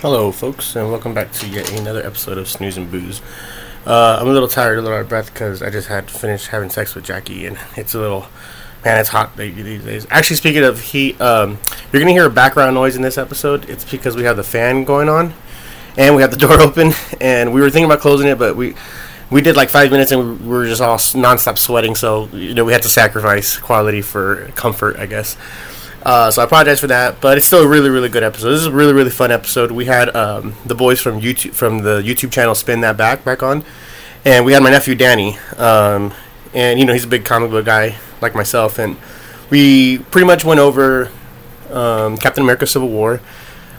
Hello, folks, and welcome back to yet another episode of Snooze and Booze. Uh, I'm a little tired, a little out of breath because I just had to finish having sex with Jackie, and it's a little man, it's hot these days. Actually, speaking of heat, um, you're gonna hear a background noise in this episode. It's because we have the fan going on, and we have the door open, and we were thinking about closing it, but we we did like five minutes, and we were just all nonstop sweating. So you know, we had to sacrifice quality for comfort, I guess. Uh, so I apologize for that, but it's still a really, really good episode. This is a really, really fun episode. We had um, the boys from YouTube from the YouTube channel spin that back back on, and we had my nephew Danny, um, and you know he's a big comic book guy like myself, and we pretty much went over um, Captain America: Civil War,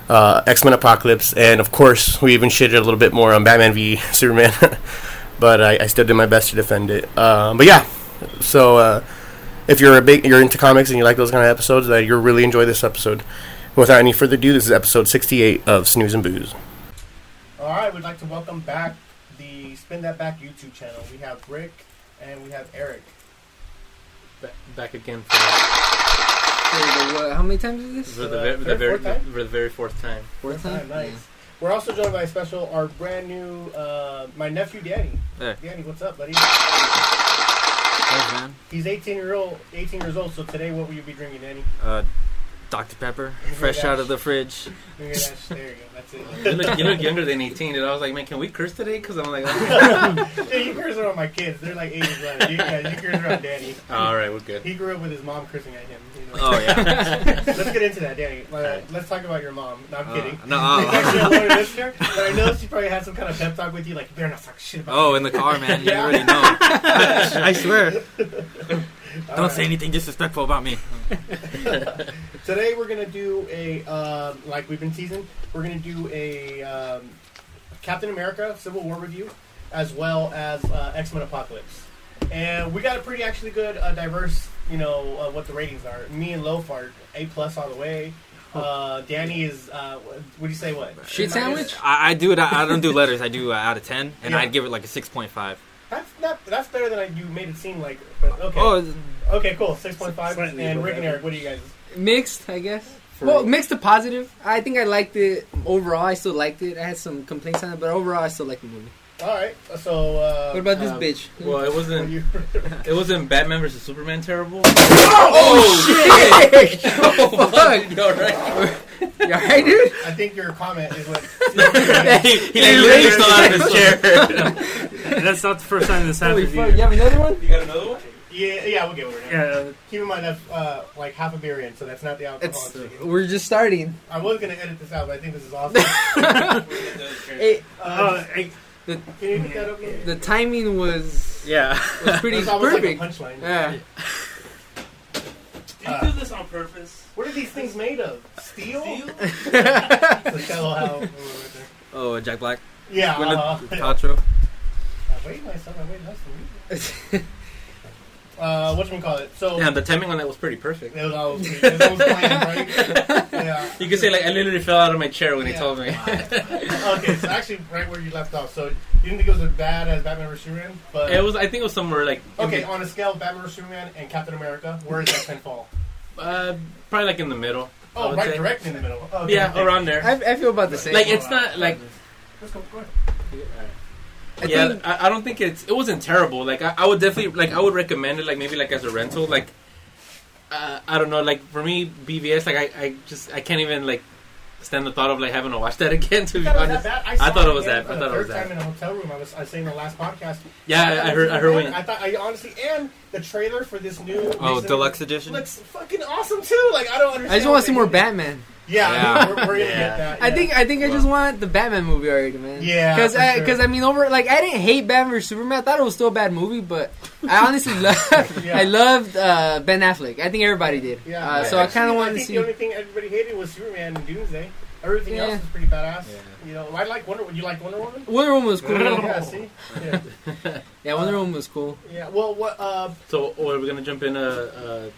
uh, X Men: Apocalypse, and of course we even shitted a little bit more on Batman v Superman, but I, I, still did my best to defend it. Um, but yeah, so. If you're a big you're into comics and you like those kind of episodes, that you'll really enjoy this episode. Without any further ado, this is episode 68 of Snooze and Booze. All right, we'd like to welcome back the Spin That Back YouTube channel. We have Rick and we have Eric. Back, back again for, for the, what, how many times is this? For the, uh, the, very, for the very fourth time. Fourth, fourth time? nice. Yeah. We're also joined by a special, our brand new, uh, my nephew Danny. Hey. Danny, what's up, buddy? Thanks, man. He's 18 year old, 18 years old. So today, what will you be drinking, Danny? Uh, Dr Pepper, fresh out of the fridge. There you go. You, look, you look younger than 18, and I was like, man, can we curse today? Because I'm like, oh. yeah, you curse around my kids. They're like eight years. You, yeah, you curse around Danny. Oh, all right, we're good. He grew up with his mom cursing at him. You know? Oh yeah. let's get into that, Danny. Uh, let's talk about your mom. No, I'm uh, kidding. No, uh, a listener, but I know she probably had some kind of pep talk with you, like you better not talk shit about. Oh, me. in the car, man. You already know. I swear. Don't right. say anything disrespectful about me. Today we're gonna do a um, like we've been teasing. We're gonna do a um, Captain America Civil War review, as well as uh, X Men Apocalypse, and we got a pretty actually good uh, diverse. You know uh, what the ratings are. Me and Loaf are A plus all the way. Uh, Danny is. Uh, what do you say? What shit sandwich? I, I, do it. I, I, don't do letters. I do uh, out of ten, and yeah. I'd give it like a six point five. That's not. That's better than I, you made it seem like. But okay. Oh, okay, cool. Six point five. And Rick and Eric, what do you guys? Mixed, I guess. well, mixed to positive. I think I liked it overall. I still liked it. I had some complaints on it, but overall, I still like the movie. All right. So uh, what about this um, bitch? Well, it wasn't. it wasn't Batman versus Superman terrible. Oh, oh shit! oh, fuck! You alright? You alright, dude? I think your comment is what. he he literally fell out of his chair. That's not the first time this happened. Holy fuck! You have another one? You got another one? Yeah, yeah, we'll get over it. Yeah. Keep in mind that's uh, like half a beer in, so that's not the alcohol. It's, we're just starting. I was gonna edit this out, but I think this is awesome. hey, uh, uh, hey, the, can you pick that up? The timing was yeah was pretty perfect. Like punchline. Yeah. Did you do this on purpose? What are these things made of? Steel? Steel? the. Oh, Jack Black. Yeah. Gwyneth uh, Paltrow. Uh, wait, my son, I wait, that's uh, what we call it? So yeah, the timing on that was pretty perfect. It was always, it was planned, right? Yeah. You could say like I literally fell out of my chair when yeah. he told me. okay, so actually, right where you left off. So you didn't think it was as bad as Batman vs Superman, but it was. I think it was somewhere like okay, on a scale of Batman vs Superman and Captain America, where does X Men fall? Uh, probably like in the middle. Oh, right, directly in the middle. okay, yeah, okay. around there. I, I, feel about the same. Like it's not like. Let's go. Go ahead. I yeah, think, I, I, don't think it's it wasn't terrible. Like I, I, would definitely like I would recommend it like maybe like as a rental. Like uh, I don't know, like for me BVS like I, I just I can't even like stand the thought of like having to watch that again. To be honest, I, I, thought it was that. I thought it was that. Time in a hotel room, I was I was saying the last podcast. Yeah, I, I heard. I heard when I thought I honestly and the trailer for this new oh deluxe edition looks fucking awesome too. Like I don't understand. I just want to see more Batman. Yeah, yeah. We're, we're, gonna yeah. get that. Yeah. I think I think I just want the Batman movie already, man. Yeah, because because sure. I, mean, over like I didn't hate Batman vs Superman. I thought it was still a bad movie, but I honestly loved I loved uh, Ben Affleck. I think everybody did. Yeah, uh, so I kind of wanted to see. The only thing everybody hated was Superman and Doomsday. Everything yeah. else is pretty badass. Yeah. You know, I like Wonder. Would you like Wonder Woman? Wonder Woman was cool. yeah, see, yeah, yeah, Wonder Woman was cool. Yeah, well, what? Uh, so, what, are we gonna jump in? Uh, uh,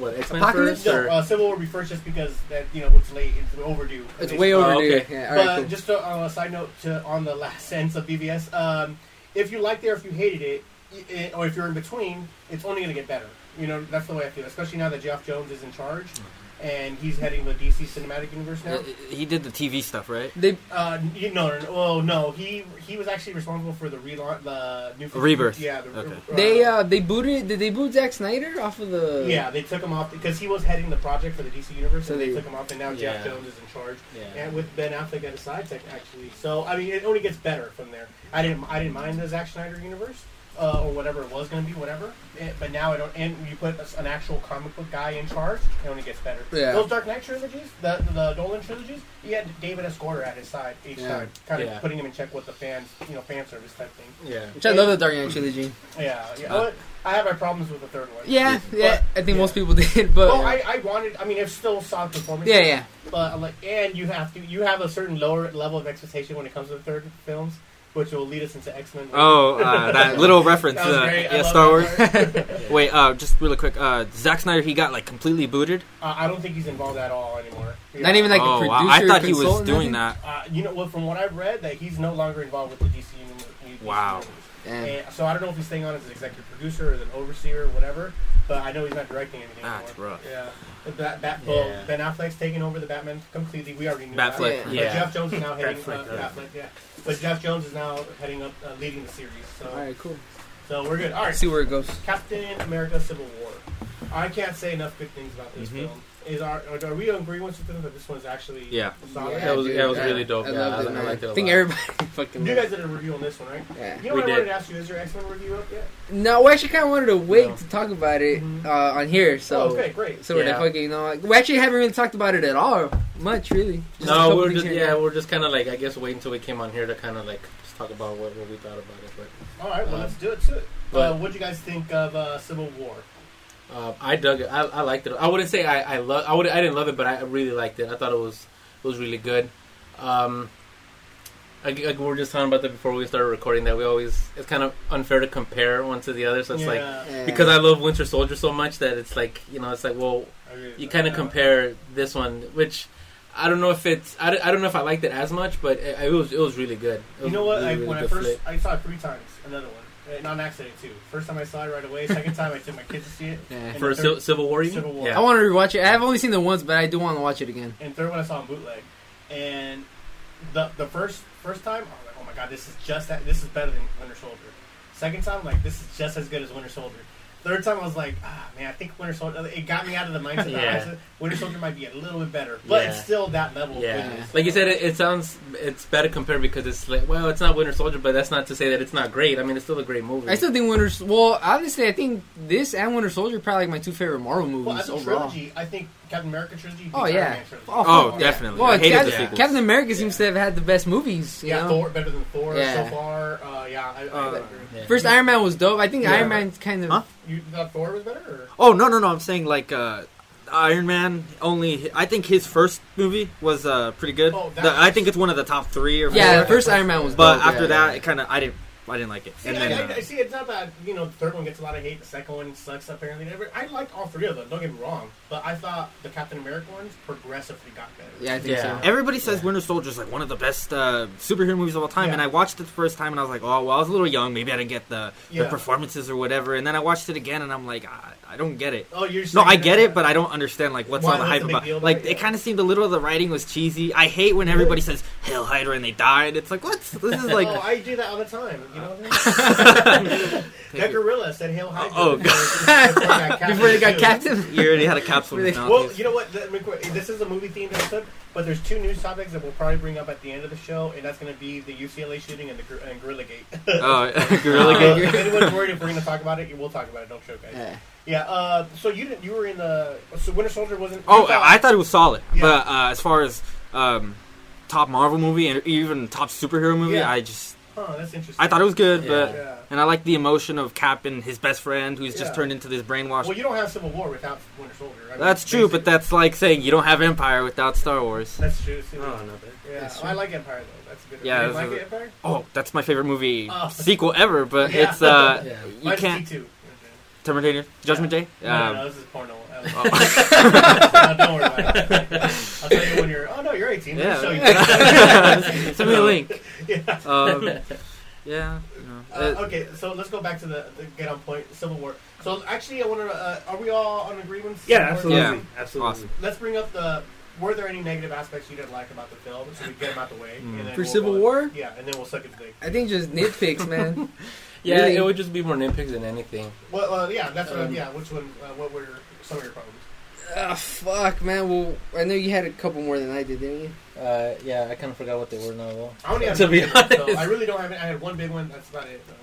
what X Men first? No, uh, Civil War will be first, just because that you know it's late, it's overdue. It's way overdue. Oh, okay. Yeah, but cool. just to, uh, a side note to on the last sense of BVS, um, if you liked it or if you hated it, it, or if you're in between, it's only going to get better. You know, that's the way I feel, especially now that Geoff Johns is in charge and he's heading the DC Cinematic Universe now. Uh, He did the TV stuff, right? They Uh, you, no, no, no, well, no, he he was actually responsible for the relaunch, the new Rebirth. Yeah, the, Okay. they uh they booted. Did they boot Zack Snyder off of the? yeah, they took him off because he was heading the project for the DC Universe, So and they, they- took him off, and now Geoff Johns is in charge, Yeah. and with Ben Affleck at his side, tech, actually. So I mean, it only gets better from there. I didn't I didn't mind the Zack Snyder universe. Uh, or whatever it was going to be, whatever. Eh, but now I don't. And you put an actual comic book guy in charge, it only gets better. Yeah. Those Dark Knight trilogies, the the Nolan trilogies, he had David S. Goyer at his side each Yeah. time, kind of Yeah. putting him in check with the fans, you know, fan service type thing. Yeah. Which I love the Dark Knight trilogy. Yeah, yeah. But I have my problems with the third one. Yeah, yeah. I think yeah. most people did, but Well, I, I wanted. I mean, it's still solid performance. yeah, yeah. But I'm like, and you have to. You have a certain lower level of expectation when it comes to the third films, which will lead us into X Men. Oh, uh, that little reference. That was uh, great. I yeah, love Star Wars. Wait, uh, just really quick. Uh, Zack Snyder, he got like completely booted. uh, I don't think he's involved at all anymore. Not even like a oh, wow. producer. I thought he was doing that. Uh, you know, well, from what I've read, that he's no longer involved with the DC universe. Wow. Damn. And so I don't know if he's staying on as an executive producer or as an overseer or whatever. But I know he's not directing anything That's anymore. rough. Yeah. But Bat, Bat, well, Yeah. Ben Affleck's taking over the Batman completely. We already knew Batfleck. that. But Yeah. Geoff Johns is now heading. Batfleck, uh, yeah. Batfleck, yeah. But Geoff Johns is now heading up, uh, leading the series. So, All right, cool. so we're good. All right. See where it goes. Captain America: Civil War. I can't say enough good things about this Mhm. film. Is our are, are we in agreement with them that this one's actually Yeah. solid? That was- dude, that was yeah. really dope. I Yeah, loved I- it, I man. liked it a I think lot. everybody fucking. You guys did a review on this one, right? Yeah. You know We what I did. wanted to ask you? Is your X Men review up yet? No, we actually kind of wanted to wait No. to talk about it Mhm. uh, on here. So, oh, okay, great. so we're Yeah. fucking, you know, like, we actually haven't really talked about it at all, much really. Just No, we're just yeah, we're just kind of like I guess wait until we came on here to kind of like just talk about what, what we thought about it. But All right, well, Um, let's do it. To it. Uh, but- what do you guys think of uh, Civil War? Uh, I dug it. I, I liked it. I wouldn't say I I love. I would. I didn't love it, but I really liked it. I thought it was it was really good. Um, I, I- we were just talking about that before we started recording. That we always it's kind of unfair to compare one to the other. So it's like Yeah. because I love Winter Soldier so much that it's like you know it's like well I you kind of compare this one, which I don't know if it's I, don't- I don't know if I liked it as much, but it, it was it was really good. It You know what? really, I, really when I first flick. I saw it three times. Another one, Uh, not an accident too. First time I saw it right away. Second time I took my kids to see it. Yeah. For the Civil, third- Civil War, you mean? Civil War. Yeah. I want to rewatch it. I have only seen it once, but I do want to watch it again. And third one I saw on bootleg. And the the first first time I was like, oh my god, this is just that. This is better than Winter Soldier. Second time, I'm like this is just as good as Winter Soldier. Third time I was like, ah man, I think Winter Soldier. It got me out of the mindset that I Yeah. said Winter Soldier might be a little bit better, but Yeah. it's still that level. of Yeah, goodness. like you said, it, it sounds it's better compared because it's like well, it's not Winter Soldier, but that's not to say that it's not great. I mean, it's still a great movie. I still think Winter. Well, honestly, I think this and Winter Soldier are probably like my two favorite Marvel movies Well, as a overall. trilogy, I think Captain America trilogy. Oh, beats yeah. Man trilogy. Oh, Oh, fuck definitely. Well, I hated Cap- the Yeah. sequels. Captain America seems to have had the best movies. You yeah, know? Thor better than Thor Yeah. so far. Uh, yeah, I, I Uh, agree. Yeah. First Iron Man was dope. I think Yeah. Iron Man's kind of. Huh? You thought Thor was better? Or? Oh no no no! I'm saying like uh, Iron Man. Only I think his first movie was uh, pretty good. Oh, that The- I think it's one of the top three or Yeah, four. the first Iron Man was. But dope, after yeah, that, yeah. it kind of I didn't I didn't like it. See, And I, then I, uh, I see. It's not that you know the third one gets a lot of hate. The second one sucks apparently. I liked all three of them. Don't get me wrong, but I thought the Captain America ones progressively got better. yeah, I think Yeah. so. Everybody says Yeah. Winter Soldier is like one of the best uh, superhero movies of all time, Yeah. and I watched it the first time, and I was like, oh, well, I was a little young, maybe I didn't get the, Yeah. the performances or whatever, and then I watched it again, and I'm like, I, I don't get it. Oh, you're No, saying I that- get it, but I don't understand like what's Why- all the hype about. deal Like it? it kind of seemed a little of the writing was cheesy. I hate when everybody says Hail Hydra and they died. It's like what? This is like oh, I do that all the time. You know what that gorilla said "Hail Hydra" Oh, before, Before they got too. captain. you already had a capsule. in Really? his mouth. Well, you know what? Let me qu- This is a movie themed episode, but there's two news topics that we'll probably bring up at the end of the show, and that's going to be the UCLA shooting and the and Gorilla Gate. oh, Gorilla Uh, Gate. if anyone's worried if we're going to talk about it, we'll talk about it. Don't choke, guys. Yeah. Yeah. Uh, so you didn't. You were in the. So Winter Soldier wasn't. Oh, thought- I thought it was solid, Yeah. but uh, as far as um, top Marvel movie and even top superhero movie, Yeah. I just Huh, that's interesting. I thought it was good, Yeah. but Yeah. and I like the emotion of Cap and his best friend who's just turned into this brainwashed. Well, you don't have Civil War without Winter Soldier. I mean, that's true, but that's like saying you don't have Empire without Star Wars. that's true. Oh, no, but yeah, That's oh, I like Empire though. That's a good. Yeah, you like a- Empire? Oh, that's my favorite movie Oh. sequel ever, but Yeah. it's uh, Yeah. you Mine's can't T2. Terminator Judgment Day. No, no, Um, no, this is porno. oh. no, don't worry about it. I'll tell you when you're. Oh no, you're 18. Let me show you. yeah. Send me a link. yeah. Um, yeah. no. Uh, Uh, okay, so let's go back to the, the get on point Civil War. So actually, I want to. Uh, are we all on agreement? Yeah, absolutely. Yeah. Absolutely. Awesome. Let's bring up the. Were there any negative aspects you didn't like about the film? So we get them out the way. Mm. And then For we'll Civil go- War? Yeah, and then we'll suck it dick. I think just nitpicks, man. Yeah, Really? it would just be more nitpicks than anything. Well, uh, yeah, that's what. Um, yeah, which one? Uh, what were some of your problems? Ah, fuck, man. Well, I know you had a couple more than I did, didn't you? Uh, yeah, I kind of forgot what they were now. Though. I only have To be big one, so honest. I really don't have. it. I had one big one. That's about it. though.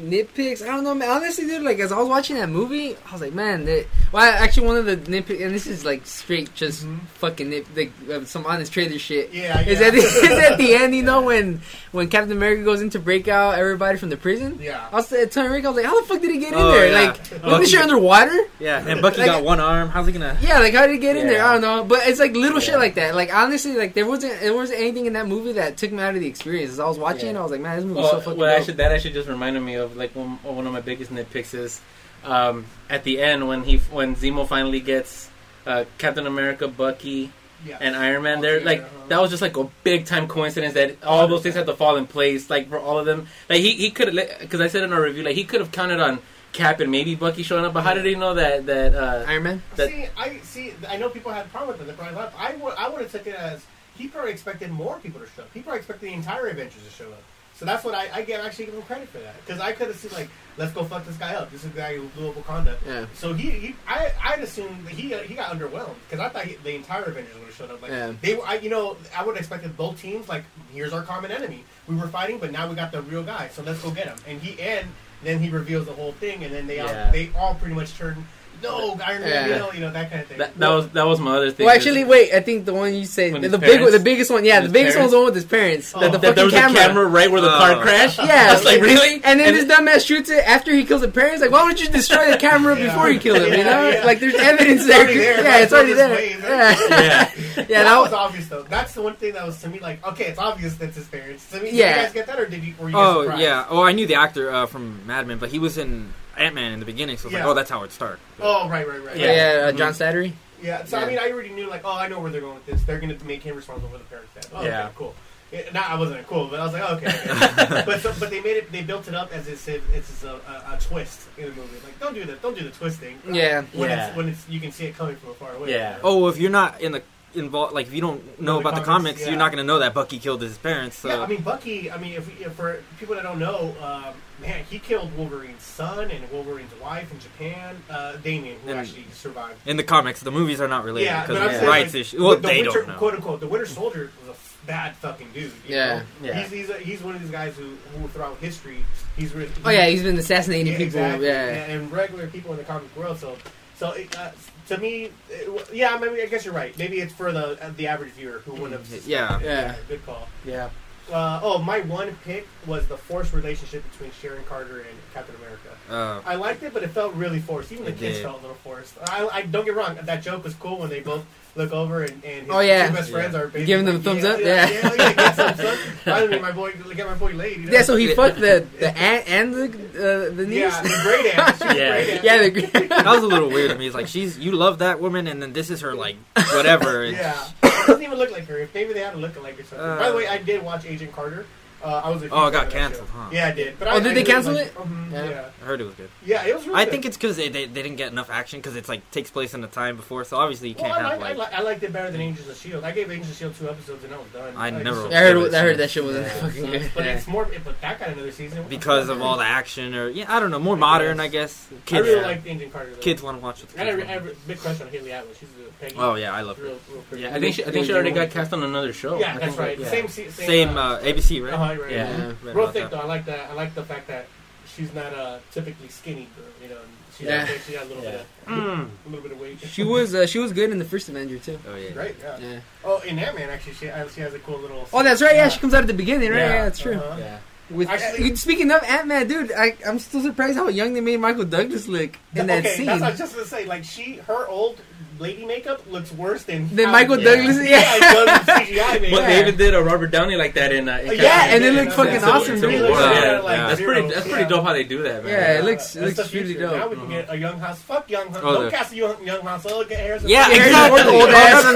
Nitpicks? I don't know, man. Honestly, dude, like, as I was watching that movie, I was like, man, that. Well, actually, one of the nitpicks, and this is, like, straight just Mhm. fucking nit, like, uh, some honest trailer shit. Yeah, yeah. Is at, the, is at the end, you know, when when Captain America goes into breakout, everybody from the prison? yeah. I was telling Rick, I was like, how the fuck did he get in Oh, there? yeah. Like, wasn't the shit underwater? Yeah, and Bucky Like- got one arm. How's he gonna? Yeah, like, how did he get in there? I don't know. But it's like little shit like that. Like, honestly, like, there wasn't there wasn't anything in that movie that took me out of the experience. As I was watching, Yeah. I was like, man, this movie Well, so fucking well dope. actually, that actually just reminded me of like one, one of my biggest nitpicks is um, at the end when he when Zemo finally gets uh, Captain America, Bucky, yeah. and Iron Man. There, like uh-huh. that was just like a big time coincidence that all those things had to fall in place. Like for all of them, like he he could because I said in our review like he could have counted on Cap and maybe Bucky showing up, but how did he know that that uh, Iron Man? that- see, I see. I know people had a problem with it. They probably left. I would. I would have took it as he probably expected more people to show up. He probably expected the entire Avengers to show up. So that's what I, I get. Actually, give him credit for that because I could have seen like, let's go fuck this guy up. This is the guy who blew up Wakanda. Yeah. So he, he I, I'd assume that he, he got underwhelmed because I thought he, the entire Avengers would have showed up. Like Yeah. they, were- I, you know, I would have expected both teams. Like, here's our common enemy. We were fighting, but now we got the real guy. So let's go get him. And he, and then he reveals the whole thing, and then they, Yeah. all, they all pretty much turn. No, Iron Man, Yeah. no, you know that kind of thing. that, that was that was my other thing. Well, actually, wait. I think the one you said, When the, big, the biggest one. Yeah, the his biggest one's parents- the one with his parents. Oh. that the that there fucking was camera. a camera right where the Oh. car crashed. Yeah, I was like, really? And then this dumbass shoots it after he kills the parents. Like, why would you destroy the camera Yeah. before you kill him? You know, yeah. like there's evidence It's there. there, Yeah, it's already there. displayed, Yeah, yeah, yeah. that, That was was, obvious though. That's the one thing that was to me like, okay, it's obvious that's his parents. To me, did Yeah. you guys get that or did you? Were you Oh yeah. Oh, I knew the actor uh, from Mad Men, but he was in Ant Man in the beginning, so I was Yeah. like, oh, that's how it started. Oh right, right, right. yeah, Yeah. yeah uh, John Slattery. Yeah, so I Yeah. mean, I already knew like, oh, I know where they're going with this. They're going to make him responsible for the parents' death. Oh, Yeah. okay, cool. Yeah, not, I wasn't cool, but I was like, oh, okay. okay. but so, but they made it. They built it up as if it's a, a, a twist in the movie. Like, don't do that. Don't do the twist thing. Yeah. When Yeah. it's when it's you can see it coming from far away. Yeah. Oh, if you're not in the involved, like if you don't know the about the comics, comics, yeah. you're not gonna know that Bucky killed his parents. So Yeah, I mean Bucky. I mean, if, if for people that don't know, um, man, he killed Wolverine's son and Wolverine's wife in Japan. Uh, Damien, who And- actually survived. in the comics, the movies are not related Yeah, because but I'm of saying, rights like, issue. Well, the they Winter, don't know. quote unquote, the Winter Soldier was a f- bad fucking dude. you Yeah. know? Yeah. He's he's, a, he's one of these guys who, who throughout history he's really. Oh yeah, he's been assassinating yeah, people. exactly. Yeah. and regular people in the comic world. So, so it, uh, to me, it, yeah, maybe I guess you're right. Maybe it's for the uh, the average viewer who wouldn't have. Yeah. Yeah. good call. yeah. Uh, oh, my one pick was the forced relationship between Sharon Carter and Captain America. Uh, I liked it, but it felt really forced. Even the It kids did. felt a little forced. I, I don't get wrong. That joke was cool when they both look over and, and his Oh, yeah. two best friends Yeah. are basically Giving them like, thumbs yeah, up? Yeah, Yeah. yeah, yeah, get thumbs up. Finally, my boy, get my boy laid. You know? Yeah, so he fucked the the aunt and the uh, the niece. yeah, the great aunt. Yeah. great aunt. Yeah, the that was a little weird to me. It's like she's you love that woman, and then this is her like whatever. Yeah, it doesn't even look like her. If maybe they had a look alike or something. Uh, By the way, I did watch Agent Carter. Uh, I was. A Oh, it got canceled, huh? Yeah, I did. But Oh, I, did I they really cancel liked- it? Mhm, Yeah. yeah. I heard it was good. Yeah, it was. Really I good. think it's because they, they they didn't get enough action because it's like takes place in the time before, so obviously you can't I, have like, I, like. li- I liked it better than Agents of Shield. I gave Agents of Shield two episodes and I was done. I never- just- I heard I heard that shit wasn't Yeah. fucking good. but it's more. But that got another season because of all the action, or yeah, I don't know, more modern. I guess. I Kids, really liked Agent Carter. Though. kids want to watch it. I had a, I had a big crush on Hayley Atwell. She's a Peggy. Oh yeah, I love real, her. real. Yeah, I think she, I think she already got cast on another show. Yeah, that's right. yeah. Same, same, Same uh, ABC, right? Right, Yeah. right. Read Real about thick though. I like that. I like the fact that she's not a typically skinny girl. You know, and she Yeah. got, she got a little Yeah. bit, of, Mm. a little bit of weight. She was uh, she was good in the first Avenger too. Oh yeah. right. Yeah. Yeah. Oh, in Ant Man actually, she uh, she has a cool little. Oh, that's right. Yeah, she comes out at the beginning, right? Yeah. Yeah, that's true. Uh-huh. Yeah. With Actually- uh, speaking of Ant Man, dude, I I'm still surprised how young they made Michael Douglas look in that okay, scene. that's what I was just gonna say. Like she, her old lady makeup looks worse than Then Michael Yeah. Douglas, Yeah, yeah. it's done with CGI makeup. But they even did a Robert Downey like that in. Uh, in Yeah, and it looked fucking Civil- awesome, Civil dude. War. Yeah, Yeah. yeah. That's pretty. That's pretty yeah. dope how they do that, man. Yeah, it looks- it looks the really dope. Now we can get a young house. Fuck young house. Oh, Don't the- cast a young, young house. Look at Harrison. Yeah, Ford. exactly. Oh, old no, ass. no,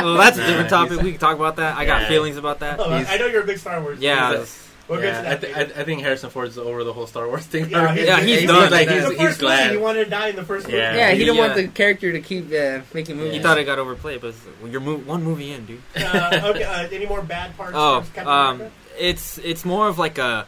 no, no. That's a different topic. We can talk about that. I got feelings about that. Oh, I know you're a big Star Wars. Yeah, fan. it's- We'll yeah, I, th- later. I, I think Harrison Ford's over the whole Star Wars thing. Yeah, already. Yeah, he's He done. like the he's, first he's movie, glad. he wanted to die in the first movie. Yeah. Yeah, he didn't want the character to keep uh, making movies. He thought it got overplayed, but it's, well, you're mo- one movie in, dude. Uh, okay, uh, any more bad parts? Oh, for Captain um, it's it's more of like a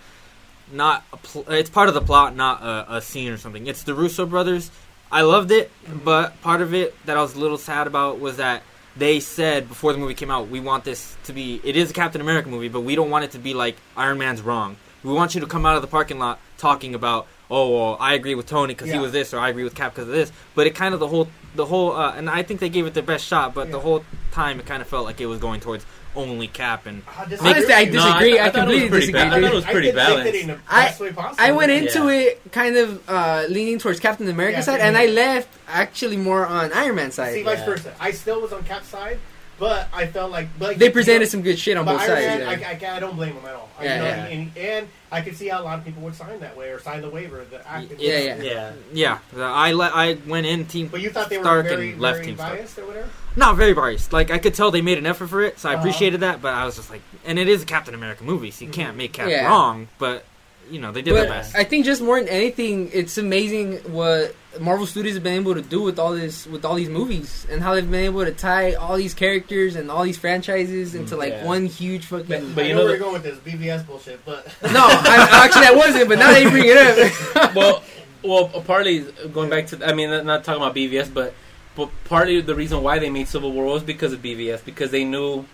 not a pl- it's part of the plot, not a, a scene or something. It's the Russo brothers. I loved it, but part of it that I was a little sad about was that they said before the movie came out, we want this to be. It is a Captain America movie, but we don't want it to be like Iron Man's wrong. We want you to come out of the parking lot talking about, oh, well, I agree with Tony because Yeah. he was this, or I agree with Cap because of this. But it kind of the whole the whole, uh, and I think they gave it their best shot. But the whole time, it kind of felt like it was going towards only Cap and I disagree Honestly, I with you. No, disagree. I, I I, thought it was completely pretty disagree, ba- I thought it was pretty I balanced. Think in the I- way possible. I went into Yeah. it kind of uh, leaning towards Captain America Yeah, side, and I left actually more on Iron Man side. See, vice Yeah. versa. I still was on Cap side, but I felt like, but like they you presented know, some good shit on but both sides. Man, yeah. I, I, I don't blame them at all. I- Yeah, you know, yeah. And, and I could see how a lot of people would sign that way or sign the waiver. The act, Yeah, yeah. Yeah. Yeah, the- I let I went in team But you thought they were Stark very, and left very team Stark. biased or whatever. Not very biased. Like I could tell they made an effort for it, so I Uh-huh. appreciated that. But I was just like, and it is a Captain America movie, so you can't make Cap Yeah. wrong. But you know they did But their best. I think just more than anything, it's amazing what Marvel Studios have been able to do with all this, with all these movies, and how they've been able to tie all these characters and all these franchises into like Yeah. one huge fucking. But- But you you know know where the- you're going with this BVS bullshit, but no, I, actually that wasn't. But now that you bring it up, well, well, partly going back to, I mean, not- not talking about BVS, but but partly the reason why they made Civil War was because of BVS, because they knew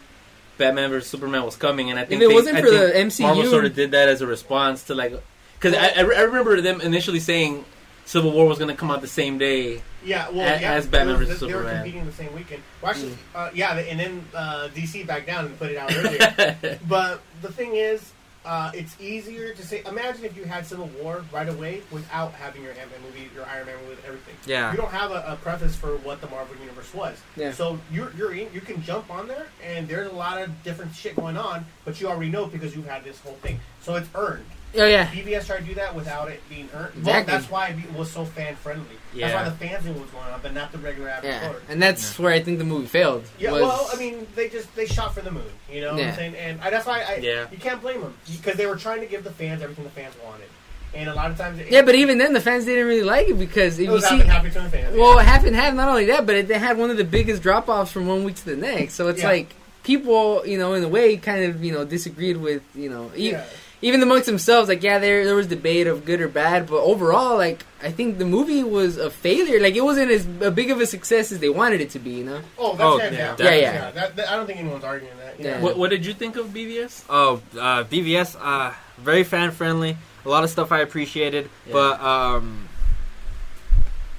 Batman vs Superman was coming, and I think it they- wasn't I for think the MCU- Marvel sort of did that as a response to like, because I, I remember them initially saying Civil War was going to come out the same day. yeah, well, A- yeah, as Batman it was- versus they were Superman. competing the same weekend. Well, actually, Mm. uh, yeah, and then uh, DC backed down and put it out earlier. But the thing is, uh, it's easier to say. Imagine if you had Civil War right away without having your Ant Man movie, your Iron Man movie, everything. Yeah. You don't have a, a preface for what the Marvel Universe was. Yeah. So you're, you're in, you can jump on there, and there's a lot of different shit going on, but you already know because you've had this whole thing. So it's earned. Oh yeah, BVS tried to do that without it being earned. Well, that's why it was so fan friendly. That's why the fans knew what was going on, but not the regular average yeah, voter. and that's where I think the movie failed. Yeah, was- well, I mean, they just they shot for the moon, you know what Yeah. I'm saying? And I, that's why I Yeah. you can't blame them because they were trying to give the fans everything the fans wanted, and a lot of times it, yeah, but even then the fans didn't really like it because if it you was see, happy, happy to the fans. Well, half and half. Not only that, but it, they had one of the biggest drop offs from one week to the next. So it's Yeah. like people, you know, in a way, kind of, you know, disagreed with, you know, e- yeah. Even the monks themselves. Like, yeah, there there was debate of good or bad, but overall, like, I think the movie was a failure. Like, it wasn't as a big of a success as they wanted it to be. You know? Oh, that's Oh, hands yeah, down. definitely. Yeah, yeah. That, that- I don't think anyone's arguing that. Yeah. Yeah. What, what did you think of BVS? Oh, uh, BVS, uh, very fan friendly. A lot of stuff I appreciated, Yeah. but um,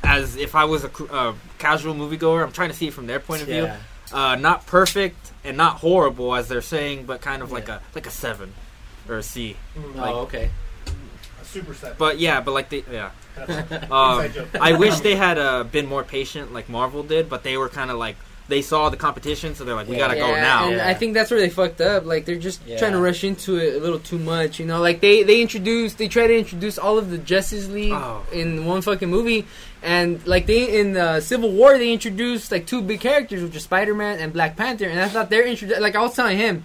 as if I was a cr- uh, casual moviegoer, I'm trying to see it from their point of view. Uh, not perfect and not horrible as they're saying, but kind of like a like a seven or a C. Mm, Oh, okay. a super set. But yeah, but like they yeah. Um. I wish they had uh, been more patient like Marvel did, but they were kind of like they saw the competition, so they're like, we Yeah. gotta go now. And Yeah. I think that's where they fucked up. Like they're just Yeah. trying to rush into it a little too much. You know, like they they introduced they try to introduce all of the Justice League Oh. in one fucking movie, and like they in uh, Civil War they introduced like two big characters, which are Spider Man and Black Panther, and I thought they're introduced. Like I was telling him.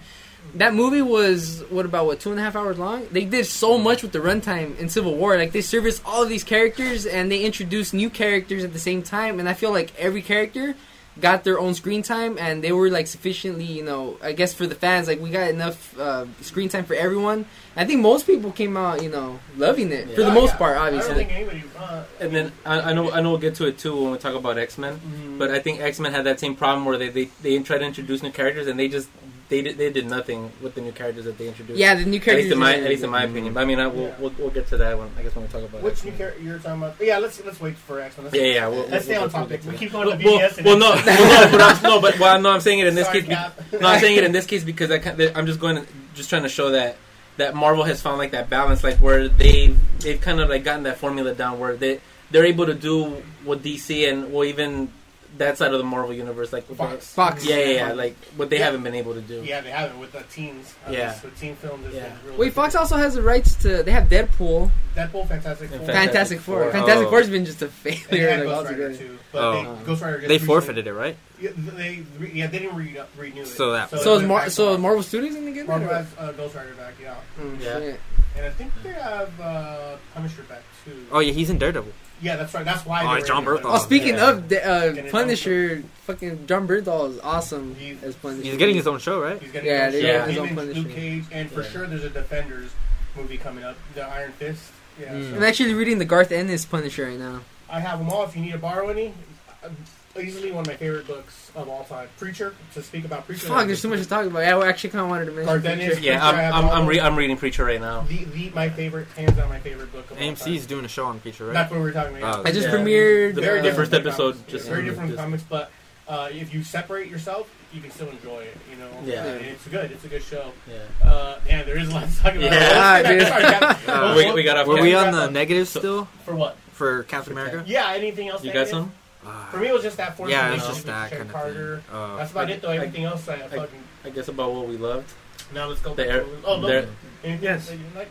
That movie was what about what two and a half hours long? They did so much with the runtime in Civil War. Like they serviced all of these characters and they introduced new characters at the same time. And I feel like every character got their own screen time and they were like sufficiently you know i guess for the fans like we got enough uh, screen time for everyone i think most people came out you know loving it for the Oh, most yeah. part I don't obviously think anybody. Uh, And then I, I know I know we'll get to it too when we talk about X Men. mm, But I think X Men had that same problem where they, they, they tried to introduce new characters and they just they did, they did nothing with the new characters that they introduced. yeah the new at characters least in my at least in my opinion. But I mean, I, we'll, Yeah. we'll we'll get to that one. I guess when we talk about which X-Men. new character you're talking about? Yeah, let's let's wait for X Men. Yeah, yeah. We'll, Let's stay we'll- on we'll topic. to We that. keep going to well, BVS. and well, no, then- well, no, but I'm, no, but well, no, I'm saying it in this Sorry, case. Cap. No, I'm saying it in this case because I can't, I'm just going to, just trying to show that that Marvel has found like that balance, like where they they've kind of like gotten that formula down where they they're able to do what DC and well even that side of the Marvel universe, like Fox. Fox. Yeah, yeah, yeah. Like what they Yeah. haven't been able to do. Yeah, they haven't with the teens. Uh, Yeah. with team films. it's Yeah. been really Wait, Fox also has the rights to. They have Deadpool, Deadpool, Fantastic Four. Fantastic, Fantastic Four. Four. Fantastic Oh. Four's been just a And they failure. Like, Ghost Rider too, but Oh. they, Ghost Rider They forfeited it, right? Yeah, they re, yeah they didn't re, renew it. So that- So it is went Mar- so Marvel. Marvel Studios gonna get Marvel that? has uh, Ghost Rider back, yeah, Mm, Yeah. shit. and I think they have uh, Punisher back too. Oh yeah, he's in Daredevil. Yeah, that's right. That's why. Oh, it's John in it. Bernthal. Oh, speaking Yeah. of the, uh, Punisher, fucking John Bernthal is awesome He's- as Punisher. He's getting his own show, right? He's getting Yeah, his they own have show. his own and Punisher. Luke Cage, and for Yeah. sure there's a Defenders movie coming up, the Iron Fist. Yeah, Mm. so I'm actually reading the Garth Ennis Punisher right now. I have them all. If you need to borrow any, uh, easily one of my favorite books of all time. Preacher. To speak about Preacher. Fuck, there's so much to talk about. I actually kind of wanted to mention. Garth Ennis. Preacher. Yeah, Preacher, I have I'm I'm, I'm, re- I'm reading Preacher right now. The, the my favorite, hands down my favorite book of all AMC's time. doing a show on Preacher, right? That's what we were talking about. Oh. I just Yeah. premiered. The, Very the different first episode. comics. Just very different just- comics, but uh, if you separate yourself, you can still enjoy it. You know. Yeah. And it's good. It's a good show. Yeah. Uh, man, there is a lot to talk about. Yeah. Ah, dude. Uh, we- we got off- Were we on the negative still For what? for Captain America? Yeah. Anything else? You got some? Uh, For me, it was just that fourth. yeah, movie it's with just that Sharon kind of Carter. thing. Uh, That's about it, though. I- Everything else, I, I I- fucking. I guess about what we loved. Now let's go. The air- oh, no. there- Anything Yes. that you like?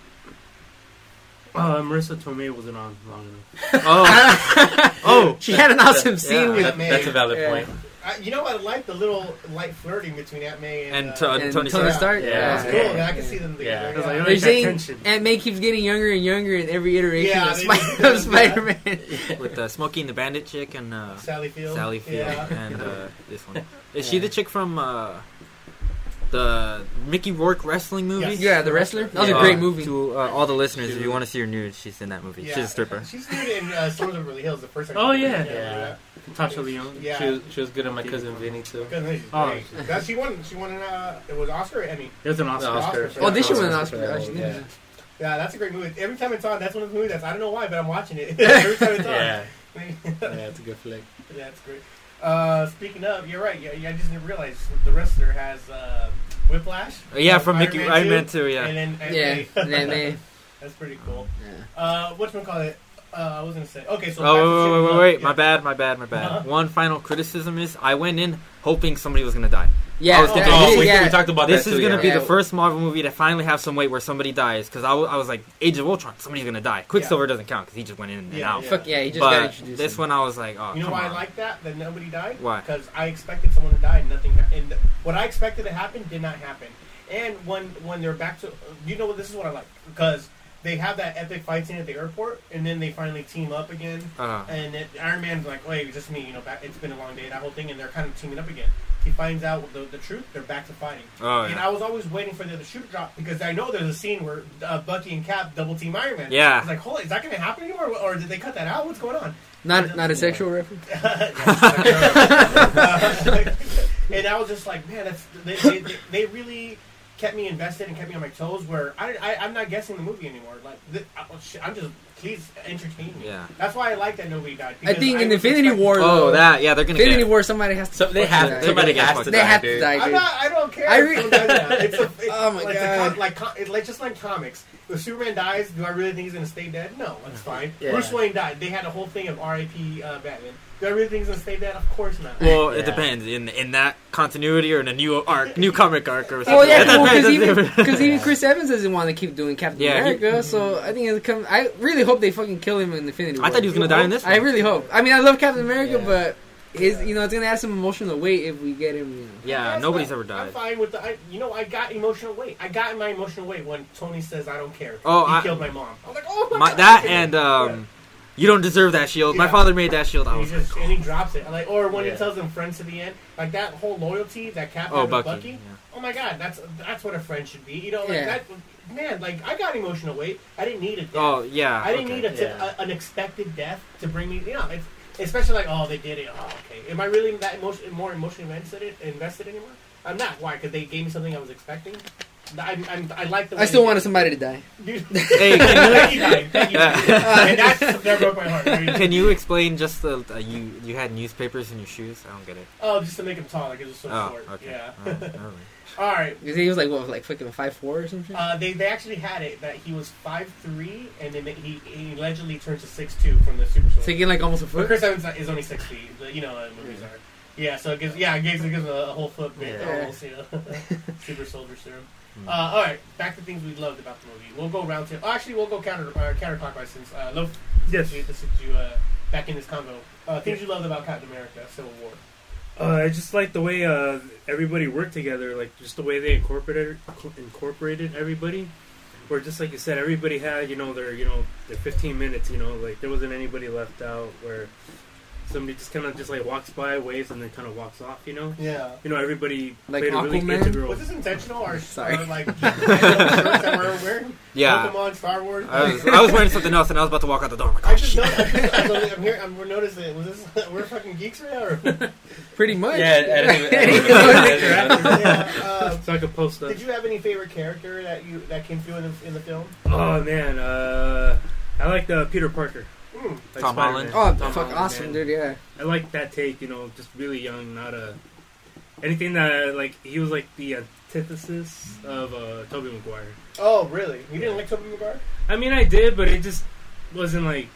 Uh, Marisa Tomei wasn't on long enough. oh, oh, She had an awesome scene Yeah. with That- that's a valid Yeah. Point. I, you know, I like the little light flirting between Aunt May and, and uh, and Tony Tony Stark. Stark. Yeah. That's cool. Yeah. man. I can see them Yeah. together. I was like, They're saying tension. Aunt May keeps getting younger and younger in every iteration Yeah, of, they of Spider-Man. with uh, Smokey and the Bandit chick and uh, Sally Field. Sally Field Yeah. and uh, this one. Is she the chick from uh, the Mickey Rourke wrestling movie? Yes. Yeah, the wrestler. That was Uh, a great movie. To uh, all the listeners, if you want to see her nude, she's in that movie. Yeah. She's a stripper. She's good in uh, Slums of Beverly Hills. The first. time Oh, she- yeah. Yeah. Tasha Leone. Yeah. She was she was good at my cousin Vinny too. Good, Oh. That- she won. She won an. Uh, it was Oscar or Emmy. There's an The Oscar. Oscar. Oscar. Oh, did she win an Oscar Oscar? Oh, she yeah. Yeah, that's a great movie. Every time it's on, that's one of the movies that's I don't know why, but I'm watching it. Every time it's on. Yeah, yeah, yeah, it's a good flick. that's great. Uh, speaking of, you're right. Yeah, yeah, I just didn't realize the wrestler has uh, Whiplash. Uh, yeah, from Mickey Man Iron 2, Man 2, yeah. And then and Yeah, they- and then they. that's pretty cool. Yeah. Uh, what's call it? Uh, I was gonna say. Okay, so. Oh, back wait, wait, wait, wait, Yeah. my bad, my bad, my bad. Uh-huh. One final criticism is I went in hoping somebody was going to die. Yeah, I was that- thinking, Oh, we, yeah. we talked about This that is too. going to yeah. be Yeah. the first Marvel movie to finally have some weight where somebody dies. Because I, w- I was like, Age of Ultron, somebody's going to die. Quicksilver doesn't count because he just went in and Yeah, out. yeah. Fuck yeah, he just got But introduced. this him. one, I was like, oh, You know come why on. I like that? That nobody died? Why? Because I expected someone to die and nothing ha- and what I expected to happen did not happen. And when when they're back to you know what this is what I like because they have that epic fight scene at the airport and then they finally team up again Uh, and it, Iron Man's like wait it's just me you know back, it's been a long day that whole thing and they're kind of teaming up again. He finds out the, the truth they're back to fighting oh, and yeah. I was always waiting for the, the shoe to drop because I know there's a scene where uh, Bucky and Cap double team Iron Man. Yeah. I was like holy is that going to happen anymore or did they cut that out? What's going on? not not a sexual reference. and I was just like, man, that's they, they, they, they really kept me invested and kept me on my toes. Where I, I I'm not guessing the movie anymore. Like th- I, I'm just please entertain me. Yeah. That's why I like that nobody died. I think in was Infinity expecting- War, Oh, though, that, yeah, they're going to Infinity get War, somebody has to. So they have die. Somebody gonna has to They die, have to dude. die. I'm dude. not. I don't care. I re- someone does that. It's a, it, Oh my like God. A con, like con, it's like just like comics. If Superman dies, do I really think he's gonna stay dead? No, that's fine. Yeah. Bruce Wayne died. They had a whole thing of R.I.P. Uh, Batman. Do I really think he's gonna stay dead? Of course not. Well, Yeah. it depends in in that continuity or in a new arc, new comic arc or something. Well, yeah, because it even, depends. 'cause even Chris Evans doesn't want to keep doing Captain Yeah, he- America, so I think it's come. I really hope they fucking kill him in Infinity War. I thought he was going to die in this I really hope. I mean, I love Captain America, Yeah. but his, you know, it's gonna add some emotional weight if we get him. You know. Yeah, nobody's fine. ever died. I'm fine with the. I, you know, I got emotional weight. I got my emotional weight when Tony says, "I don't care." Oh, he I- killed my mom. I'm like, oh my, My, god. that and um, you don't deserve that shield. My father made that shield. I And was he like, just and he drops it. Like, or when Yeah. he tells them friends to the end, like that whole loyalty that Captain oh, Bucky. Bucky. yeah. Oh my god, that's that's what a friend should be. You know, like Yeah. that. Man, like I got emotional weight. I didn't need it. Oh, yeah. I didn't okay. need a Yeah. a, an expected death to bring me. You know, it's, especially like, oh, they did it. Oh, okay. Am I really that emotion, more emotionally invested invested anymore? I'm not. Why? Because they gave me something I was expecting. I, I, I like the. Way I still wanted somebody to die. Dude. Hey, can Thank you, Dave. Thank you. and that's that broke my heart. Can you explain just the uh, you you had newspapers in your shoes? I don't get it. Oh, just to make him tall, like it was so Oh, short. okay. Yeah. All right. All right. Because he was like what, like fucking five four or something. Uh, they, they actually had it that he was five three, and then he, he allegedly turned to six two from the Super Soldier. Taking like almost a But foot. Chris Evans is only six feet. but You know how movies are. Yeah, so it gives yeah it gives, it gives a, a whole foot Yeah. almost, you know. Super Soldier serum. Hmm. Uh, all right, back to things we loved about the movie. We'll go round table. Oh, actually, we'll go counter uh, counterclockwise since uh, love. Yes. This is you uh, back in this combo. Uh, things you loved about Captain America: Civil War. Uh, I just like the way uh, everybody worked together, like just the way they incorporated incorporated everybody. Where just like you said, everybody had you know their you know their 15 minutes. You know, like there wasn't anybody left out where somebody just kind of just like walks by, waves, and then kind of walks off. You know, Yeah. you know everybody Like played a really Aquaman? integral. Was this intentional or Sorry. or, like shirts that we're wearing? Yeah, Pokemon, Star Wars. I was, I was wearing something else and I was about to walk out the door. I'm like, I oh, just shit. noticed. I'm, here. I'm we're noticing. Was this? We're fucking geeks right now. Or? Pretty much. Yeah, I didn't I didn't even- I didn't even- yeah. Uh, so I could post did you have any favorite character that you that came through in the, in the film? Oh man, uh, I like the Peter Parker. Mm. Like Tom Spider-Man. Holland. Oh, Tom fuck, Holland, awesome, man. dude. Yeah. I like that take, you know, just really young, not a anything that like he was like the antithesis of uh, Tobey Maguire. Oh, really? You didn't like Tobey Maguire? I mean, I did, but it just wasn't like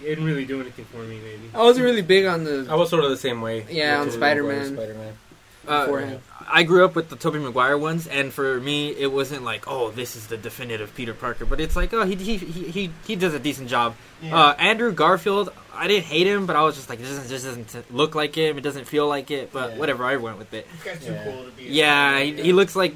it didn't really do anything for me. Maybe. I wasn't really big on the. I was sort of the same way. Yeah, on Spider-Man. Spider-Man. Uh, beforehand. I grew up with the Tobey Maguire ones, and for me, it wasn't like, oh, this is the definitive Peter Parker. But it's like, oh, he he he he, he does a decent job. Yeah. Uh, Andrew Garfield, I didn't hate him, but I was just like, this doesn't just doesn't look like him. It doesn't feel like it. But Yeah. whatever, I went with it. this guy's too Yeah. cool to be. Yeah, he, he looks like.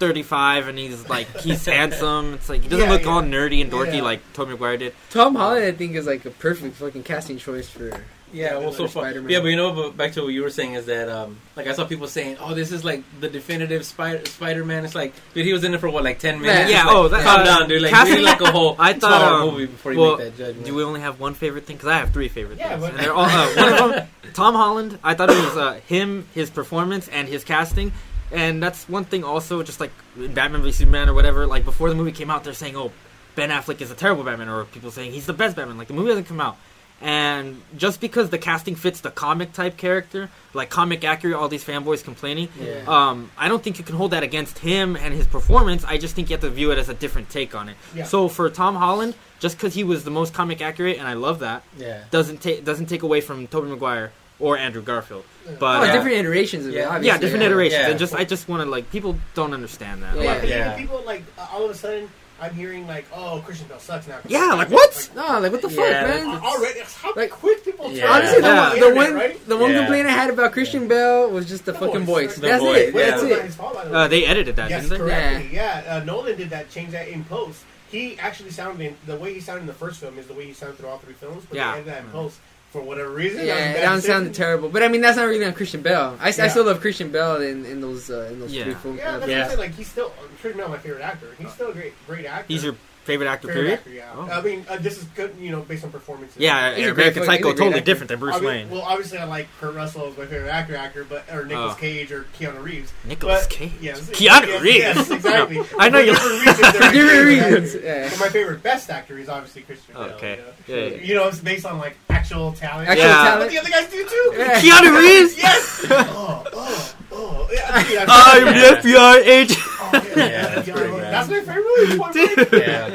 35 and he's like he's handsome it's like he doesn't Yeah, look all nerdy and dorky Yeah. like Tobey Maguire did Tom Holland, I think, is like a perfect fucking casting choice for. Yeah, well, so far. Spider-Man. Yeah, but you know, but back to what you were saying is that, um, like, I saw people saying, "Oh, this is like the definitive Spider Spider-Man." It's like, dude, he was in it for what, like ten minutes? Yeah, It's like, oh, that- calm uh, down, dude. Like, casting- really like a whole I thought, two-hour um, movie before you well, make that judgment. Do we only have one favorite thing? Because I have three favorite Yeah, things. but- And they're all, uh, one of them, Tom Holland. I thought it was uh, him, his performance, and his casting. And that's one thing also, just like Batman v Superman or whatever. Like before the movie came out, they're saying, "Oh, Ben Affleck is a terrible Batman," or people saying he's the best Batman. Like the movie hasn't come out, and just because the casting fits the comic type character, like comic accurate, all these fanboys complaining. Yeah. Um, I don't think you can hold that against him and his performance. I just think you have to view it as a different take on it. Yeah. So for Tom Holland, just because he was the most comic accurate, and I love that, yeah. doesn't take doesn't take away from Tobey Maguire or Andrew Garfield. But oh, uh, different iterations of it. Yeah. Obviously, yeah, different iterations. Yeah. And just I just want to like people don't understand that. Yeah. Yeah, but Yeah. even people like all of a sudden, I'm hearing like, "Oh, Christian Bale sucks now." Yeah, like, what? No, like what the Yeah, fuck, that's- man? Already, how Like- quick people turn. Yeah. Honestly, the, Yeah. one, the Internet, one, right? the one Yeah. complaint I had about Christian Bale was just the, The fucking voice. voice. The That's voice, it. yeah. That's Not it. his fault, by the way. Uh, they edited that, Yes, didn't they? correctly. Yeah, uh, Nolan did that. Change that in post. He actually sounded in, the way he sounded in the first film is the way he sounded through all three films. But Yeah. they edited that in post for whatever reason. Yeah, That was a doesn't sound terrible, but I mean that's not really on Christian Bale. I, I still love Christian Bale in, in those uh, in those Yeah. three films. Yeah, that's Yeah. what I'm saying. Like he's still Christian Bale, my favorite actor. He's still a great, great actor. He's your favorite actor, favorite period. actor. Yeah. Oh. I mean, uh, this is good. You know, based on performances. Yeah, He's American great fuck- he's Psycho totally actor. different than Bruce I mean, Wayne. Well, obviously, I like Kurt Russell as my favorite actor, actor, but or Nicolas Oh. Cage or Keanu Reeves. Nicolas Cage. Yes, Keanu yes, Reeves. Yes, exactly. I know For you- different reasons. they're my Different favorite reasons, But my favorite best actor is obviously Christian Bale. Okay. You know? Yeah, yeah. You know, it's based on like actual talent. Actual Yeah. But the other guys do too. Yeah. Keanu Reeves. Yes. oh, oh, oh. Yeah, I'm- I'm the FBI agent. Oh, yeah, Yeah, yeah, that's yeah, pretty bad. That's my favorite movie. Point Break. Yeah.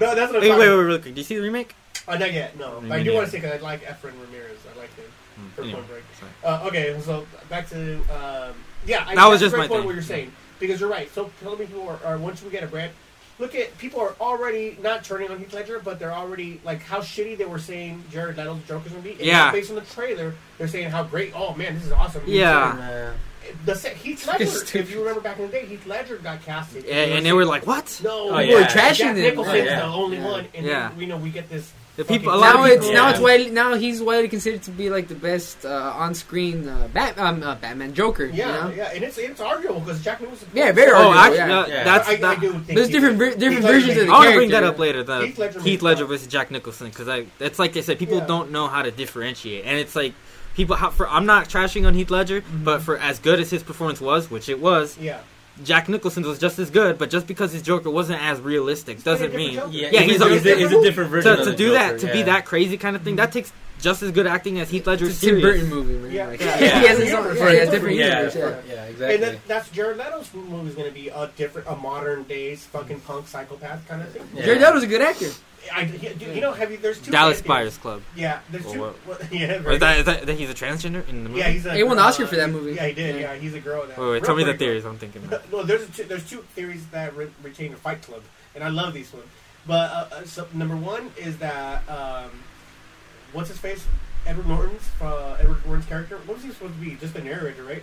No, that's what I'm Hey, talking wait, wait, really quick. Do you see the remake? Uh, not yet, no. Me But I do neither. want to say because I like Efren Ramirez. I like him for Anyway, Break. Uh, okay, so back to um, yeah. I, That was just my point thing. What you're saying because you're right. So so many people are, are once we get a brand. Look at people are already not turning on Heath Ledger, but they're already like how shitty they were saying Jared Leto's Joker's gonna be. And Yeah. Based on the trailer, they're saying how great. Oh man, this is awesome. Yeah. The se- Heath Ledger. Stupid. if you remember back in the day, Heath Ledger got casted, And, and they were like, "What?" no, Oh, we yeah. were trashing Jack them. Nicholson's Oh, yeah. the only Yeah. one, and Yeah. then, we know we get this. The people, a lot Now of people. it's now it's widely now he's widely considered to be like the best uh, on-screen uh, Bat um, uh, Batman Joker. Yeah, you know? yeah, and it's it's arguable because Jack Nicholson. Yeah, very Oh, arguable, actually, yeah. no, Yeah. that's I, I do There's different ver- different Heath Ledger versions of made- the I want to bring that up later. The Heath Ledger Heath Ledger versus Jack Nicholson because I it's like they said people Yeah. don't know how to differentiate, and it's like people. How, for I'm not trashing on Heath Ledger, Mm-hmm. but for as good as his performance was, which it was, Yeah, Jack Nicholson was just as good, but just because his Joker wasn't as realistic doesn't mean Joker. Yeah, Yeah, he's, he's a, a- he's, a, he's a different version to, of to do Joker, that to be that crazy kind of thing that takes just as good acting as Heath Ledger's It's a Tim serious. Burton movie, man. Yeah. Like, Yeah. he has his Yeah. own Yeah. yeah, Yeah. different Yeah, universe. Yeah. yeah, And exactly. then that's Jared Leto's movie is going to be a different, a modern days fucking punk psychopath kind of thing. Yeah. Jared Leto's a good actor. I, he- you know, have you? There's two Dallas Buyers. Club. Yeah, there's Or two. what? What, yeah, right. is that, is that, that he's a transgender in the movie? yeah, he's a. He won an Oscar uh, for that movie. Yeah, he did. Yeah. Yeah, he's a girl. That, Wait, wait, tell me the theories I'm thinking of. No, there's a two, there's two theories that re- retain a Fight Club, and I love these ones. But uh, uh, so number one is that um, what's his face, Edward Norton's uh, Edward Norton's character. What was he supposed to be? Just a narrator, right?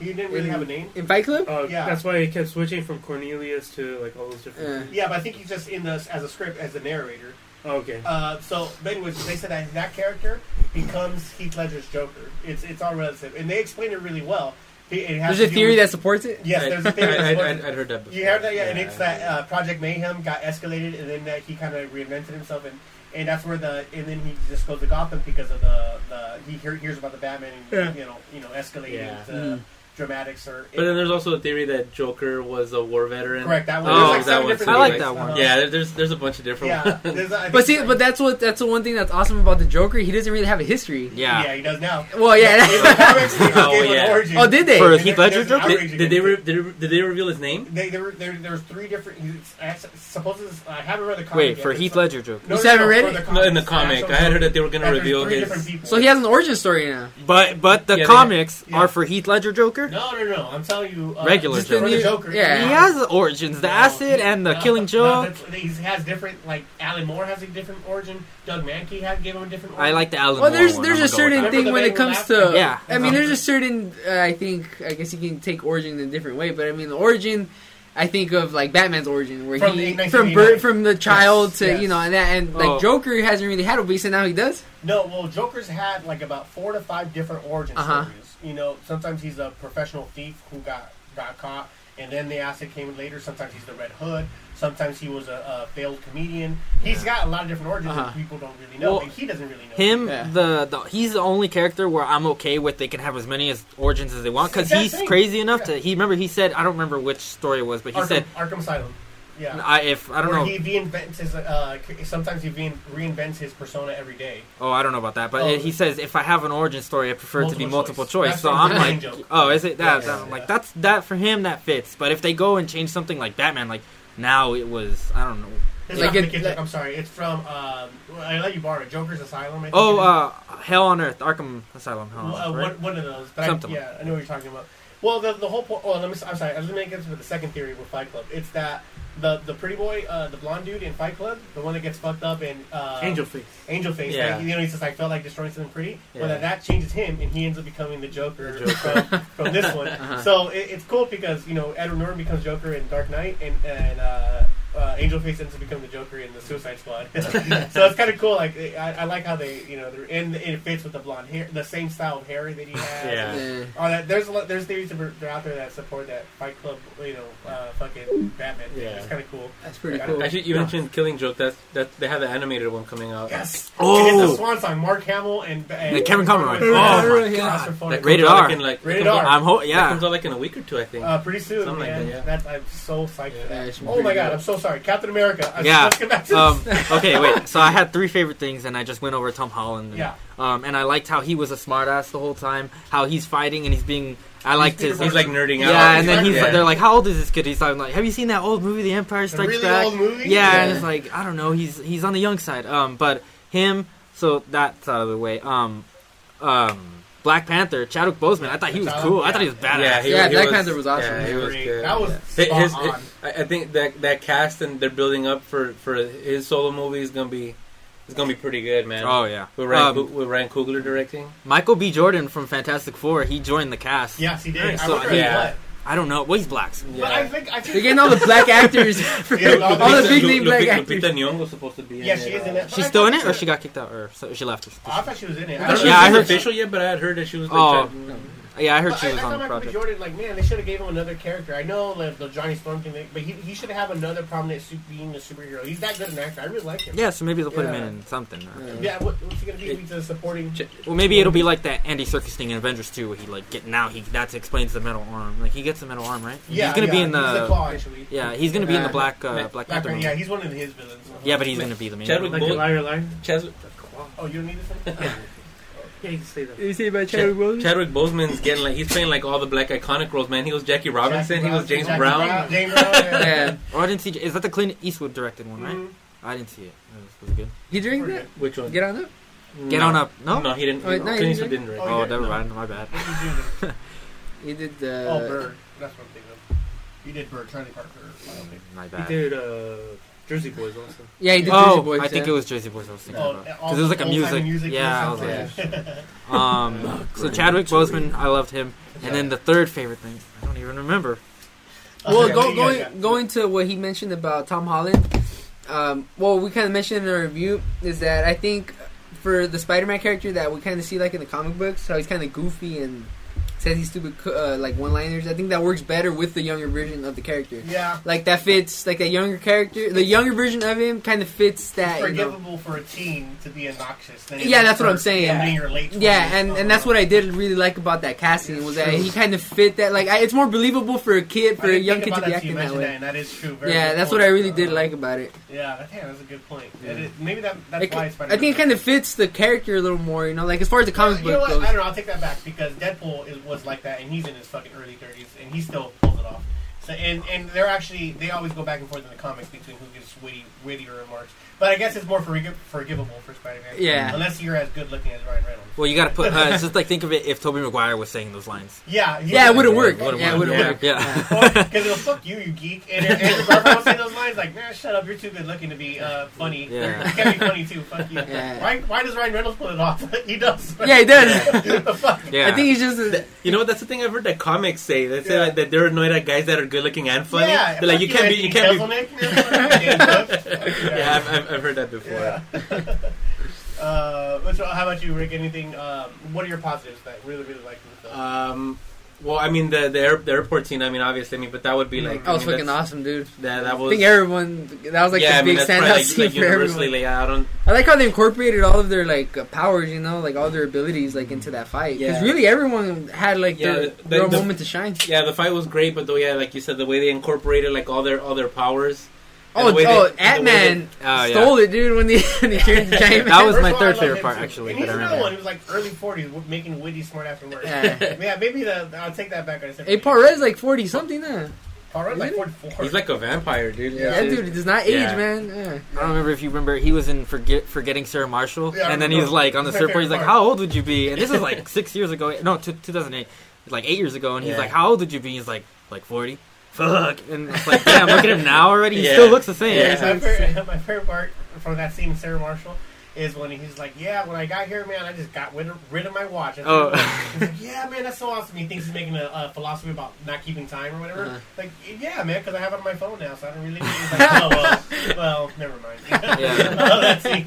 He didn't really have a name. In Fight Club? Oh, Yeah. That's why he kept switching from Cornelius to like all those different. Yeah. things. Yeah, but I think he's just in this as a script as a narrator. Oh, okay. Uh, so, but anyways, they said that that character becomes Heath Ledger's Joker. It's it's all relative, and they explain it really well. It- it has There's a theory with- that supports it. yes, I, there's a theory. I, that's I, what- I, would heard that before. You heard that, yeah, and it's I- that uh, Project Mayhem got escalated, and then that he kind of reinvented himself, and, and that's where the and then he just goes to Gotham because of the, the he hear, hears about the Batman, and Yeah. you know, you know, escalating Yeah. to Mhm. Dramatics or But then there's also a theory that Joker was a war veteran. correct that one. Oh, There's like that one too. I like that one. Yeah, there's there's a bunch of different yeah. ones. there's a- I But see, so. but that's what that's the one thing that's awesome about the Joker. He doesn't really have a history. Yeah. yeah, he does now. Well, yeah. In the comics, they Oh, yeah. origin. oh, did they? For Heath Ledger Joker? Did, did they re- did, they- did they reveal his name? They, there, were- there, there's three different. I suppose I haven't read the comic. Wait, yet, for Heath Ledger Joker. No, You no, haven't no, read it? No, in the comic. I had heard that they were gonna reveal his. So he has an origin story now. But but the comics are for Heath Ledger Joker. No, no, no. I'm telling you, uh, Regular just for Joker. the Joker. Yeah. He has origins, the No, acid and the no, killing no, joke. that's- he has different. Like Alan Moore has a different origin. Doug Mahnke had gave him a different. Origin. I like the Alan Moore. Well, Moore there's one, there's I'm a gonna go with certain that. thing when it comes to laughed? Yeah. I mean, there's a certain uh, I think I guess you can take origin in a different way, but I mean the origin. I think of like Batman's origin, where From he the from 1989. birth from the child Yes, to yes. you know and that and like Oh. Joker hasn't really had a but he said now he does. No, well, Joker's had like about four to five different origin Uh-huh. stories. You know, sometimes he's a professional thief who got got caught, and then the acid came later. Sometimes he's the Red Hood. Sometimes he was a, a failed comedian. He's got a lot of different origins Uh-huh. that people don't really know, Well, and he doesn't really know. Him, Yeah. the, the he's the only character where I'm okay with. They can have as many as origins as they want because he's same. crazy enough Yeah. to. He remember he said I don't remember which story it was, but he Arkham, said Arkham Asylum. Yeah. I if I don't Where know. he reinvents his. Uh, sometimes he reinvents his persona every day. Oh, I don't know about that, but Oh. he says if I have an origin story, I prefer it to be Multiple choice. choice. So I'm like, joke. oh, is it that? Yeah, that- yeah, like that's that for him that fits. But if they go and change something like Batman, like now it was I don't know. It's Like it- I'm sorry. It's from. Um, I let you borrow it. Joker's Asylum. Oh, uh, Hell on Earth, Arkham Asylum. Hell on Earth, uh, right? one, one of those. Something. I, yeah, I know what you're talking about. Well, the, the whole point. Well, let me. I'm sorry. Let me get to the second theory with Fight Club. It's that the the pretty boy, uh, the blonde dude in Fight Club, the one that gets fucked up in uh, Angel face. Angel Face. Yeah. Like, you know, he says I felt like destroying something pretty. Well, Yeah. that that changes him, and he ends up becoming the Joker, The Joker. From, from this one. Uh-huh. So it, it's cool because you know Edward Norton becomes Joker in Dark Knight, and and uh, uh, Angel Face ends up becoming the Joker in the Suicide Squad. so it's kind of cool. Like I, I like how they you know they're and it fits with the blonde hair, the same style of hair that he has. Yeah. Yeah. Oh, that, there's a lot, there's theories that are out there that support that Fight Club, you know, uh, fucking Batman. thing. Yeah. it's kind of cool. That's pretty Yeah. cool. Actually, you mentioned Killing Joke. That that they have the animated one coming out. Yes. Oh. And it's a swan song. Mark Hamill and, and And Kevin Conroy. Oh, Oh, my yeah. God. That Rated R. Like in like, Rated that comes R. out- I'm ho- That yeah. comes out like in a week or two, I think. Uh, pretty soon, Something like man. that, yeah. That's, I'm so psyched for that. Yeah, it should be oh my god. I'm so sorry. Captain America. Uh, Yeah. Let's get back to Um, okay, wait. So I had three favorite things, and I just went over Tom Holland. And, Yeah. Um, and I liked how he was a smartass the whole time. How he's fighting and he's being. I liked Peter his. He's like nerding out. Yeah, and then he's Yeah. they're like, "How old is this kid?" He's talking like, "Have you seen that old movie, The Empire A Strikes really Back?" old movie. Yeah, and it's like I don't know. He's he's on the young side. Um, but him. So that's out of the way. Um, um, Black Panther, Chadwick Boseman. I thought he was Chadwick, cool. I thought he was badass. Yeah, he, Yeah, he Black was, Panther was awesome. Yeah, he was good. That was His, spot his- on. I I think that that cast and they're building up for for his solo movie is gonna be it's gonna be pretty good, man. Oh yeah. with Ryan, Um, Coog- with Ryan Coogler directing. Michael B. Jordan from Fantastic Four. He joined the cast. Yes, he did. So, wonder yeah. What. I don't know. Well, he's black. so- But I think I think They're getting all the black actors. Yeah, all all the Lupita- big Lu- name black Lupita, actors. Lupita Nyong'o's supposed to be. Yeah, in she it, is in it. She's still in it, or she got kicked out, or so she left. I thought she was in it. I I don't don't know Yeah, I heard- official yet, but I had heard that she was like. Oh. Trying- Yeah, I heard But she I, was I on thought the project. Jordan, like, man, they should have gave him another character. I know like, the Johnny Storm thing, but he, he should have another prominent su- being a superhero. He's that good an actor. I really like him. Yeah, so maybe they'll put him Yeah. in something. uh, Yeah, what, what's he gonna be? He's a supporting. Well, maybe it'll be like that Andy Serkis thing in Avengers 2, where he like get now he that explains the metal arm. Like he gets the metal arm, right? Yeah, he's gonna be yeah, in he's the. claw, actually. yeah, he's gonna be in the Black uh, Ma- Black Black Panther. Panther, yeah, he's one of his villains. Yeah, but he's gonna be the main. Chadwick one. Like liar, liar. Chas- Oh, you don't need this one. Yeah, you can say that. You say about Chadwick Chadwick Boseman's getting like he's playing like all the black iconic roles. Man, he was Jackie Robinson. Jackie he was James Jackie Brown. James Brown. Yeah. Yeah, Oh, I didn't see. Is that the Clint Eastwood directed one, right? Mhm. I didn't see it. It was, was it good. you drink that? Which one? Get on up. Get on up. No. No, he didn't. Oh, no, Clint he Eastwood didn't. didn't. Oh, direct. Oh, did? never No. mind. My bad. he did you do? You did the. Oh, Bird. That's what I'm thinking of. He did Bird, Charlie Parker. biopic. My He bad. did uh, Jersey Boys also. Yeah, he did. Oh, Jersey Boys, I think it was Jersey Boys I was thinking Oh, about because it was like a music. music Yeah, I was like, um. So Chadwick Boseman, I loved him, and then the third favorite thing, I don't even remember. Well, Yeah, go, going yeah. going to what he mentioned about Tom Holland. Um, well, we kind of mentioned in our review is that I think for the Spider-Man character that we kind of see like in the comic books, how he's kind of goofy and says these stupid uh, like one-liners. I think that works better with the younger version of the character. Yeah. Like that fits like that younger character. The younger version of him kind of fits that. It's You know. forgivable for a teen to be obnoxious. Yeah, that's what I'm saying. in your late Yeah, and, and that's what I did really like about that casting was that he kind of fit that. Like, I, it's more believable for a kid, for a young kid to be acting that way. that is true. Very Yeah, that's point. what I really did Uh, like about it. Yeah, that, yeah, that's a good point. Yeah. Is- maybe that that's It- why I Spider-Man think it kind of fits the character a little more, you know, like as far as the comic book goes. I don't know. I'll take that back because Deadpool is, was like that, and he's in his fucking early thirties, and he still pulls it off. So, and and they're actually they always go back and forth in the comics between who gives witty wittier remarks. But I guess it's more forgi- forgivable for Spider-Man. Yeah. Unless you're as good looking as Ryan Reynolds. Well, you got to put. Uh, it's just like think of it if Tobey Maguire was saying those lines. Yeah. Yeah, it would've worked. Would've Yeah, it worked. would've Yeah. worked. Yeah. Because it'll fuck you, you geek. And and Andrew Garfield will say those lines like, "Man, shut up! You're too good looking to be uh, funny. Yeah. You can't be funny too. Fuck you." Yeah. Why? Why does Ryan Reynolds pull it off? he does. Yeah, he does. the fuck. Yeah. I think he's just. A, You know? That's the thing I've heard that comics say. They say Yeah. like, that they're annoyed at guys that are good looking and funny. Yeah, They're like, fuck you can't be, you can't be. Yeah, I've, I've, I've heard that before. Yeah. uh, what's- how about you, Rick? Anything? Um, what are your positives that really, really like in the film? Um, well, I mean the the, air, the airport scene. I mean, obviously, I mean, but that would be like. that was I mean, fucking awesome, dude. That that I think everyone. That was like yeah, the I big that's standout probably, like, scene like for universally. everyone. Like, I don't. I like how they incorporated all of their like uh, powers, you know, like all their abilities, like into that fight. Because Yeah. really, everyone had like Yeah, their, the- their the- moment to shine. Yeah, the fight was great, but though, yeah, like you said, the way they incorporated like all their all their powers. Oh, and Oh, the way oh, they- and the way Ant Man Oh, yeah. stole it, dude. When the, when he turned into giant That was my third favorite part, too. actually, And he's I another one. He was like early forties, making witty, smart ass words. Yeah. yeah, maybe the I'll take that back. I said Hey, Paul like forty something now. Paul like forty four. He's like a vampire, dude. Yeah, Yeah. dude, it does not age, Yeah. man. Yeah. I don't remember if you remember. He was in Forget Forgetting Sarah Marshall, Yeah, and then remember. he's like on the It's my surfboard. He's like, "How old would you be?" And this is like six years ago. No, 2008. Like eight years ago, and he's like, "How old would you be?" He's like, "Like 40." Fuck. And it's like, damn, look at him now already. He Yeah. still looks the same. Yeah. my, favorite, my favorite part from that scene, with Sarah Marshall, is when he's like, "Yeah, when I got here, man, I just got rid of, rid of my watch." And Oh. like, "Yeah, man, that's so awesome." He thinks he's making a, a philosophy about not keeping time or whatever. Uh-huh. Like, yeah, man, because I have it on my phone now, so I don't really. He's like, "Oh well, well, never mind." Yeah. That scene.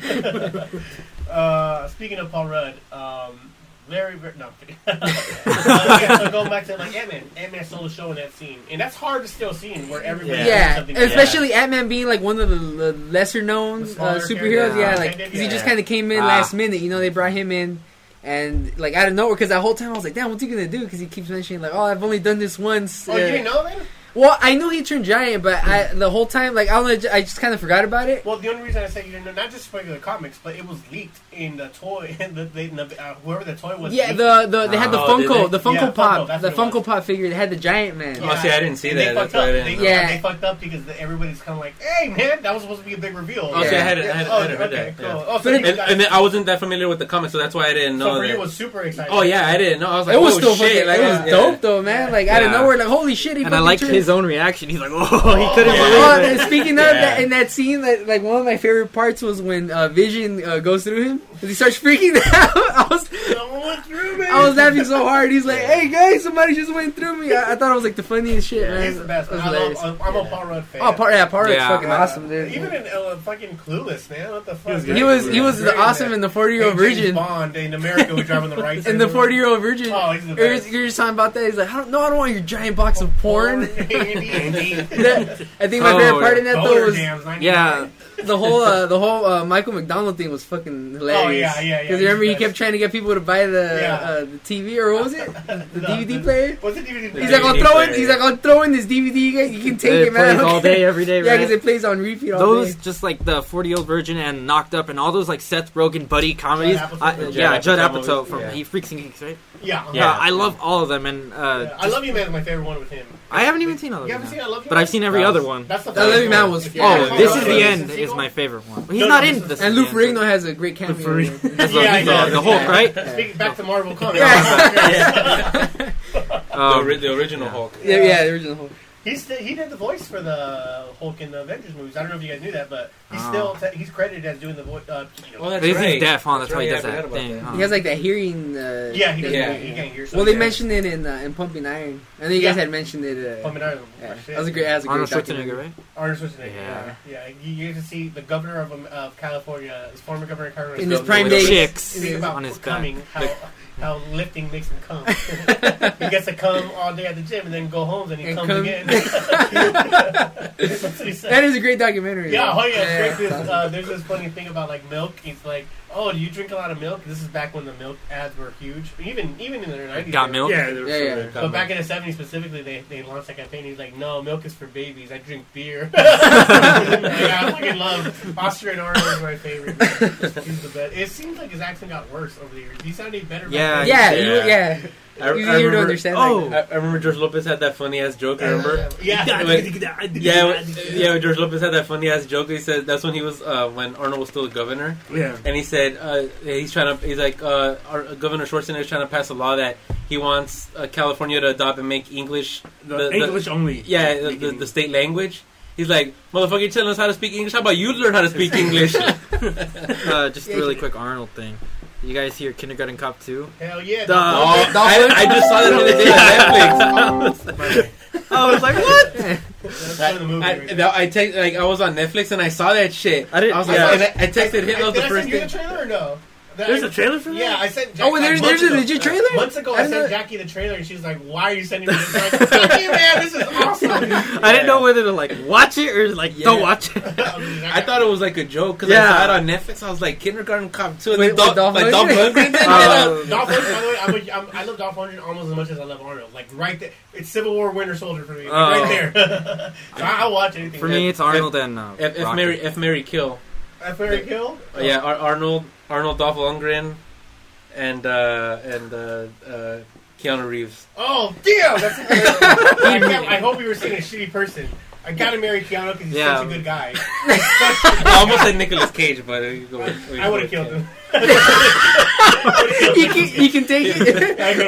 uh, speaking of Paul Rudd, um, very, very no. I'm kidding. uh, yeah, so going back to like Ant Man, Ant Man stole the show in that scene, and that's hard to still see where everybody Yeah. Yeah, something. especially Ant Man being like one of the, the lesser known The uh, superheroes. character. Yeah, Yeah. like 'cause he just kind of came in Ah. last minute. You know, they brought him in, and like out of nowhere, because that whole time I was like, "Damn, what's he gonna do?" Because he keeps mentioning like, "Oh, I've only done this once." Oh, you Uh, didn't know that? Well, I knew he turned giant, but I, the whole time, like, I don't know, I just kind of forgot about it. Well, the only reason I said you didn't know, not just regular comics, but it was leaked in the toy, in the, they, in the uh, whoever the toy was. Yeah, leaked. the, the they had the Oh, did Funko, they? the Funko Yeah, Funko, Pop, that's the what it Funko Pop figure. They had the giant man. Oh, see, I didn't see And that. They That's fucked why I up. didn't. They, Yeah. they fucked up because the, everybody's kind of like, "Hey, man, that was supposed to be a big reveal." Oh, see, I had, I Yeah. had, Oh, I had heard okay, that. cool. yeah. Oh, so you And, guys- and then I wasn't that familiar with the comics, so that's why I didn't know so for that. you, it was super exciting. oh yeah, I didn't know. I was like, It was oh, still shit. fucking, like, it was yeah. dope though, man. Like out of Yeah. nowhere, like holy shit, he And I fucking liked turned- his own reaction. He's like, "Oh, he couldn't yeah. Oh, believe and it." speaking of Yeah. that, in that scene, that like one of my favorite parts was when uh, Vision uh, goes through him, he starts freaking out. I was, Someone went through me. I was laughing so hard. He's like, "Hey guys, somebody just went through me." I, I thought it was like the funniest shit, man. He's the best. It was I hilarious. love, I'm a Yeah. Paul Rudd fan. Oh, part yeah, part Yeah. fucking Uh, awesome, dude. Even in uh, fucking Clueless, man. What the fuck? was he was he was the awesome in the forty year old James virgin. Bond in America was driving the right. In the forty year old virgin. Oh, he's the You're, best. you're just talking about that. He's like, I don't, no, I don't want your giant box of porn. Andy, Andy. That- I think my Oh, favorite part in that though Boner was jams, 99. Yeah, the whole uh, the whole uh, Michael McDonald thing was fucking hilarious. Oh, yeah, yeah, yeah. Because remember he kept trying to get people to buy the Yeah. uh, the TV or what was it, the DVD player. What's the DVD? He's like, I'll DVD throw it. He's like, I'll throw in this DVD. You guys- you can take it it, man. all day, every day. Yeah, right? because it plays on repeat all those day. just like the 40 year old virgin and knocked up and all those like Seth Rogen buddy comedies. Apatow I- movies. yeah, Judd Judd Apatow Apatow from yeah. He Freaks and Geeks, right? Yeah, Yeah, Yeah. I love all of them, and uh, I love you, man. My favorite one with him. I haven't even seen all of You them, haven't seen I love you, but I've seen every That other one. That's the That Love You Man was If you fun. haven't Oh, this is the end. A Is my favorite one. He's No, not no, in this this. And is Lou Ferrigno has a great cameo. furry. in it. Yeah, what I he's know. on, the Hulk, right? Speaking back to Marvel Comics. the, Um, ori- the original Hulk. yeah, yeah, the original Hulk. He's the, he did the voice for the Hulk in the Avengers movies. I don't know if you guys knew that, but he's Oh. still te- he's credited as doing the voice. Uh, you know. Oh, that's He's right. deaf, huh? That's why he right, does I forgot that about thing. that. huh? He has like that hearing. Uh, yeah, he does. Yeah. He can't hear. so Well, they yeah. mentioned it in uh, in Pumping Iron. I think you guys Yeah. had mentioned it. Uh, Pumping Iron. yeah, Shit. that was a great. That was a great Arnold documentary. Schwarzenegger, right? Arnold Schwarzenegger. Yeah. Yeah, yeah. You, you get to see the governor of, um, of California, his former governor of California, In his prime the days. chicks Speak about on his back. coming, how how lifting makes him come. he gets to come all day at the gym and then go home and he And comes come- again. That's what he said. That is a great documentary. Yeah, though. oh yeah, great. it's 'cause, uh, there's this funny thing about like milk. He's like, "Oh, do you drink a lot of milk?" This is back when the milk ads were huge. Even even in the 90s. Got milk? Yeah, there was Yeah, some- yeah. But back in the 70s specifically, they, they launched that campaign. He's like, "No, milk is for babies. I drink beer." yeah, I fucking love Austrian Arnold is my favorite. He's the best. It seems like his accent got worse over the years. He sounded better. back Yeah, then. yeah, Yeah. yeah. I, I Easier to remember, understand. Oh. like, I, I remember George Lopez had that funny ass joke. I Remember? Yeah. Yeah, yeah. George Lopez had that funny ass joke. He said that's when he was uh, when Arnold was still a governor, Yeah. and he said uh, he's trying to. He's like uh, our, Governor Schwarzenegger is trying to pass a law that he wants uh, California to adopt and make English The, The- the- English only. Yeah, the, the, the state language. He's like, motherfucker, you're telling us how to speak English? How about you learn how to speak English? Uh, just a really quick Arnold thing. You guys hear Kindergarten Cop 2? Hell yeah. The- oh, I, I just saw that the other day on Netflix. I was like, what? That's the movie. I, right that- I text like I was on Netflix and I saw that shit. I didn't- I was like, yeah. and I, I texted there. Hitler Did the I first send you the day. trailer or no? That There's I- a trailer for that? Yeah, I sent. Oh, there's- months there's a ago- legit trailer? Months ago, I I, sent know- Jackie the trailer, and she was like, "Why are you sending me this?" I'm like, Fuck you, man! This is awesome. I didn't know whether to like watch it or like don't watch it. I thought it was like a joke because Yeah. I saw it on Netflix. I was like, Kindergarten Cop 2. And With- then Dolph, with Dolph like Dolph Lundgren? Lundgren. did. Oh. Dolph Lundgren, by the way, I'm a, I'm, I love Dolph Lundgren almost as much as I love Arnold. Like right there, it's Civil War Winter Soldier for me, like, Oh. right there. so I, I'll watch anything. For me, it's Arnold and uh, F, F Marry F Marry Kill. F. Marry Kill. Uh, yeah, Ar- Arnold Arnold Dolph Lundgren and uh, and uh, uh, Keanu Reeves. Oh damn! That's a great one. I, I hope you were seeing a shitty person. I gotta marry Keanu because he's Yeah. such a good guy. I almost said Nicolas Cage, but you go with- I would have killed him. you can you can take it. I go.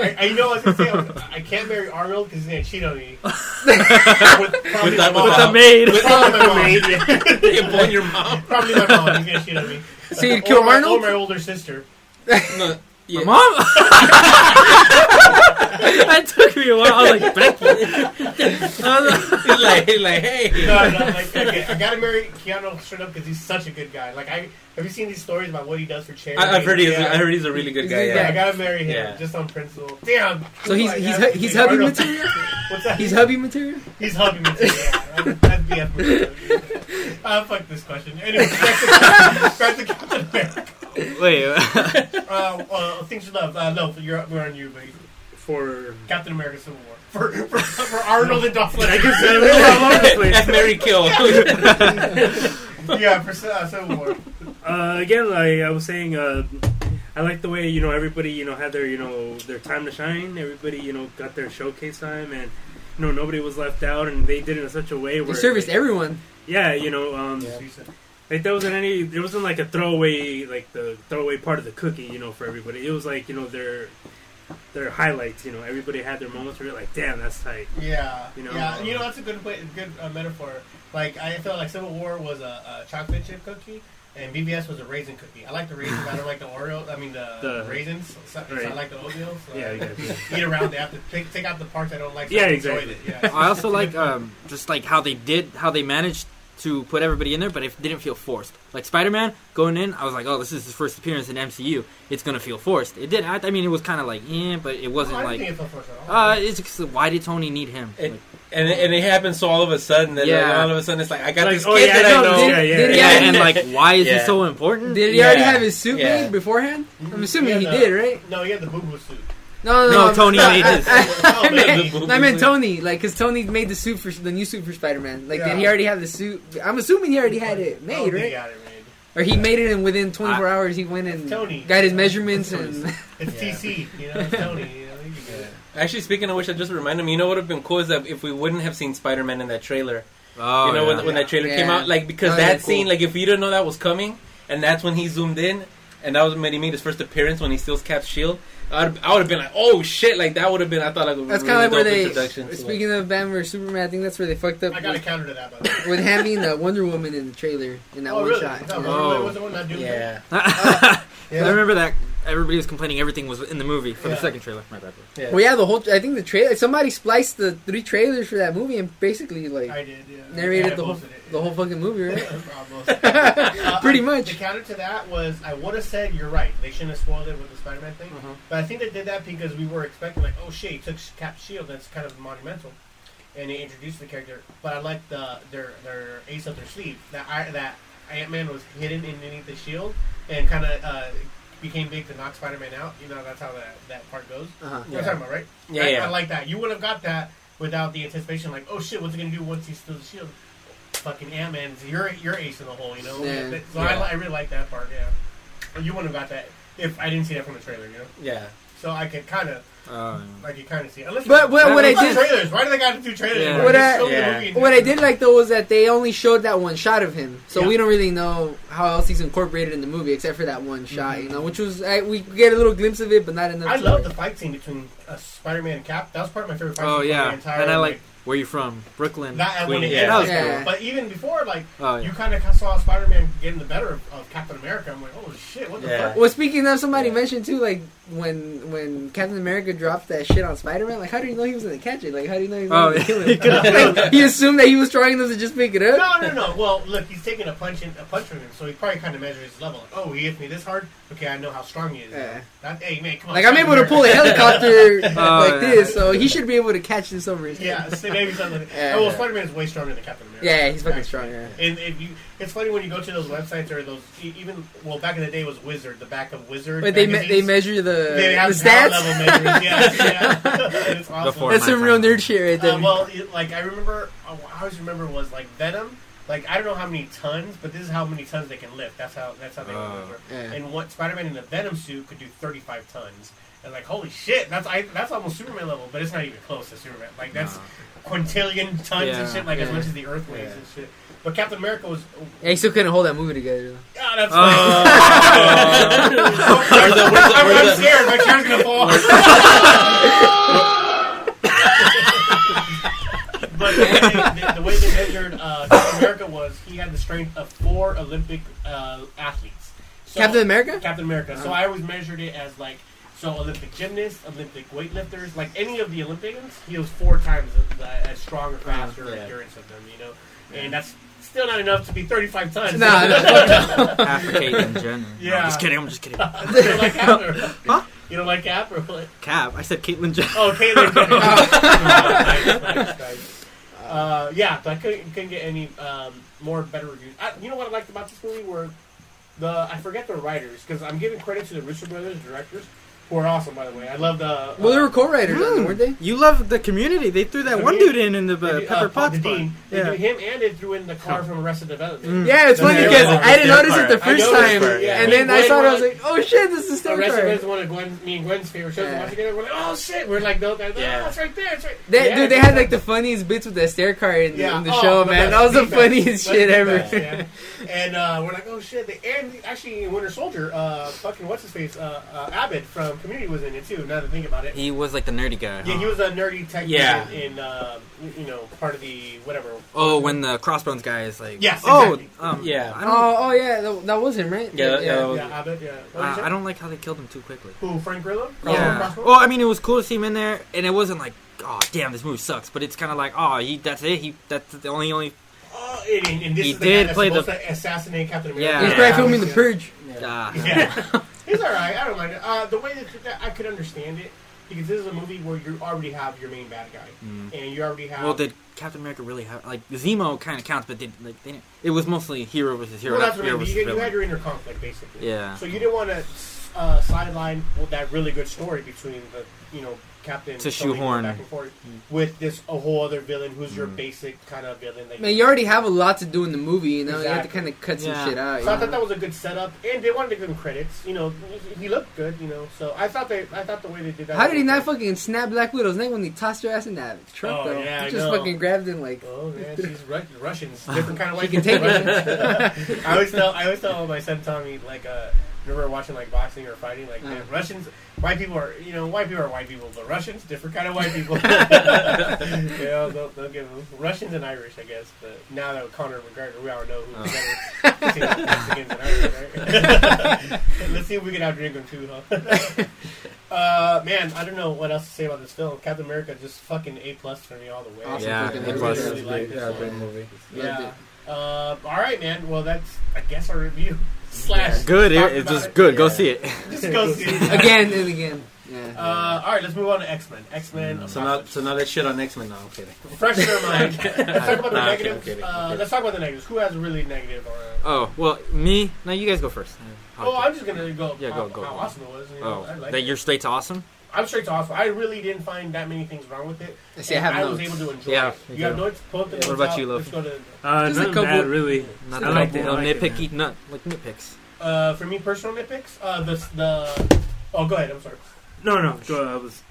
I, I, know I was gonna say? I can't marry Arnold because he's gonna cheat on me. with probably With my that- mom. with the maid. With probably my mom. You pulling your mom. Probably my mom. He's gonna cheat on me. So you'd kill or my, Arnold? Or my older sister. No, yeah. Mom? that took me a while. I was like, Becky. I was like- He's like, he's like, hey. No, no, like, okay, I gotta marry Keanu straight up because he's such a good guy. Like, I have you seen these stories about what he does for charity? I, I've heard he's. Yeah. I heard he's a really good He's guy. a Yeah, I gotta marry him Yeah. just on principle. Damn. So he's Like, he's he's hubby material. What's that? He's hubby material. He's hubby material. Yeah, that- that'd be FMW. Ah, fuck this question. Anyway, back to, back to Captain America. Wait. Uh, uh, things you love. Uh, no, you're, we're on you, buddy. For Captain America Civil War. For, for, for Arnold and Dolph I Lundgren. guess we're all over the place. F Marry Kill. yeah, for uh, Civil War. Uh, again, like I was saying, uh, I like the way you know everybody you know had their you know their time to shine. Everybody you know got their showcase time, and you know nobody was left out, and they did it in such a way He where serviced like, everyone. Yeah, you know, um, like there wasn't any, there wasn't like a throwaway like the throwaway part of the cookie, you know, for everybody. It was like you know their their highlights. You know, everybody had their moments where you're like, damn, that's tight. Yeah, You know, yeah, um, you know that's a good way, good uh, metaphor. Like I felt like Civil War was a, a chocolate chip cookie, and BVS was a raisin cookie. I like the raisins. I don't like the Oreo. I mean the, The- raisins. So, so I like the oatmeal. So Yeah, I you guys- eat around. They have to take, take out the parts I don't like. So Yeah, I enjoy exactly. It. Yeah. I also like um, just like how they did, how they managed to put everybody in there, but it didn't feel forced. Like Spider-Man going in, I was like, oh, this is his first appearance in MCU. It's gonna feel forced. It did. I, I mean, it was kind of like, eh, but it Oh, wasn't I didn't like. think it felt forced at all. Uh, it's just, why did Tony need him? It- Like, and it, and it happened so all of a sudden that Yeah. all of a sudden it's like I got Like, this oh, kid yeah, that I I know. know. Yeah, yeah. Did- yeah, yeah. and like, why is Yeah. he so important? Did he Yeah. already have his suit Yeah. made beforehand? I'm assuming he Yeah, the- did, right? no, he had the boo boo suit. No, no, No, I'm- Tony I- made I- his. I, Oh, I meant, I meant Tony, like, cause Tony made the suit for the new suit for Spider-Man. Like, did he already have the suit? I'm assuming he already had it Oh, made, they right? got it made. Or he made it in within 24 hours. He went and Tony. got his measurements and It's TC. You know, it's Tony. You know, you can get it. Actually, speaking of which, I just reminded me. You know what would have been cool is that if we wouldn't have seen Spider-Man in that trailer. Oh, you know yeah. when, when that trailer came out, like because Oh, that yeah, cool. scene, like if you didn't know that was coming, and that's when he zoomed in, and that was when he made his first appearance when he steals Cap's shield. I would, I would have been like, oh shit, like that would have been. I thought like a that's really kind of like where dope they. introduction like- Speaking of Batman vs Superman, I think that's where they fucked up I got a with, counter to that, by the way. with having the Wonder Woman in the trailer in that oh, one really? shot. No, Yeah. Oh. was the one not doing yeah, Yeah. I oh. remember that everybody was complaining everything was in the movie for Yeah. the second trailer. My bad. bro. yeah. Well, yeah, the whole. I think the trailer. Somebody spliced the three trailers for that movie and basically like I did, yeah. narrated Yeah, I the whole posted it, the whole fucking movie, right? Uh, Pretty much. The counter to that was I would have said you're right. They shouldn't have spoiled it with the Spider-Man thing. Uh-huh. But I think they did that because we were expecting like, oh shit, he took Cap's shield. That's kind of monumental, and they introduced the character. But I like the their their ace up their sleeve. That I, that Ant Man was hidden underneath the shield and kind of uh, became big to knock Spider-Man out. You know that's how that that part goes. Uh-huh. You know what Yeah. Talking about, right? Yeah, I, yeah. I like that. You would have got that without the anticipation, like, oh shit, what's he gonna do once he steals the shield? Fucking Ant Man's your your ace in the hole, you know. Yeah. So I, I really like that part. Yeah, But you wouldn't have got that if I didn't see that from the trailer, you know. yeah. So I could kind of, Oh, I could kind of see. It. Unless But what, what I Why did trailers? Why do they got to do trailers? Yeah. What I- show Yeah. What I did like though was that they only showed that one shot of him, so Yeah. we don't really know how else he's incorporated in the movie except for that one shot, Mhm. you know, which was I, we get a little glimpse of it, but not enough. I love the fight scene between uh, Spider-Man and Cap. That was part of my favorite fight. oh scene yeah, from the entire, and I like where you from, Brooklyn. that and when Queens. it Yeah. that was Yeah. cool. But even before, like Oh yeah. you kind of saw Spider-Man getting the better of, of Captain America. I'm like, oh shit, what the Yeah. fuck? Well, speaking of, somebody Yeah. mentioned too, like when when Captain America dropped that shit on Spider Man, like how do you know he was gonna catch it? Like how do you know he was Oh, gonna yeah. kill him? could've- like, he assumed that he was trying to just pick it up. No, no, no. Well, look, he's taking a punch in, a punch from him, so he probably kind of measures his level. Like, oh, he hits me this hard. Okay, I know how strong he is. Yeah. That, hey, man, come on. Like I'm Captain able to pull a helicopter Oh, like yeah. this, so he should be able to catch this over his head. Yeah, so maybe something. Yeah. oh, well, Spider-Man is way stronger than Captain America. Yeah, he's fucking Actually. strong. Yeah. And if you, it's funny when you go to those websites or those e- even well back in the day it was Wizard, the back of Wizard. But they me- they measure the they have the stats. level measures. Yeah, yeah. it's awesome. Before That's some real nerd shit right there. Uh, well, it, like I remember, oh, I always remember was like Venom. Like I don't know how many tons, but this is how many tons they can lift. That's how that's how they Oh. remember. Yeah. And what Spider-Man in the Venom suit could do 35 tons. And like holy shit, that's I, that's almost Superman level, but it's not even close to Superman. Like that's quintillion tons Yeah. and shit, like as much as the Earth weighs Yeah. and shit. But Captain America was. yeah, he still couldn't hold that movie together. Though. Oh, that's. Where's the- where's the- I'm, where's I'm the- scared. My chair's gonna fall. but the way, they, the way they measured uh, Captain America was he had the strength of four Olympic uh, athletes. So, Captain America. Captain America. So Uh-huh. I always measured it as like so Olympic gymnasts, Olympic weightlifters, like any of the Olympians, he was four times as, as strong or faster Yeah. endurance of them. You know, and that's still not enough to be 35 times. Nah, no, Half Caitlyn Jenner. No, Yeah. I'm just kidding. I'm just kidding. you don't like Cap? Or, Huh? You don't like Cap or what? Cap. I said Caitlyn Jenner. Oh, Caitlyn Jenner. nice, nice, nice. Uh, yeah, but I couldn't, couldn't get any um, more better reviews. I, you know what I liked about this movie were the I forget the writers because I'm giving credit to the Russo brothers, directors, who are awesome by the way. I love the. Uh, Well, they were co-writers, on it, weren't they? You love the community. They threw that one dude in in the uh, Pepper uh, Potts the part. Dean. They Yeah. him and they threw in the car from Arrested Development. Mm. Yeah, it's funny because I didn't their notice it the first time, it, yeah. and then and I saw it. I was like- like, "Oh shit, this is their Arrested car." Development is one of Gwen, me and Gwen's favorite shows. Yeah. Yeah. Watching it, we're like, oh shit! We're like, no, that, Yeah. oh, it's right there. It's right. They, Yeah, dude, they had like the funniest bits with the stair car in, Yeah. in the Oh, show, man. That was the funniest shit ever. And uh, we're like, oh shit! They, and actually, in Winter Soldier, uh, fucking what's his face, uh, uh, Abbott from Community was in it too. Now that I think about it. He was like the nerdy guy. Yeah, huh? he was a nerdy tech Yeah. in, in uh, you know, part of the whatever. Oh, when the Crossbones guy is like, Yes, oh, exactly. um, Yeah. I don't, Oh, oh yeah, that, that was him, right? Yeah, yeah, that was- Yeah, Abbott. Yeah. What uh, did I don't like how they killed him too quickly. Who? Frank Grillo? Yeah. Crossbones? Well, I mean, it was cool to see him in there, and it wasn't like, oh, damn, this movie sucks. But it's kind of like, oh, he that's it. He that's the only only. Oh, and, and, and this He is the did guy that's play supposed the- to assassinate Captain America. Yeah. He's Yeah. probably filming The Yeah. Purge. Uh, Yeah. He's all right. I don't mind it. Uh, the way that, that I could understand it because this is a movie where you already have your main bad guy, Mm. and you already have. Well, did Captain America really have like Zemo kind of counts, but did like they didn't, it was mostly hero versus hero. well, that's what I mean. You, you had your inner conflict basically. Yeah. So you didn't want to uh, sideline well, that really good story between the you know Captain To Tony going shoehorn. back and forth with this a whole other villain who's your Mm. basic kind of villain. That Man, you already have a lot to do in the movie, you know. You have to Exactly. kind of cut some shit out. So I you thought know? that was a good setup, and they wanted to give him credits. You know, he looked good. You know, so I thought they, I thought the way they did that. How did he was not good. fucking snap Black Widow's neck when he tossed her ass in that truck? Oh, though, yeah, he I just know. fucking grabbed him like. Oh man, she's Ru- Russians, different kind of She white can take Russians. I always tell, I always tell my son Tommy, like, uh, remember watching like boxing or fighting, like, man, Uh. Russians, white people are, you know, white people are white people, but Russians, different kind of white people. you know, they'll, they'll give them Russians and Irish, I guess. But now that with Conor McGregor, we all know who's better. between Mexicans and Irish, right? Let's see if we can outdrink them too, huh? Uh, man, I don't know what else to say about this film. Captain America just fucking A plus for me all the way. Awesome Yeah, fucking A movie. plus. really like Yeah, great movie. Yeah. Uh, all right, man. Well, that's I guess our review slash. Good. talk It, it's just it. good. Go see it. Just go see it. Again and again. Yeah. Uh, all right, let's move on to X Men. X Men. So now, so now let's shit on X Men. No, I'm kidding. fresh in our mind. Let's talk about the Nah, I'm negatives. kidding, I'm kidding, uh, kidding. let's talk about the negatives. Who has really negative or? A, Oh well, me. No, you guys go first. oh, I'm just gonna go. Yeah, go, go, How go. awesome it was. You know, Oh, I like that it. you're straight to awesome. I'm straight to awesome. I really didn't find that many things wrong with it. See, I And have I was able to enjoy Yeah, it. me You have too. notes. Pull up the What notes about out. you, Let's Loaf? go to. Uh, Just a couple- bad, really. Not I like the little like nitpicky, man. not like nitpicks. Uh, for me, personal nitpicks. Uh, the the. Oh, go ahead. I'm sorry. No, no, go. I was.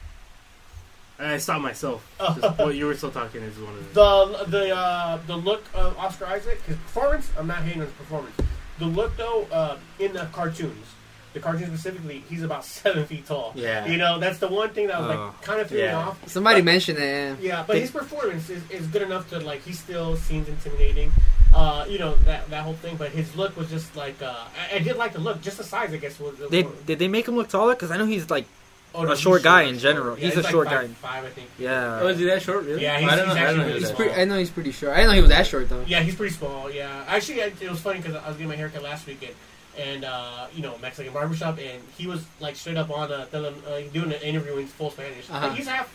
I stopped myself. Just what you were still talking is one of the. The the uh, the look of Oscar Isaac, his performance. I'm not hating on his performance. The look though, uh, in the cartoons, the cartoons specifically, he's about seven feet tall. Yeah. You know, that's the one thing that was Oh. like kind of threw me off. Somebody But- mentioned that. Yeah. Yeah, but They- his performance is, is good enough to like he still seems intimidating. Uh, you know that that whole thing, but his look was just like uh, I, I did like the look, just the size I guess was. They did they make him look taller? Because I know he's like oh, a he's short guy in general. Yeah, He's a like short five, guy. Five, I think. yeah. Oh, is he that short? Really? Yeah, he's- I don't know. he's I don't know. actually He's that pretty, short. I know he's pretty short. I didn't know he was that short though. Yeah, he's pretty small. Yeah, actually, I, it was funny because I was getting my haircut last weekend, and uh, you know, Mexican barbershop, and he was like straight up on uh, telling, uh, doing an interview in full Spanish. Uh-huh. Like, he's half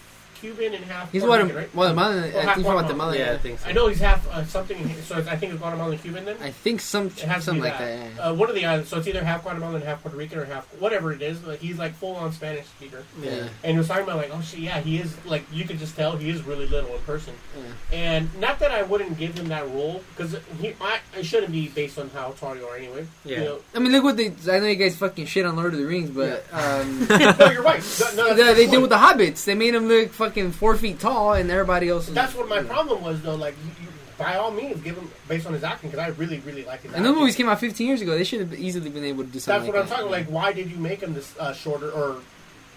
Cuban and half. He's Puerto Guatem- Rican, right? Guatemalan. Oh, I half think from Guatemalan. Guatemala. Yeah, I think so. I know he's half uh, something. in- So I think it's Guatemalan Cuban then. I think some It has to something be like that. yeah. Uh, one of the islands. So it's either half Guatemalan, half Puerto Rican, or half whatever it is. But he's like full on Spanish speaker. Yeah. And he was talking about like, oh shit, yeah, he is like you could just tell he is really little in person. Yeah. And not that I wouldn't give him that role because he, I, it shouldn't be based on how tall you are anyway. Yeah. You know, I mean, look what they. I know you guys fucking shit on Lord of the Rings, but um, no, you're right. No, no, that's they, the they did point. with the hobbits. They made him look fucking four feet tall, and everybody else. Was, That's what my problem was though. Like, you, by all means, give him based on his acting because I really, really like his. And those movies came out 15 years ago. They should have easily been able to do something. That's what I'm like that. talking. Like, why did you make him this uh, shorter or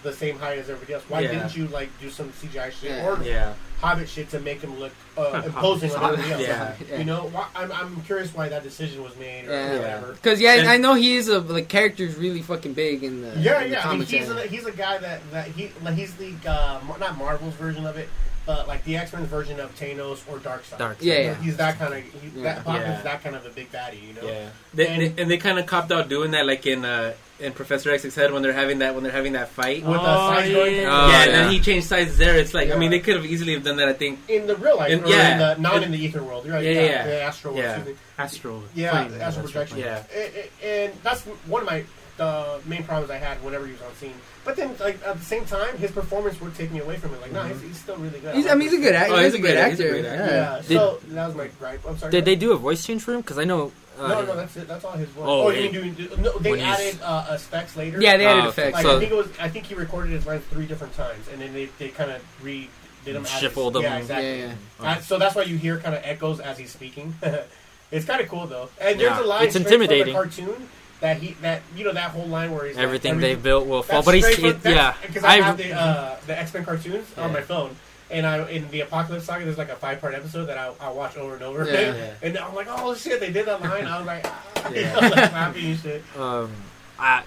the same height as everybody else? Why Yeah. didn't you like do some CGI shit Yeah. or Yeah. Hobbit shit to make him look uh, imposing on everybody else? Yeah. Yeah. You know, why, I'm, I'm curious why that decision was made or Yeah. whatever. Because yeah, And- I know he is a like character's really fucking big in the Yeah, in the yeah. I mean, he's a, he's a guy that, that he like, he's the uh, not Marvel's version of it, but like the X Men version of Thanos or Darkseid. Dark. Yeah, yeah. He's that kind of he, Yeah. that Hawkins Yeah. is that kind of a big baddie, you know. Yeah. They, and, and they kind of copped out doing that, like in uh, in Professor X's head when they're having that when they're having that fight. With the Oh, size yeah. going Oh, yeah, yeah. and then he changed sides there. It's like I mean, they could have easily have done that. I think. in the real life, And- or yeah. in the, not And- in the ether world. You're right. Yeah, Yeah, yeah, yeah. the astral world. Yeah. excuse. Astral. Yeah, astral astral projection. Yeah. And, and that's one of my the main problems I had whenever he was on scene. But then, like at the same time, his performance would take me away from it. Like, no, he's, he's still really good. He's, I mean, he's a good actor. Oh, he's, a good he's a actor. great actor. Yeah. Yeah. So that was my gripe. I'm sorry. Did they do a voice change for him? Because I know. Uh, No, no, that's it. That's all his voice. Oh, Oh, you he- mean doing? No, they added uh, uh, specs later. Yeah, they added okay. effects. Like, So- I think it was. I think he recorded his lines three different times, and then they, they kind of re did them. as Shuffled he's- them. Yeah, exactly. Yeah, yeah. Uh, so that's why you hear kind of echoes as he's speaking. it's kind of cool though. And there's a line it's intimidating. from the cartoon that he that you know that whole line where he's like, Everything every- they built will fall. But he's straight it, from- yeah. because I, I- have the uh, the X Men cartoons on my phone, and I in the Apocalypse Saga there's like a five part episode that I I watch over and over Yeah. again, Yeah. and I'm like, oh shit, they did that line. I was like, ah, Yeah. I was like happy and shit. Um, I,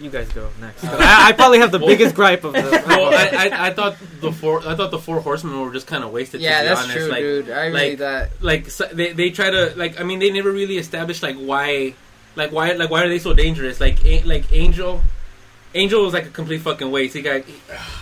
you guys go next. I, I probably have the Well- biggest gripe of the. well, I, I, I thought the four I thought the four horsemen were just kind of wasted. Yeah, to be that's honest. true, like, dude. I really like- thought. like so they they try to like I mean they never really established like why like why like why are they so dangerous like A- like Angel Angel was like a complete fucking waste. He got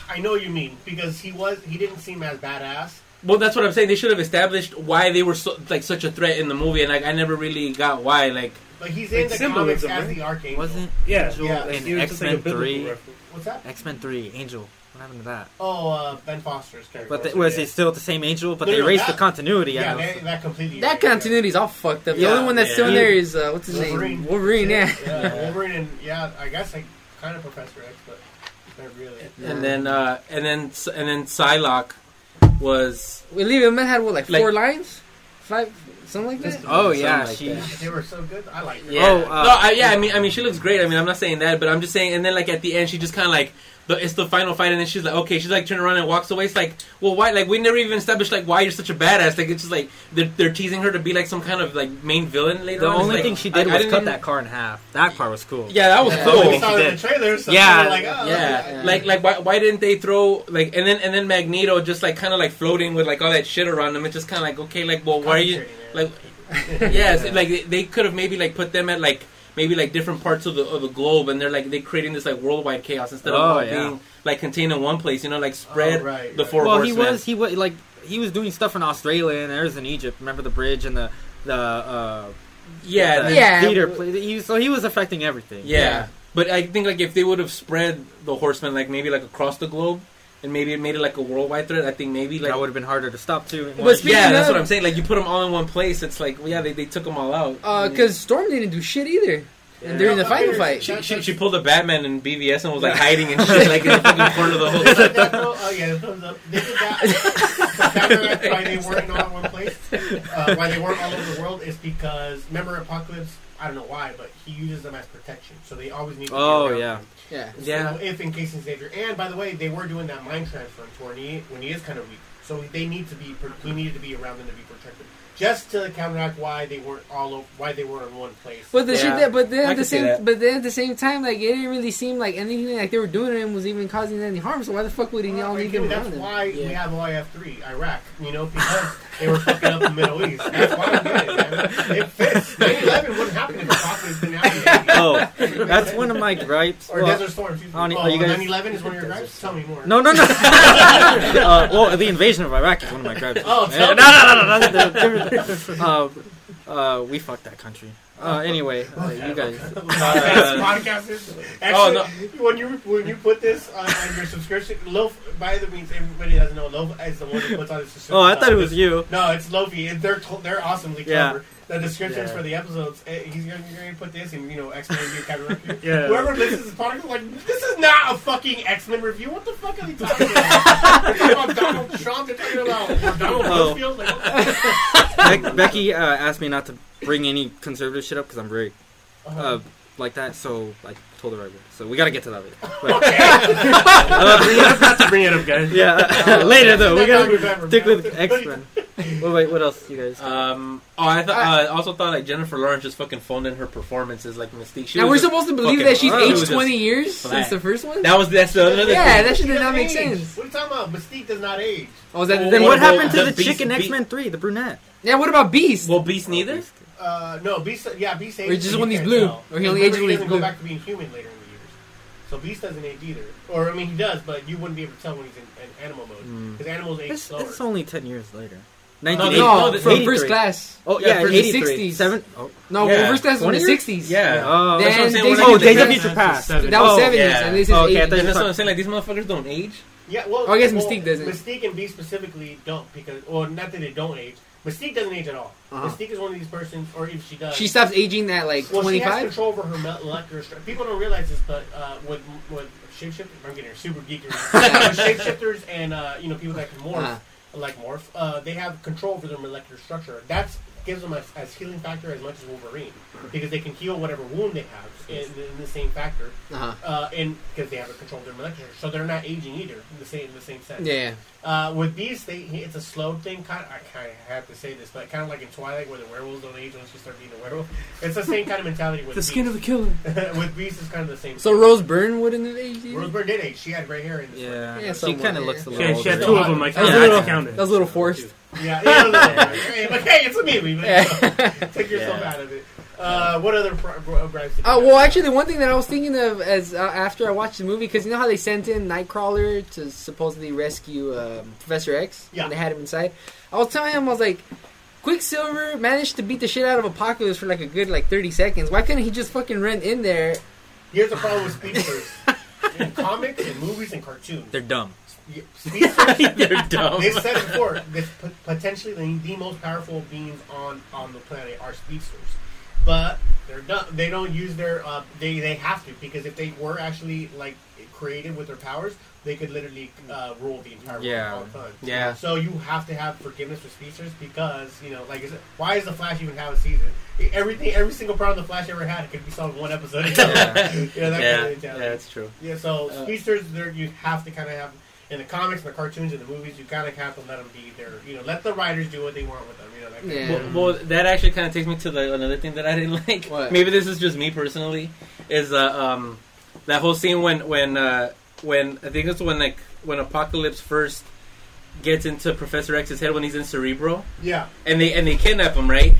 I know what you mean because he was he didn't seem as badass. well. That's what I'm saying. They should have established why they were so, like such a threat in the movie, and like I never really got why. Like But he's in Like the comics symbolism, as right? the Archangel. Wasn't Yeah, Angel yeah, in He was X just like a Men biblical Three? reference. What's that? X Men Three, Angel. What happened to that? Oh, uh, Ben Foster's character. But the, was it still the same Angel? But No, they no, erased that- the continuity. Yeah, out of that, it. that completely. That continuity's all fucked up. The Yeah, only one that's still in there is uh, what's his Wolverine. name? Wolverine. Yeah. Yeah, Wolverine and yeah, I guess like kind of Professor X, but not really. and then uh and then and then Psylocke was We leave him. Man had what, like, Like- four lines, five, something like that. Oh Something yeah, like she. that. They were so good. I like. Yeah. Oh, uh, no, I, yeah. I mean, I mean, she looks great. I mean, I'm not saying that, but I'm just saying. And then, like at the end, she just kind of like the it's the final fight, and then she's like, okay, she's like turning around and walks away. It's like, well, why? Like we never even established like why you're such a badass. Like it's just like they're, they're teasing her to be like some kind of like main villain later. The on. Only like, thing she did I was didn't cut that car in half. That part was cool. Yeah, that was Yeah. cool. we She in the trailer. So Yeah, like, oh, Yeah, Yeah. like like why, why didn't they throw like and then and then Magneto just like kind of like floating with like all that shit around him? It's just kind of like okay, like well, why are you like yes, like they, they could have maybe like put them at like maybe like different parts of the of the globe, and they're like they're creating this like worldwide chaos instead of Oh, yeah. being like contained in one place. You know, like spread Oh, right, the right. four Well, he was he was like he was doing stuff in Australia and there's in Egypt. Remember the bridge and the the uh, yeah, the the- Yeah. theater play. He, so he was affecting everything. yeah. But I think like if they would have spread the horsemen like maybe like across the globe. And maybe it made it like a worldwide threat. I think maybe like that would have been harder to stop too. But speaking yeah, that's what I'm saying. Like you put them all in one place. It's like well, yeah, they, they took them all out. Because Uh, Storm didn't do shit either. And during the Yeah. final fight. She, she, she pulled a Batman in BVS and was like hiding and shit, like in the fucking corner of the whole. Like? Oh yeah, thumbs up. They did that. that's that's why they weren't all in one place. Uh, why they weren't all over the world is because remember Apocalypse. I don't know why, but he uses them as protection, so they always need. to be Oh, around yeah. him. Yeah. So Yeah. if in case he's danger, and by the way, they were doing that mind transfer to when he when he is kind of weak, so they need to be he needed to be around them to be protected, just to counteract why they weren't all over, why they weren't in one place. But the Yeah. shit that, but then I at the same, but then at the same time, like it didn't really seem like anything like they were doing to him was even causing any harm. So why the fuck would he all need them that's around him? why we Yeah. have OIF three, Iraq. You know, because they were fucking up the Middle East. That's why we did it. Man. It fits. 9/11 wouldn't happen if the Apocalypse didn't happen. Oh, that's one of my gripes. Or Well, Desert Storm. excuse oh, are you guys- 9/11 is one of your gripes. Tell me more. No, no, no. uh, well, the invasion of Iraq is one of my gripes. Oh, tell no, no, no, no, that's a different. Uh, uh, we fucked that country. Uh, anyway, uh, you guys. podcast, podcast is Oh, actually when you when you put this on, on your subscription. Loaf, by the means, everybody doesn't know. Loaf is the one who puts on his subscription. Oh, I thought it was Uh, you. No, it's Lofi. and They're to- they're awesomely Yeah. Clever. The descriptions Yeah. for the episodes. eh, He's gonna, you're gonna put this and you know X Men review, Captain review. Yeah. Whoever listens to this podcast is like, this is not a fucking X Men review. What the fuck are they talking about? they're talking about Donald Trump. They're talking about Donald Oh. Rumsfeld. Like, what the Bec- Becky uh, asked me not to bring any conservative shit up because I'm very uh, like that. So I told her I would. So we gotta get to that later. But, uh, Not to bring it up, guys. yeah, later though. We gotta stick with X Men. Well, wait, what else, you guys? Um. Oh, I thought. I also thought like Jennifer Lawrence just fucking phoned in her performances like Mystique. She Now we're supposed to believe that she's it was aged just twenty years flat. since the first one. That was that's the other Yeah, thing. that should not make age. sense. What are you talking about? Mystique does not age. Oh, is that Well, then then what what about happened to the the Beast- chick in X Men Three, the brunette? Yeah, what about Beast? Well, Beast neither. Uh, no, Beast. Yeah, Beast ages. Or just but when he's blue. tell. Or he only ages when he's doesn't blue. go back to being human later in the years. So Beast doesn't age either. Or I mean, he does, but you wouldn't be able to tell when he's in, in animal mode Mm. because animals age It's, slower. it's only ten years later. No, no, no, they- from first class. Oh Yeah, yeah, for the 60s. three, seven. Oh, No, Yeah. first class was in the sixties. Yeah. oh, Then That's what I'm saying, Days we're of oh, Days of Future Past. That was Oh, seventies, yeah. and this is Oh, okay, eighties. that's what I'm saying. Like these motherfuckers don't age. yeah, well, Oh, I guess well, Mystique doesn't. Mystique and Beast specifically don't because, well, not that they don't age. Mystique doesn't age at all. Uh-huh. Mystique is one of these persons, or if she does, She stops aging at like well, twenty she has five. control over her molecular structure. People don't realize this, but uh, with with shapeshifters, I'm getting super geeky. with shapeshifters and uh, you know people that can morph. Uh-huh. Like morph, uh, they have control over their molecular structure. That's gives them as, as healing factor as much as Wolverine because they can heal whatever wound they have in, in the same factor, Uh-huh. uh, and because they have a control of their molecular, so they're not aging either in the same in the same sense. Yeah. Uh, with Beast, they it's a slow thing. Kind of, I kind of have to say this, but kind of like in Twilight, where the werewolves don't age once you start being a werewolf. It's the same kind of mentality with The Beast. skin of the killer. with Beast, it's kind of the same. So Rose Byrne wouldn't have aged either? Rose Byrne did age. She had gray hair in this. one. Yeah, Yeah, she kind of looks a She little. had, she had two of them. Like, That was I a little- counted. that was a little forced. Yeah, yeah, no, no, hey, but hey, it's a movie. But, Yeah. take yourself Yeah. out of it. Uh, what other pro- bro- gripes? did you Uh, well, actually, the one thing that I was thinking of as uh, after I watched the movie, because you know how they sent in Nightcrawler to supposedly rescue um, Professor X Yeah. when they had him inside. I was telling him, I was like, Quicksilver managed to beat the shit out of Apocalypse for like a good like thirty seconds. Why couldn't he just fucking run in there? Here's the problem with speedsters. in comics and movies and cartoons, They're dumb. Y- speedsters They're dumb. They've said it before. The, p- potentially the, the most powerful beings on, on the planet are speedsters, but they're not. They don't use their. Uh, they they have to because if they were actually like created with their powers, they could literally uh, rule the entire world Yeah. all the time. Yeah. So you have to have forgiveness for speedsters because you know, like, is it, why does the Flash even have a season? Everything, every single problem the Flash ever had could be solved in one episode. Yeah. yeah, that yeah, kind of yeah, that's true. Yeah, so Uh, speedsters, there you have to kind of have in the comics, and the cartoons, and the movies. You kind of have to let them be there. You know, let the writers do what they want with them. You know, that kind Yeah. of Well, well, that actually kind of takes me to the another thing that I didn't like. What? Maybe this is just me personally. Is uh, um that whole scene when when uh, when I think it's when like when Apocalypse first gets into Professor X's head when he's in Cerebro yeah. and they and they kidnap him right.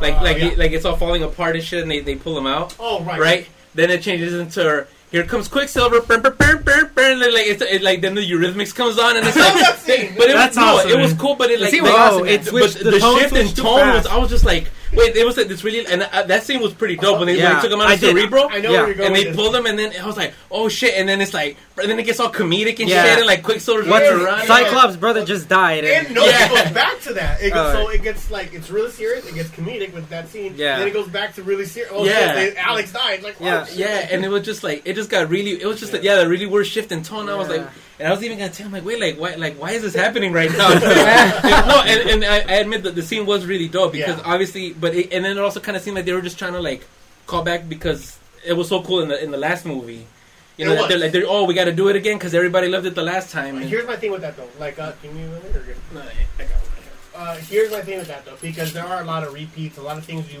Like Uh, like yeah. he, like it's all falling apart and shit, and they, they pull him out, Oh, right. right? Then it changes into here comes Quicksilver, burn, burn, burn, burn, burn, and like it's it, like then the Eurythmics comes on, and it's like, but it That's was no, awesome, it was cool, but it The like, scene like was awesome, it switched- but the the, shift in switched too tone was, I was just like, wait, it was like this really, and uh, that scene was pretty dope when they, when Yeah, they took him out I of did- Cerebro. I know Yeah. where you're going. and they with pulled him, and then I was like, "Oh shit!" And then it's like, and then it gets all comedic and Yeah. shit, and like Quicksilver's What's running around. Cyclops' brother just died. And And, no, Yeah. it goes back to that. It goes, so it gets like it's really serious. It gets comedic with that scene. Yeah. Then it goes back to really serious. Oh, Yeah. shit, they- Alex died. Like, oh, Yeah. shit. Yeah, and it was just like it just got really. It was just like yeah, the really weird shift in tone. I was Yeah. And I was even gonna tell him like, wait, like why, like why is this happening right now? And- no, and, and I, I admit that the scene was really dope because Yeah. obviously, but it, and then it also kind of seemed like they were just trying to like call back because it was so cool in the in the last movie. You know, they're like, they're, oh, we got to do it again because everybody loved it the last time. And, Here's my thing with that though. Like, uh, can you? No, I got it, I got it. Uh, here's my thing with that though, because there are a lot of repeats, a lot of things you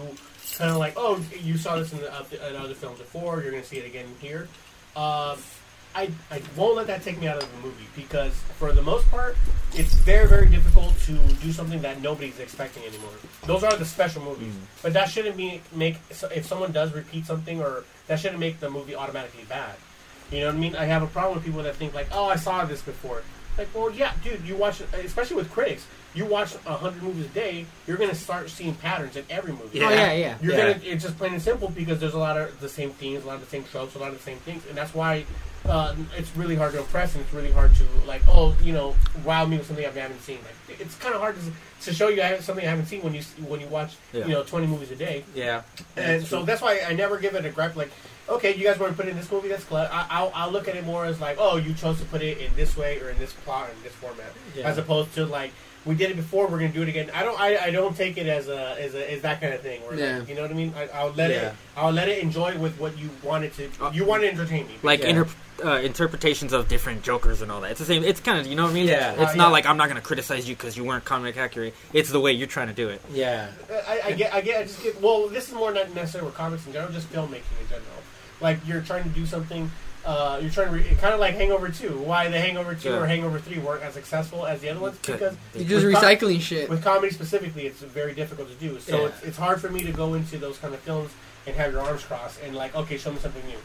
kind of like. Oh, you saw this in, the, uh, in other films before. You're gonna see it again here. Um, I I won't let that take me out of the movie because for the most part, it's very very difficult to do something that nobody's expecting anymore. Those are the special movies, mm. but that shouldn't be make so if someone does repeat something or that shouldn't make the movie automatically bad. You know what I mean? I have a problem with people that think like, oh, I saw this before. Like, well, yeah, dude, you watch, especially with critics, you watch a hundred movies a day, you're gonna start seeing patterns in every movie. Oh yeah, yeah. You're Yeah. gonna. It's just plain and simple because there's a lot of the same themes, a lot of the same tropes, a lot of the same things, and that's why uh, it's really hard to impress, and it's really hard to like, oh, you know, wow me with something I haven't seen. Like, it's kind of hard to, to show you I have something I haven't seen when you when you watch, Yeah. you know, 20 movies a day. Yeah, And That's so true. that's why I never give it a gripe. Like, okay, you guys want to put it in this movie? That's clever. I, I'll, I'll look at it more as like, oh, you chose to put it in this way or in this plot or in this format, Yeah. as opposed to like we did it before, we're gonna do it again. I don't, I, I don't take it as a as a as that kind of thing. Where Yeah. like, you know what I mean? I, I'll let Yeah. it, I'll let it enjoy with what you want it to. You want to entertain me. like Yeah. inter- uh, interpretations of different Jokers and all that. It's the same. It's kind of you know what I mean. Yeah. It's Uh, not yeah. like I'm not gonna criticize you because you weren't comic accurate. It's the way you're trying to do it. yeah, I, I get, I get, I just get. Well, this is more not necessarily with comics in general, just filmmaking in general. Like you're trying to do something. Uh, you're trying to re- kind of like Hangover Two. Why the Hangover Two Yeah. or Hangover Three weren't as successful as the other ones? Because You're just With com- recycling shit. with comedy specifically, it's very difficult to do. So Yeah. it's, it's hard for me to go into those kind of films and have your arms crossed and like, okay, show me something new.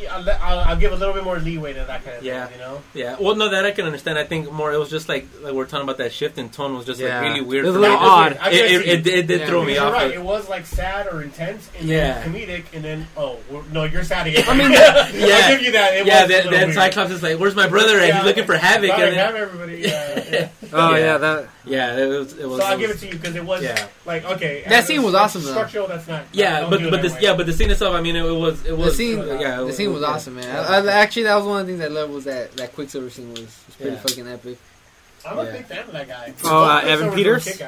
Yeah, I'll, I'll, I'll give a little bit more leeway to that kind of Yeah. thing, you know. yeah. Well, no, that I can understand. I think more. It was just like like we're talking about that shift in tone was just Yeah. like really weird. It was a little odd. weird. It, it, it, it did Yeah. throw me You're off. right. It was like sad or intense, and Yeah. then comedic, and then oh no, you're sad again. I mean, yeah. I'll give you that. It yeah, was a then, then. Cyclops is like, "Where's my brother?" And Yeah. he's looking for Havoc. Sorry, And then, have everybody. Yeah, yeah. Oh Yeah. yeah, that yeah, it was. It was so I'll give it to you because it was Yeah. like okay. That scene was stru- awesome, though. Structural, that's not. Yeah, but but this way. yeah, but the scene itself. I mean, it was it The was scene, Yeah, it the scene was yeah. awesome, man. I, I, actually, that was one of the things I loved was that that Quicksilver scene was, was pretty Yeah. fucking epic. I'm a big fan of that guy. Oh, uh, Evan Peters?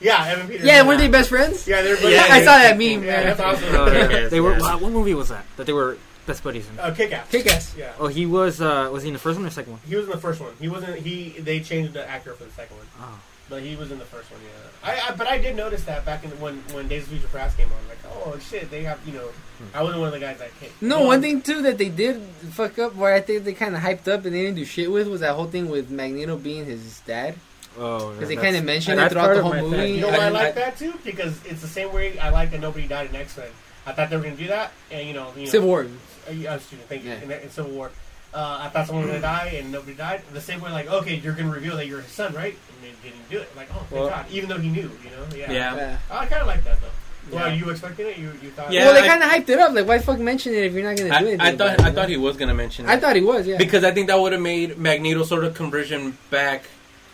Yeah, Evan Peters. Yeah, were they best friends? Yeah, they're. Yeah, I saw that meme, Yeah, man. that's awesome. Uh, Kick-Ass, they were. yeah. What movie was that? That they were best buddies in? Uh, Kick-Ass. Kick-Ass. Yeah. Oh, he was. uh Was he in the first one or second one? He was in the first one. He wasn't. He they changed the actor for the second one, Oh. But he was in the first one. Yeah. I, I but I did notice that back in the, when when Days of Future Past came on, like oh shit, they have you know. I wasn't one of the guys that came. No, one thing too that they did fuck up, where I think they kind of hyped up and they didn't do shit with, was that whole thing with Magneto being his dad. Oh, Because they kind of mentioned it throughout the whole movie. thing. You know why I, I- like I- that too? Because it's the same way I like that nobody died in X Men. I thought they were gonna do that, and you know, you know Civil War. Uh, yeah, excuse me, thank you. Yeah. In, in Civil War, uh, I thought someone was gonna die and nobody died. The same way, like, okay, you're gonna reveal that you're his son, right? And they didn't do it. Like, oh, thank Well- God. Even though he knew, you know, yeah. Yeah. Yeah. I kind of like that though. Well, Yeah. you expecting it? You you thought? Yeah, well, they kind of hyped it up. Like, why fuck mention it if you're not gonna do I, anything? I thought about it, I you thought he was gonna mention. It. I thought he was. Yeah. because I think that would have made Magneto sort of conversion back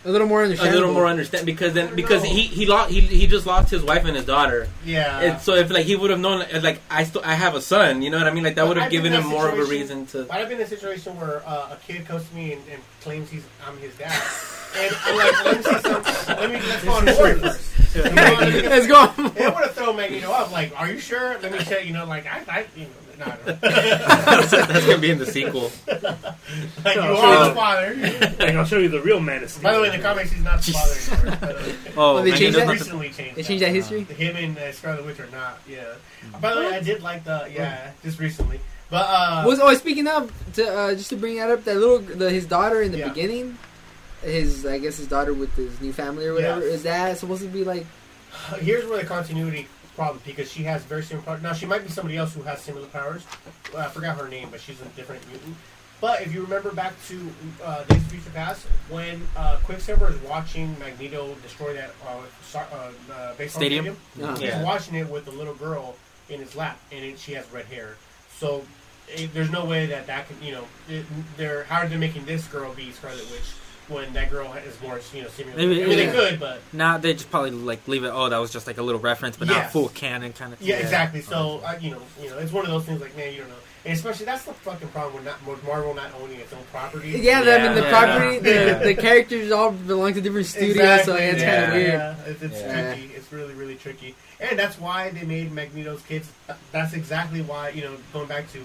a little more understanding a little more understand because then because know. he he lost he, he just lost his wife and his daughter Yeah. and so if like he would have known like I still I have a son you know what I mean like that would have given him more of a reason to Might have been a situation where uh, a kid comes to me and, and claims he's I'm his dad, and I'm like, let me see some. Let me let's go on board first. Come on, let me get- Let's go. It would have thrown Magneto off. Like, are you sure? Let me check. You know, like I, I you know, no, no. that's, that's gonna be in the sequel like you Oh, are sure. the father. And I'll show you the real Man of Steel. By the way, in the comics, he's not the father anymore. But, uh, Oh, Oh, they Magneto changed does that? not- recently changed. They changed that history. Him and uh, Scarlet Witch are not. Yeah. By the way, I did like the yeah just recently, but uh, was oh speaking of to uh, just to bring that up that little the, his daughter in the Yeah. beginning his I guess his daughter with his new family or whatever Yeah. is that supposed to be like here's where the continuity problem because she has very similar powers. Now she might be somebody else who has similar powers. Well, I forgot her name, but she's a different mutant. But if you remember back to uh, Days of Future Past, when uh, Quicksilver is watching Magneto destroy that uh, sar- uh, uh, baseball Stadium? stadium, uh, he's Yeah. watching it with the little girl in his lap, and it, she has red hair. So it, there's no way that that can, you know, it, they're how are they making this girl be Scarlet Witch when that girl is more, you know, seemingly. Maybe- I mean, yeah. they could, but Nah, they just probably like leave it. Oh, that was just like a little reference, but Yes. not full canon kind of. Thing. Yeah, exactly. So uh, you know, you know, it's one of those things like, man, you don't know, and especially that's the fucking problem with not with Marvel not owning its own property. yeah, I mean the Yeah. property the, the characters all belong to different studios so yeah, it's yeah. kind of weird Yeah, it's, it's Yeah. tricky. It's really, really tricky, and that's why they made Magneto's kids. That's exactly why you know, going back to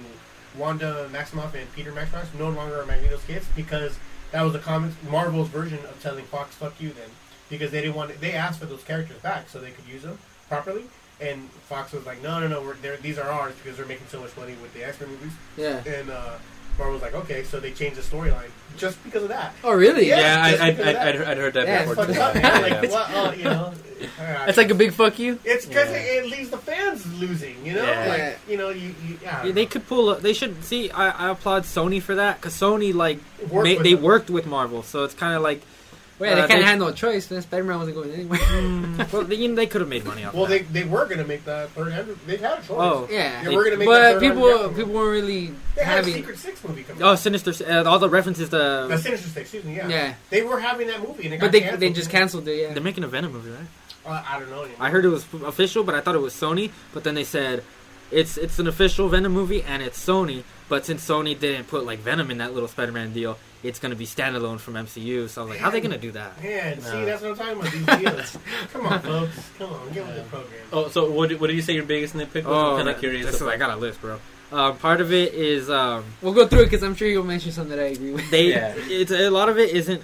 Wanda Maximoff and Peter Maximoff no longer are Magneto's kids because that was the comics Marvel's version of telling Fox "fuck you" then because they didn't want they asked for those characters back so they could use them properly. And Fox was like, no, no, no, we're, they're, these are ours because they're making so much money with the X Men movies. yeah And uh, Marvel was like, okay, so they changed the storyline just because of that. oh really Yeah. yeah, I, I, I, I'd, I'd heard that Yeah, before fucked up. Like, Yeah. what, you know, uh, it's like a big fuck you It's because Yeah. it, it leaves the fans losing, you know. Yeah. Like, you know, you, you yeah. Yeah, they could pull. A, they should see. I, I applaud Sony for that because Sony like Work ma- they them. worked with Marvel, so it's kind of like. Well, yeah, they Uh, kind they- of had no choice then Spider-Man wasn't going anywhere mm, well, they, you know, they could have made money off. Well, that. they they were gonna make the third. Andrew, they had a choice. Oh. yeah Yeah, we're gonna make but people Andrew people weren't really They had a having Secret Six movie coming. Oh, Sinister! Uh, all the references to the Sinister Six. Excuse me. Yeah. yeah They were having that movie, and it got but they canceled. they just canceled it yeah they're making a Venom movie, right? Uh, I don't know. Anymore. I heard it was official, but I thought it was Sony. But then they said it's it's an official Venom movie and it's Sony. But since Sony didn't put like Venom in that little Spider-Man deal, it's gonna be standalone from MCU. So I was like, how are they gonna do that? Man, see, that's what I'm talking about. These deals. Come on, folks. Come on, get with the program. Oh, so what, did- what did you say your biggest nitpick was? Oh, I'm kind of curious. this is- I got a list, bro. Uh, part of it is um, we'll go through it because I'm sure you'll mention something that I agree with they. Yeah. It's a lot of it isn't.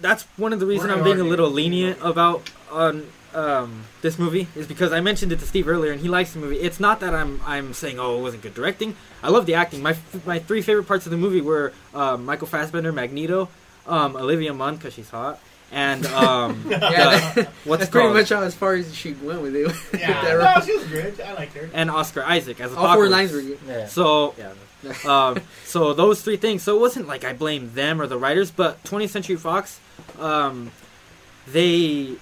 That's one of the reasons I'm being a little lenient about on um, this movie is because I mentioned it to Steve earlier, and he likes the movie. It's not that I'm I'm saying oh it wasn't good directing. I love the acting. My f- my three favorite parts of the movie were uh, Michael Fassbender, Magneto, um, Olivia Munn because she's hot, and um, yeah the- that- what's that's pretty called? much as far as she went with it with Yeah, that no, role. she was good. I liked her. and Oscar Isaac as all four Apocalypse. lines were good Yeah. So yeah. um, so those three things. So it wasn't like I blame them or the writers, but 20th Century Fox, um, they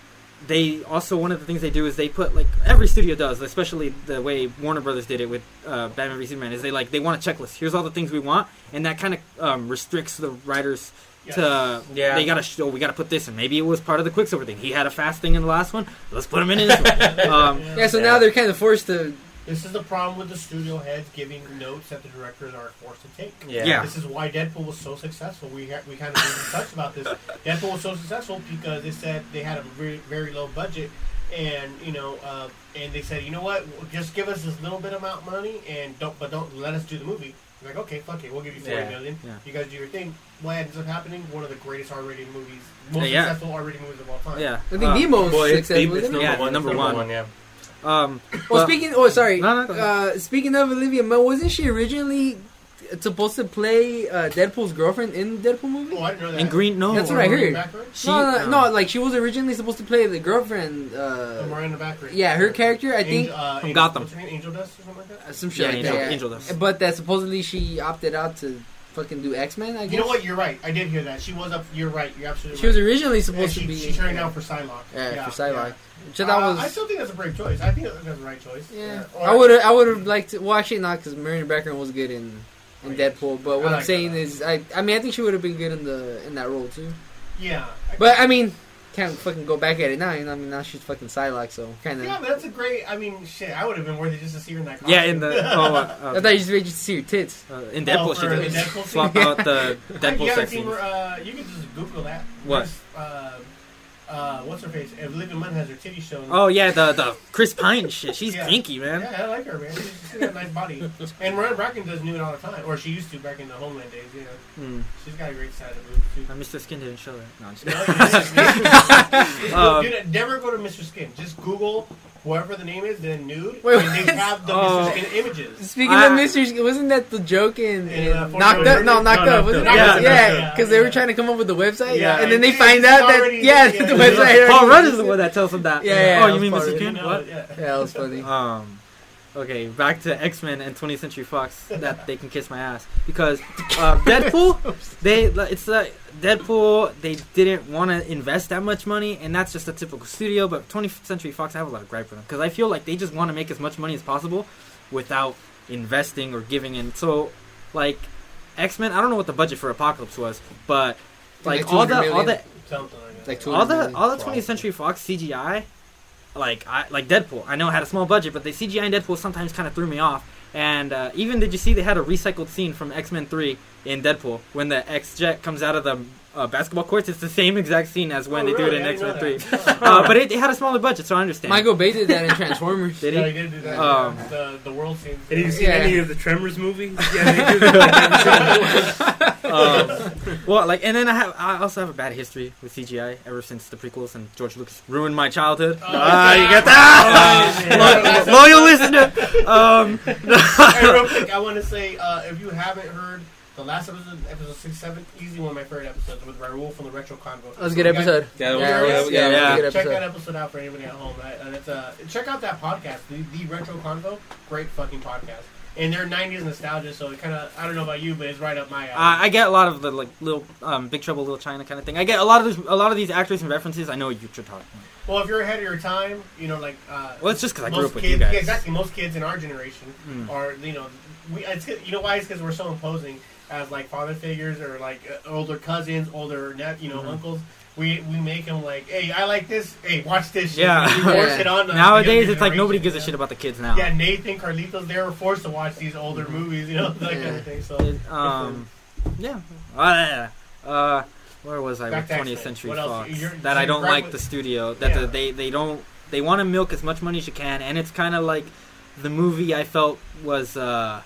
they also one of the things they do is they put like every studio does, especially the way Warner Brothers did it with uh, Batman v Superman, is they like they want a checklist. Here's all the things we want, and that kind of um, restricts the writers. Yes. To Yeah. they gotta show we gotta put this in. Maybe it was part of the Quicksilver thing. He had a fast thing in the last one. Let's put him in this one. Um, yeah so Yeah. now they're kind of forced to This is the problem with the studio heads giving notes that the directors are forced to take. Yeah. Yeah. This is why Deadpool was so successful. We ha- we kind of didn't touch about this. Deadpool was so successful because they said they had a very very low budget, and you know, uh, and they said, you know what, just give us this little bit amount of money, and don't, but don't let us do the movie. I'm like, okay, fuck it, we'll give you forty Yeah. million. Yeah. You guys do your thing. What ends up happening? One of the greatest R-rated movies, most Yeah. successful R-rated movies of all time. Yeah. I think Uh, the most Well, successful. it's isn't it? number Yeah, one. number it's one. Yeah. Um, Well, but- speaking. Oh, sorry. No, no, uh, speaking of Olivia Munn, wasn't she originally supposed to play uh, Deadpool's girlfriend in the Deadpool movie? Oh, I didn't know that. in Green, no, That's what I heard. She, no, no, um, no, like she was originally supposed to play the girlfriend. Uh, Miranda Backward. yeah, her character, I think, Angel, uh, From Angel, Gotham. What's her name? Angel Dust or something like that. uh, some Yeah, shit like Angel, that. yeah. Angel Dust. But that supposedly she opted out to fucking do X Men. I guess. You know what? You're right. I did hear that. She was up. You're right. You're absolutely She was originally supposed she, to be. she turned down for Psylocke. Yeah, for yeah. Psylocke. Which I thought Uh, was. I still think that's a brave choice. I think that's the right choice. Yeah, Or- I would have. I would have liked to. Well, actually, not because Morena Baccarin was good in in Right. Deadpool. But what I I'm saying that. is, I. I mean, I think she would have been good in the in that role too. Yeah. But I mean, can't fucking go back at it now. You know, I mean, now she's fucking Psylocke, so kind of. yeah, but that's a great. I mean, shit. I would have been worth it just to see her in that. Costume. yeah, in the oh, uh, I thought you just wait just to see your tits. uh, in Oh, Deadpool, she for did the Deadpool swap scene? out the you Deadpool haven't sex seen scenes. uh, you can just Google that. What? Uh, uh, what's her face? Olivia Munn has her titty shown. Oh yeah, the the Chris Pine shit. She's Yeah. kinky, man. Yeah, I like her, man. She's, she's got a nice body. And Miranda Bracken does nude all the time, or she used to back in the Homeland days. You know, Hmm. she's got a great side of boobs too. Uh, Mr. Skin didn't show that. No, I'm just No, kidding. you didn't. Um, Dude, never go to Mr. Skin. Just Google whoever the name is, then nude, Wait, and they have the Oh. Mr. Skin images. Speaking I- of mysteries, wasn't that the joke in, In, in uh, Knocked Up? No, Knocked No, Up. Was it Knocked Knocked Up. Up? Yeah, Yeah, yeah, because they were trying to come up with the website, Yeah, and then they find out that already- yeah, yeah, the yeah. website. Paul already Rudd is the one that tells them that. Yeah, yeah, oh, you mean was Mr. Skin? What? yeah. Yeah, that was funny. Um, okay, back to X Men and 20th Century Fox. That they can kiss my ass because uh, Deadpool. They it's uh, Deadpool. They didn't want to invest that much money, and that's just a typical studio. But 20th Century Fox, I have a lot of gripe for them because I feel like they just want to make as much money as possible without investing or giving in. So, like X Men, I don't know what the budget for Apocalypse was, but like Like all the 200 all the like that. Like 200 all the million. all the 20th Century Fox CGI, like I like Deadpool. I know it had a small budget, but the CGI in Deadpool sometimes kind of threw me off. And uh, even did you see they had a recycled scene from X Men Three in Deadpool when the X Jet comes out of the uh, basketball courts? It's the same exact scene as when Oh, they do it in X Men Three. Uh, but it, it had a smaller budget, so I understand. Michael Bay did that in Transformers. Did Yeah, he? he did do that. Um, yeah. the the world scene. Have you seen Yeah. any of the Tremors movies? Yeah, they do um, well, like, and then I have I also have a bad history with CGI ever since the prequels and George Lucas ruined my childhood. Oh, ah, you get that? that? Loyal listener. Um, Hey, real quick, I want to say uh, if you haven't heard the last episode, episode sixty-seven, easily one of my favorite episodes with Raul from the Retro Convo. That was a good episode. Yeah, Yeah, yeah, Check that episode. episode out for anybody at home. Right? And it's uh, check out that podcast, the, the Retro Convo. Great fucking podcast. And they're '90s nostalgia, so it kind of I don't know about you, but it's right up my alley. I I get a lot of the like little um, Big Trouble Little China kind of thing. I get a lot of this, a lot of these actors and references. I know what you're talking. well, if you're ahead of your time, you know, like uh, Well, it's just because I most grew up with kids, you guys. Yeah, exactly. Most kids in our generation Mm. are, you know, we. It's, you know why? It's because we're so imposing as like father figures or like uh, older cousins, older net, you know, Mhm. uncles. We we make them like, hey, I like this. Hey, watch this. Shit. Yeah. We force Yeah. it on the Nowadays, it's like nobody gives a shit about the kids now. Yeah, Nathan, Carlitos, they were forced to watch these older movies, you know, that kind of thing. So, It, um, yeah. Uh, uh, where was I Back with 20th Century What? Fox? You're- that I don't gripe like with- the studio. That Yeah. the, they they don't they want to milk as much money as you can, and it's kind of like the movie I felt was. uh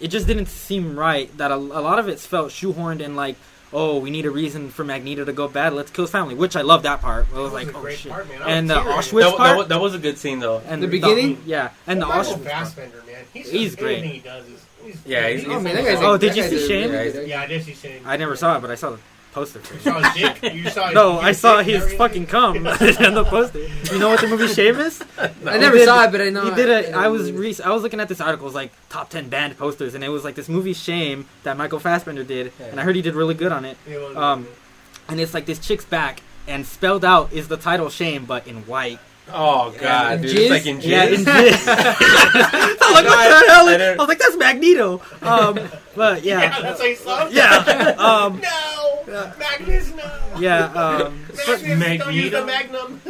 It just didn't seem right. That a, a lot of it felt shoehorned and like. Oh, we need a reason for Magneto to go bad. Let's kill his family, which I love that part. I was That like, was a oh shit. part, And the tearing. Auschwitz That, that, part, was, that was a good scene though. and The beginning? yeah, and the Well, Michael Auschwitz. Fassbender, man. He's He's great. Everything he does is. He's, Yeah, he's- he's Oh man, that guy's. Oh, that did you guy's see Shane? Yeah, I did see Shane. I never saw it, but I saw the poster for You it. saw his dick. You saw No, I saw his everything? fucking cum on the poster. You know what the movie Shame is? I never did- saw it, but I know. He did I a. know I was it. re- I was looking at this article. It was like top ten banned posters, and it was like this movie Shame that Michael Fassbender did, and I heard he did really good on it. It Um, and it's like this chick's back, and spelled out is the title Shame, but in white. Oh god, And dude, it's like in jizz. Yeah, in jizz. I was like, what I- the hell? I I, was like, that's Magneto. Um, but yeah, yeah, that's how you saw yeah, um, No! Magnus, no! yeah. Um, Magnus, don't use the Magneto? Magnum!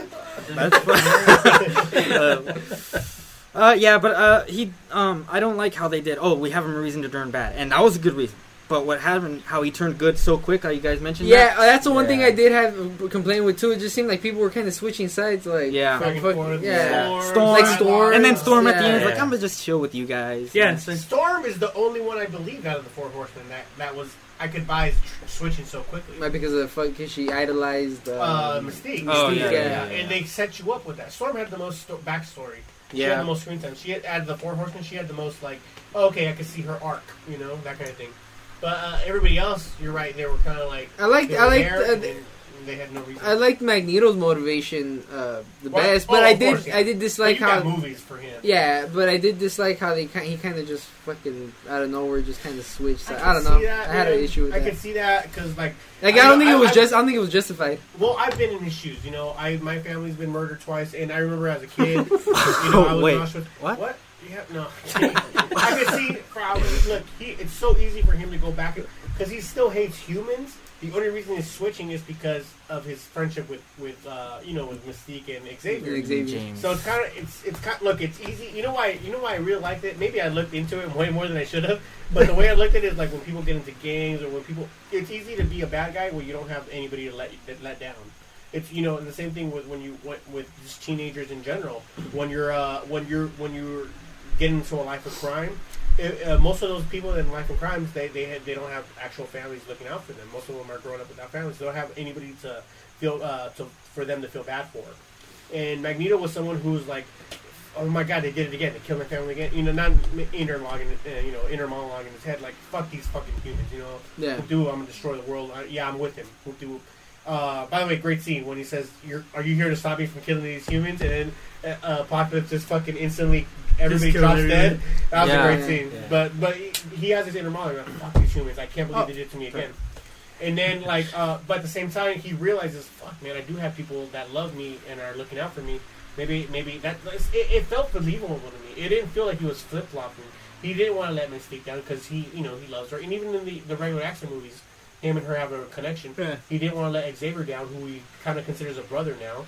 That's fine. uh, uh, yeah, but uh, he, um, I don't like how they did. Oh, we have him a reason to turn bad, and that was a good reason. But what happened? How he turned good so quick? How you guys mentioned? Yeah, that? uh, that's the one thing I did have a complaint with too. It just seemed like people were kind of switching sides, like Yeah. Back and fuck- forth, yeah. Storm. Like Storm. And then Storm at the end, Yeah. like I'm gonna just chill with you guys. Yeah, And it's- Storm is the only one I believe out of the four horsemen that that was I could buy tr- switching so quickly. Right, because of the fuck, cause she idolized. Uh, Uh, Mystique. Oh, Mystique, yeah, yeah. yeah, and they set you up with that. Storm had the most sto- backstory. She had yeah. the most screen time. She had out of the four horsemen. She had the most like, oh, okay, I could see her arc, you know, that kind of thing. But uh, everybody else, you're right. They were kind of like I liked. they I liked. there, Uh, they had no reason. I liked Magneto's motivation uh, the Well, best, oh, but I did. course, yeah. I did dislike how. movies for him. Yeah, but I did dislike how they. He kind of just fucking out of nowhere just kind of switched. I, I don't know. that, I had an issue with I that. can see that because like, Like I I don't know- think it I- was I- just. I don't think it was justified. well, I've been in his shoes. You know, I my family's been murdered twice, and I remember as a kid, you know, I was Wait, Auschwitz. what? What? Yeah, no. I can see. For, look, he, it's so easy for him to go back because he still hates humans. The only reason he's switching is because of his friendship with with uh, you know with Mystique and Xavier. Xavier. James. So it's kind of it's it's kind look it's easy. You know why you know why I really liked it. Maybe I looked into it way more than I should have. But the way I looked at it is like when people get into gangs or when people, it's easy to be a bad guy when you don't have anybody to let that let down. It's you know and the same thing with when you with, with just teenagers in general. When you're uh, when you're when you're getting into a life of crime. It, uh, most of those people in life of crimes, they they they don't have actual families looking out for them. Most of them are growing up without families. They don't have anybody to feel uh, to for them to feel bad for. And Magneto was someone who was like, oh my god, they did it again. They killed my family again. You know, not inner monologue, uh, you know, inner monologue in his head, like fuck these fucking humans. You know, Yeah. do I'm gonna destroy the world. Uh, yeah, I'm with him. Do. Uh, by the way, great scene when he says, "You're are you here to stop me from killing these humans?" And then uh, Apocalypse just fucking instantly everybody kill drops everybody. dead. That was Yeah. a great scene. Yeah. But but he, he has his inner monologue. Like, fuck these humans. I can't believe Oh. they did it to me again. And then like, uh, but at the same time, he realizes, fuck man, I do have people that love me and are looking out for me. Maybe maybe that it, it felt believable to me. It didn't feel like he was flip flopping. He didn't want to let Mystique down because he you know he loves her. And even in the the regular action movies, him and her have a connection. Yeah. He didn't want to let Xavier down, who he kind of considers a brother now.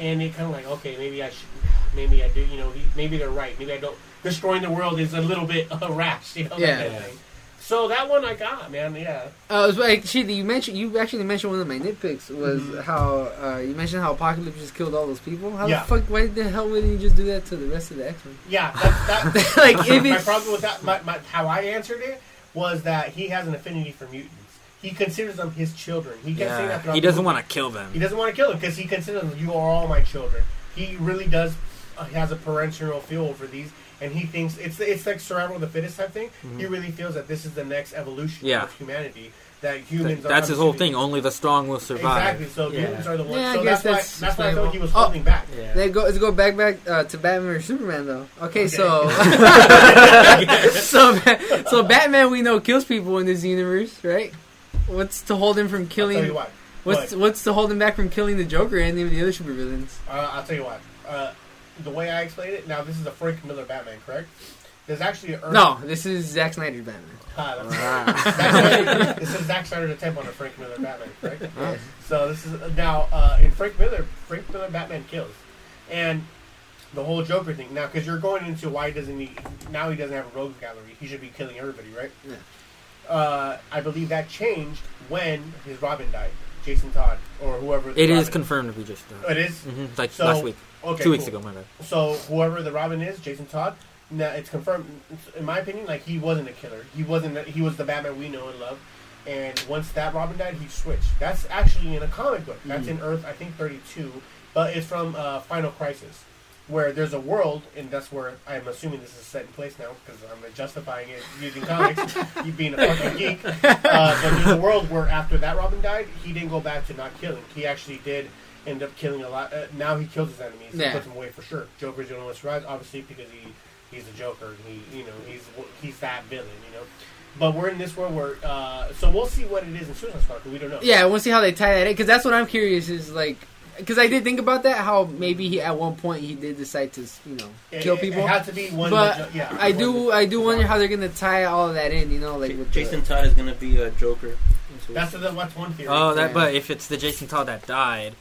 And it kind of like, okay, maybe I should, maybe I do, you know, maybe they're right. Maybe I don't. Destroying the world is a little bit uh, rash, you know. that Yeah. kind of thing. So that one I got, man. Yeah. Uh, was like, you mentioned you actually mentioned one of my nitpicks was Mhm. how uh, you mentioned how Apocalypse just killed all those people. How Yeah. the fuck? Why the hell wouldn't you just do that to the rest of the X Men? Yeah. That, that, like my problem with that, my, my, how I answered it was that he has an affinity for mutants. He considers them his children. He kept saying that throughout He the doesn't movie. want to kill them. He doesn't want to kill them because he considers them. You are all my children. He really does. Uh, has a parental feel for these, and he thinks it's it's like survival of the fittest type thing. He really feels that this is the next evolution Mm-hmm. Yeah. of humanity. That humans. are That's his whole thing. Only the strong will survive. Exactly. So Yeah. mutants are the ones. Yeah, I so guess that's, that's why that's why I felt he was explainable. holding back. Yeah. Let's go, let's go back back uh, to Batman or Superman though. Okay, Okay. so so so Batman we know kills people in this universe, right? What's to hold him from I'll tell killing? you what. What's What? what's to hold him back from killing the Joker and even the other supervillains? Uh, I'll tell you what. Uh, the way I explain it. Now, this is a Frank Miller Batman, correct? There's actually a Earth. No, this is Zack Snyder's Batman. Ah, that's Ah. This is Zack Snyder's attempt on a Frank Miller Batman, correct? Yes. So this is now uh, in Frank Miller. Frank Miller Batman kills, and the whole Joker thing. Now, because you're going into why doesn't he now he doesn't have a rogues gallery? He should be killing everybody, right? Yeah. Uh, I believe that changed when his Robin died, Jason Todd or whoever. It is Robin- confirmed to be just. Uh, It is hmm like So, last week, okay. two weeks cool. ago, my bad. So whoever the Robin is, Jason Todd. Now it's confirmed. In my opinion, like he wasn't a killer. He wasn't. He was the Batman we know and love. And once that Robin died, he switched. That's actually in a comic book. That's in Earth, I think, thirty-two. But it's from uh, Final Crisis, where there's a world, and that's where I'm assuming this is set in place now because I'm justifying it using comics. you being a fucking geek. Uh, but there's a world where after that Robin died, he didn't go back to not killing. He actually did end up killing a lot. Uh, now he kills his enemies. Yeah. He puts them away for sure. Joker's the only one survives, obviously, because he he's a Joker. He you know he's he's that villain. You know. But we're in this world where, uh, so we'll see what it is in Suicide Squad. We don't know. Yeah, to see how they tie that in because that's what I'm curious is like because I did think about that how maybe he at one point he did decide to you know It- kill people. It had to be one. But that- yeah, I one do that- I do wonder how they're gonna tie all of that in. You know, like with the- Jason Todd is gonna be a Joker. That's the, that's one theory. Oh, that. Yeah. But if it's the Jason Todd that died,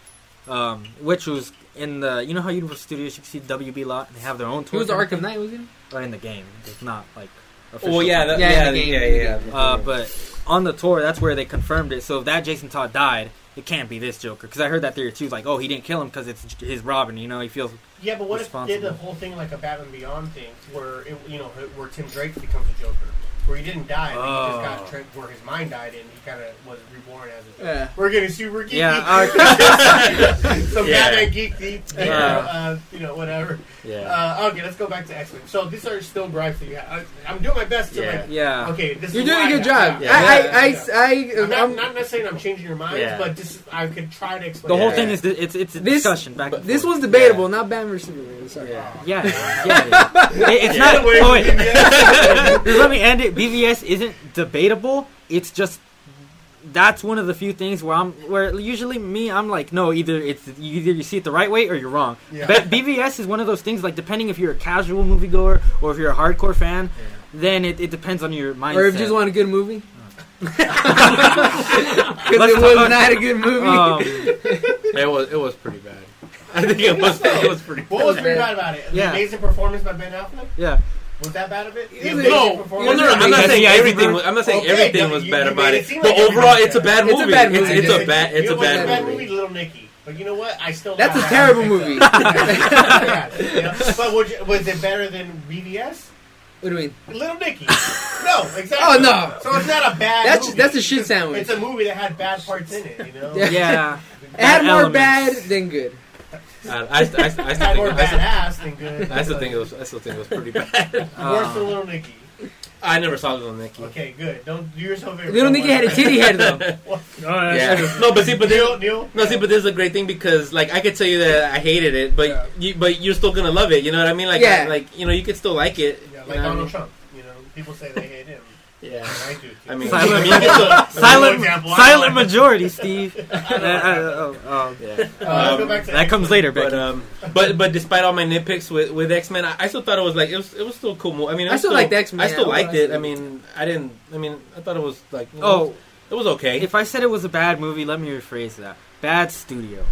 um, which was in the, you know how Universal Studios you can see WB lot, they have their own. he was the tour Arkham Knight, was he? But in the game, it's not like official Well, yeah, title. that, Yeah, yeah, in the yeah, game. yeah, yeah. Uh, but on the tour, that's where they confirmed it. So if that Jason Todd died, it can't be this Joker. Because I heard that theory too. Like, oh, he didn't kill him because it's his Robin. You know, he feels. Yeah, but what if they did the whole thing like a Batman Beyond thing, where it, you know where Tim Drake becomes a Joker, where he didn't die, but he Oh. just got tra- where his mind died and he kind of was reborn as a Joker. Yeah. We're getting super geeky. Yeah, Some Yeah. Batman geek deep, you know, Yeah. uh, you know, whatever. yeah. Uh, okay, let's go back to X Men. So these are still gripes that you have. I, I'm doing my best to Yeah. like. Yeah. Okay, this You're is doing a good I- job. Yeah. I, I, Yeah. I, I, I'm not, I'm- not necessarily I'm changing your minds, Yeah. but this I could try to explain. The whole it. thing is that it's it's a This- discussion back. and this forth. was debatable, not Batman versus Superman. Sorry. Yeah. Yeah, yeah. it is. It- it's not. Wait, Oh, wait. yeah. Just let me end it. BVS isn't debatable. It's just that's one of the few things where I'm where usually me I'm like no either it's either you see it the right way or you're wrong. Yeah. But BVS is one of those things like depending if you're a casual moviegoer or if you're a hardcore fan, then it, it depends on your mindset. Or if you just want a good movie. Because it was talk- not a good movie. um, It was it was pretty bad. I think it was it was pretty. What was pretty bad about it? Yeah. The amazing performance by Ben Affleck. yeah. Was that bad of it? The It was- amazing No, performance? well, no, no, I'm not saying everything. Was, I'm not saying Okay, everything no, was you- bad you about it it, but like overall, it's a bad. bad It's a movie. bad It's, movie. it's a bad. It's you a bad bad movie. movie. Little Nicky. But you know what? I still. That's a terrible movie. Yeah, you know? But would you- was it better than BVS? do you mean? Little Nicky. No, exactly. Oh, no. So it's not a bad. That's- movie. that's a shit sandwich. It's a movie that had bad parts in it. You know. Yeah. Yeah. It had more bad than good. I, I, I, I, still think, I, still, good. I still think it was. I still think it was pretty bad. Worse Uh, than Little Nicky. I never saw Little Nicky. Okay, good. Don't do yourself a favor. Little Nicky had a titty head though. Oh, Yeah. No, but see, but Neil, this, Neil. no, see, but this is a great thing because, like, I could tell you that I hated it, but Yeah. you, but you're still gonna love it. You know what I mean? Like, Yeah. I, like you know, you could still like it. Yeah, like know what I Donald mean? Trump. You know, people say they hate him. Yeah. I do. Too. I mean, Silent- I mean, you silent silent majority, Steve. Uh, uh, uh, oh, oh. yeah. Let's go Um, back to That comes later, But um, but but despite all my nitpicks with with X Men, I, I still thought it was like it was it was still a cool. Movie. I mean, I was still liked X-Men, I still liked it. I mean, I didn't. I mean, I thought it was like you know, oh, it was okay. If I said it was a bad movie, let me rephrase that. Bad studio.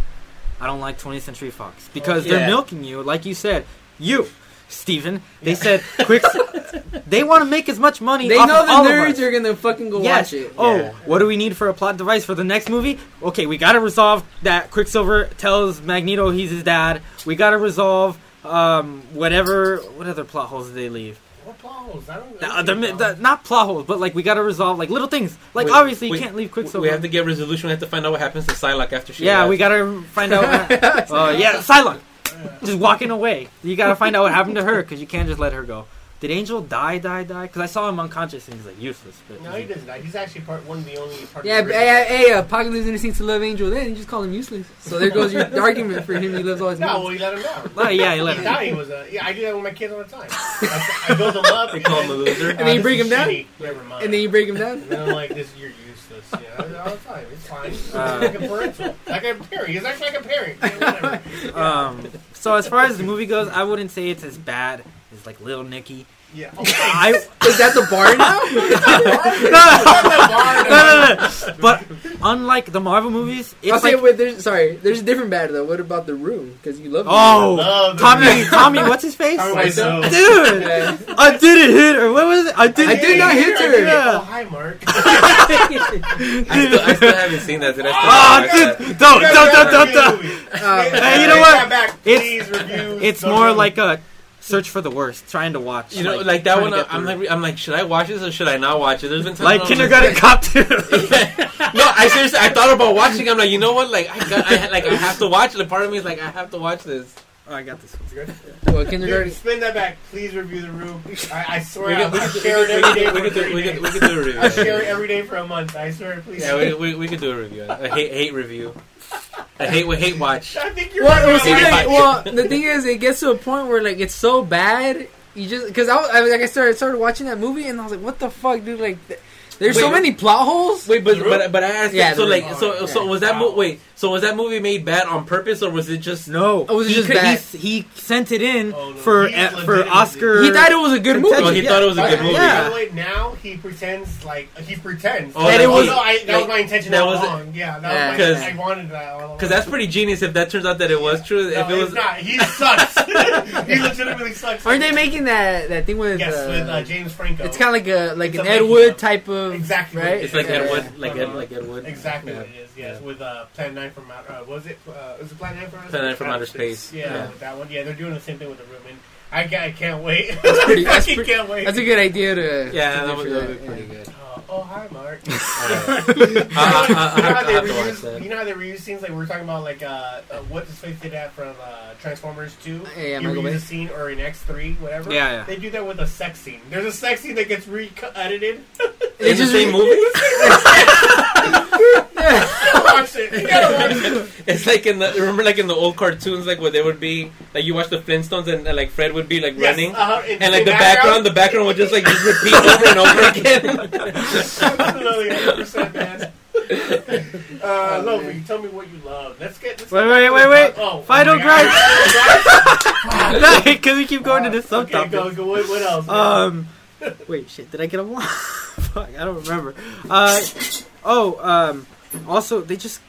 I don't like 20th Century Fox because Yeah. they're milking you, like you said. You, Steven. They said quick. they want to make as much money. They off know of the all nerds are gonna fucking go Yes. watch it. Oh, Yeah. what do we need for a plot device for the next movie? Okay, we got to resolve that Quicksilver tells Magneto he's his dad. We got to resolve um, whatever. What other plot holes did they leave? What balls? I don't. The, I the, don't think the, not plot holes, but like we got to resolve like little things. Like We- obviously we- you can't leave Quicksilver. we have to get resolution. We have to find out what happens to Psylocke after she. Yeah, left. we gotta find out. uh, yeah, Psylocke, just walking away. You gotta find out what happened to her because you can't just let her go. Did Angel die? Die? Die? Because I saw him unconscious and he's like useless. But No, he doesn't die. He's actually part one of the only. Part Yeah, of the hey, hey, uh, Apocalypse Innocence to Love Angel. Then you just call him useless. So there goes your argument for him. He loves all his No, well, movies. he let him down. Oh, yeah, he let he him thought he was a. Yeah, I do that with my kids all the time. I, I build them up. They call him a loser. And then you this break him down? Never mind. And then you break him down. And then I'm like, "This, you're useless." Yeah, all the time. It's fine. It's Uh, like a parental, like a parent. He's actually like a parent. Yeah, whatever. Yeah. um, so as far as the movie goes, I wouldn't say it's as bad as like Little Nicky. Yeah. I Is that the bar now? no, no, no. But unlike the Marvel movies, it's say, like wait, there's, sorry, there's a different bad though. What about the room? Because you love. The oh, Love the Tommy. Tommy, what's his face? Tommy Wiseau. Wiseau. Dude, Yeah. I didn't hit her. What was it? I did. I did not hit her. Oh, hi, Mark. I still, I still haven't seen that. Did I still Oh, haven't dude, that. don't, You don't, don't, don't, don't. the. Uh, Hey, you know what? that Back, It's- review. It's more like a search for the worst, trying to watch. You know, like, like that one. Uh, I'm like, I'm like, should I watch this or should I not watch it? There's been times like when I'm Kindergarten Cop too. no, I seriously, I thought about watching. I'm like, you know what? Like, I got, I like, I have to watch it. And part of me is like, I have to watch this. oh, I got this one. Well, Dude, kindergarten. spin that back. Please review the room. I, I swear, We I'll, could, we I'll could, share it every day we for could, do, we could, we could do a review. I'll share it every day for a month. I swear, please. Yeah, we, we, we could do a review. A hate hate review. A hate we hate watch. I think you're Well, right well, about see, that. like, well, the thing is, it gets to a point where like it's so bad. You just because I, was- I like I started started watching that movie and I was like, what the fuck, dude? Like, th- There's Wait, so many plot holes. Wait, but but but I asked. Yeah, so like room. so so was that mo- wait so was that movie made bad on purpose or was it just No, Oh, was it he, just could- bad? he, he sent it in Oh, no, for uh, for Oscar. He thought it was a good movie. oh he Yeah. thought it was a good the movie? way- Yeah. By now he pretends like he pretends. Oh, that it was- no, I, that like, was my intention that all was- along. Yeah, that was Cause- my, I wanted that. Because that's pretty genius if that turns out that it was true. No, if it was not. He sucks. he legitimately sucks. Aren't they making that that thing with? Yes, uh, with uh, James Franco. it's kind of like a like an Ed Wood type of Exactly right. it it's like Yeah. Ed Wood like Ed like Ed Wood exactly Yeah. what it is. Yes, Yeah. with uh, Plan Nine from Outer. Uh, was it? Uh, was it Plan Nine from Outer Plan 9 Space? from Outer Space. Yeah, Yeah. with that one. Yeah, they're doing the same thing with the room, and I, I can't wait. That's pretty- I that's pretty- can't wait. That's a good idea to. Yeah, to that do was, for that pretty good. Uh, oh, hi, Mark. You, know how they reuse, that. you know how they reuse scenes like we were talking about like uh, uh what does Faith did that from uh, Transformers 2? Yeah, yeah, you Michael reuse Bay. a scene or in X3, whatever. Yeah, yeah. They do that with a sex scene. There's a sex scene that gets re-edited. They In the just same movie? watch it. You gotta watch it. It's like in the remember like in the old cartoons like where they would be like you watch the Flintstones and, uh, like Fred would be like Yes, running uh-huh, in and like the background the background would just like just repeat over and over again. Absolutely, 100%, man. Uh, Lofi, tell me what you love. Let's get. Let's Wait, get wait, wait, wait. Oh, Final oh my God. no, because we keep going to this Okay, subtopic. go, go. What, what else? man? Um, wait, shit. Did I get them all? Fuck, I don't remember. Uh, oh, um, also they just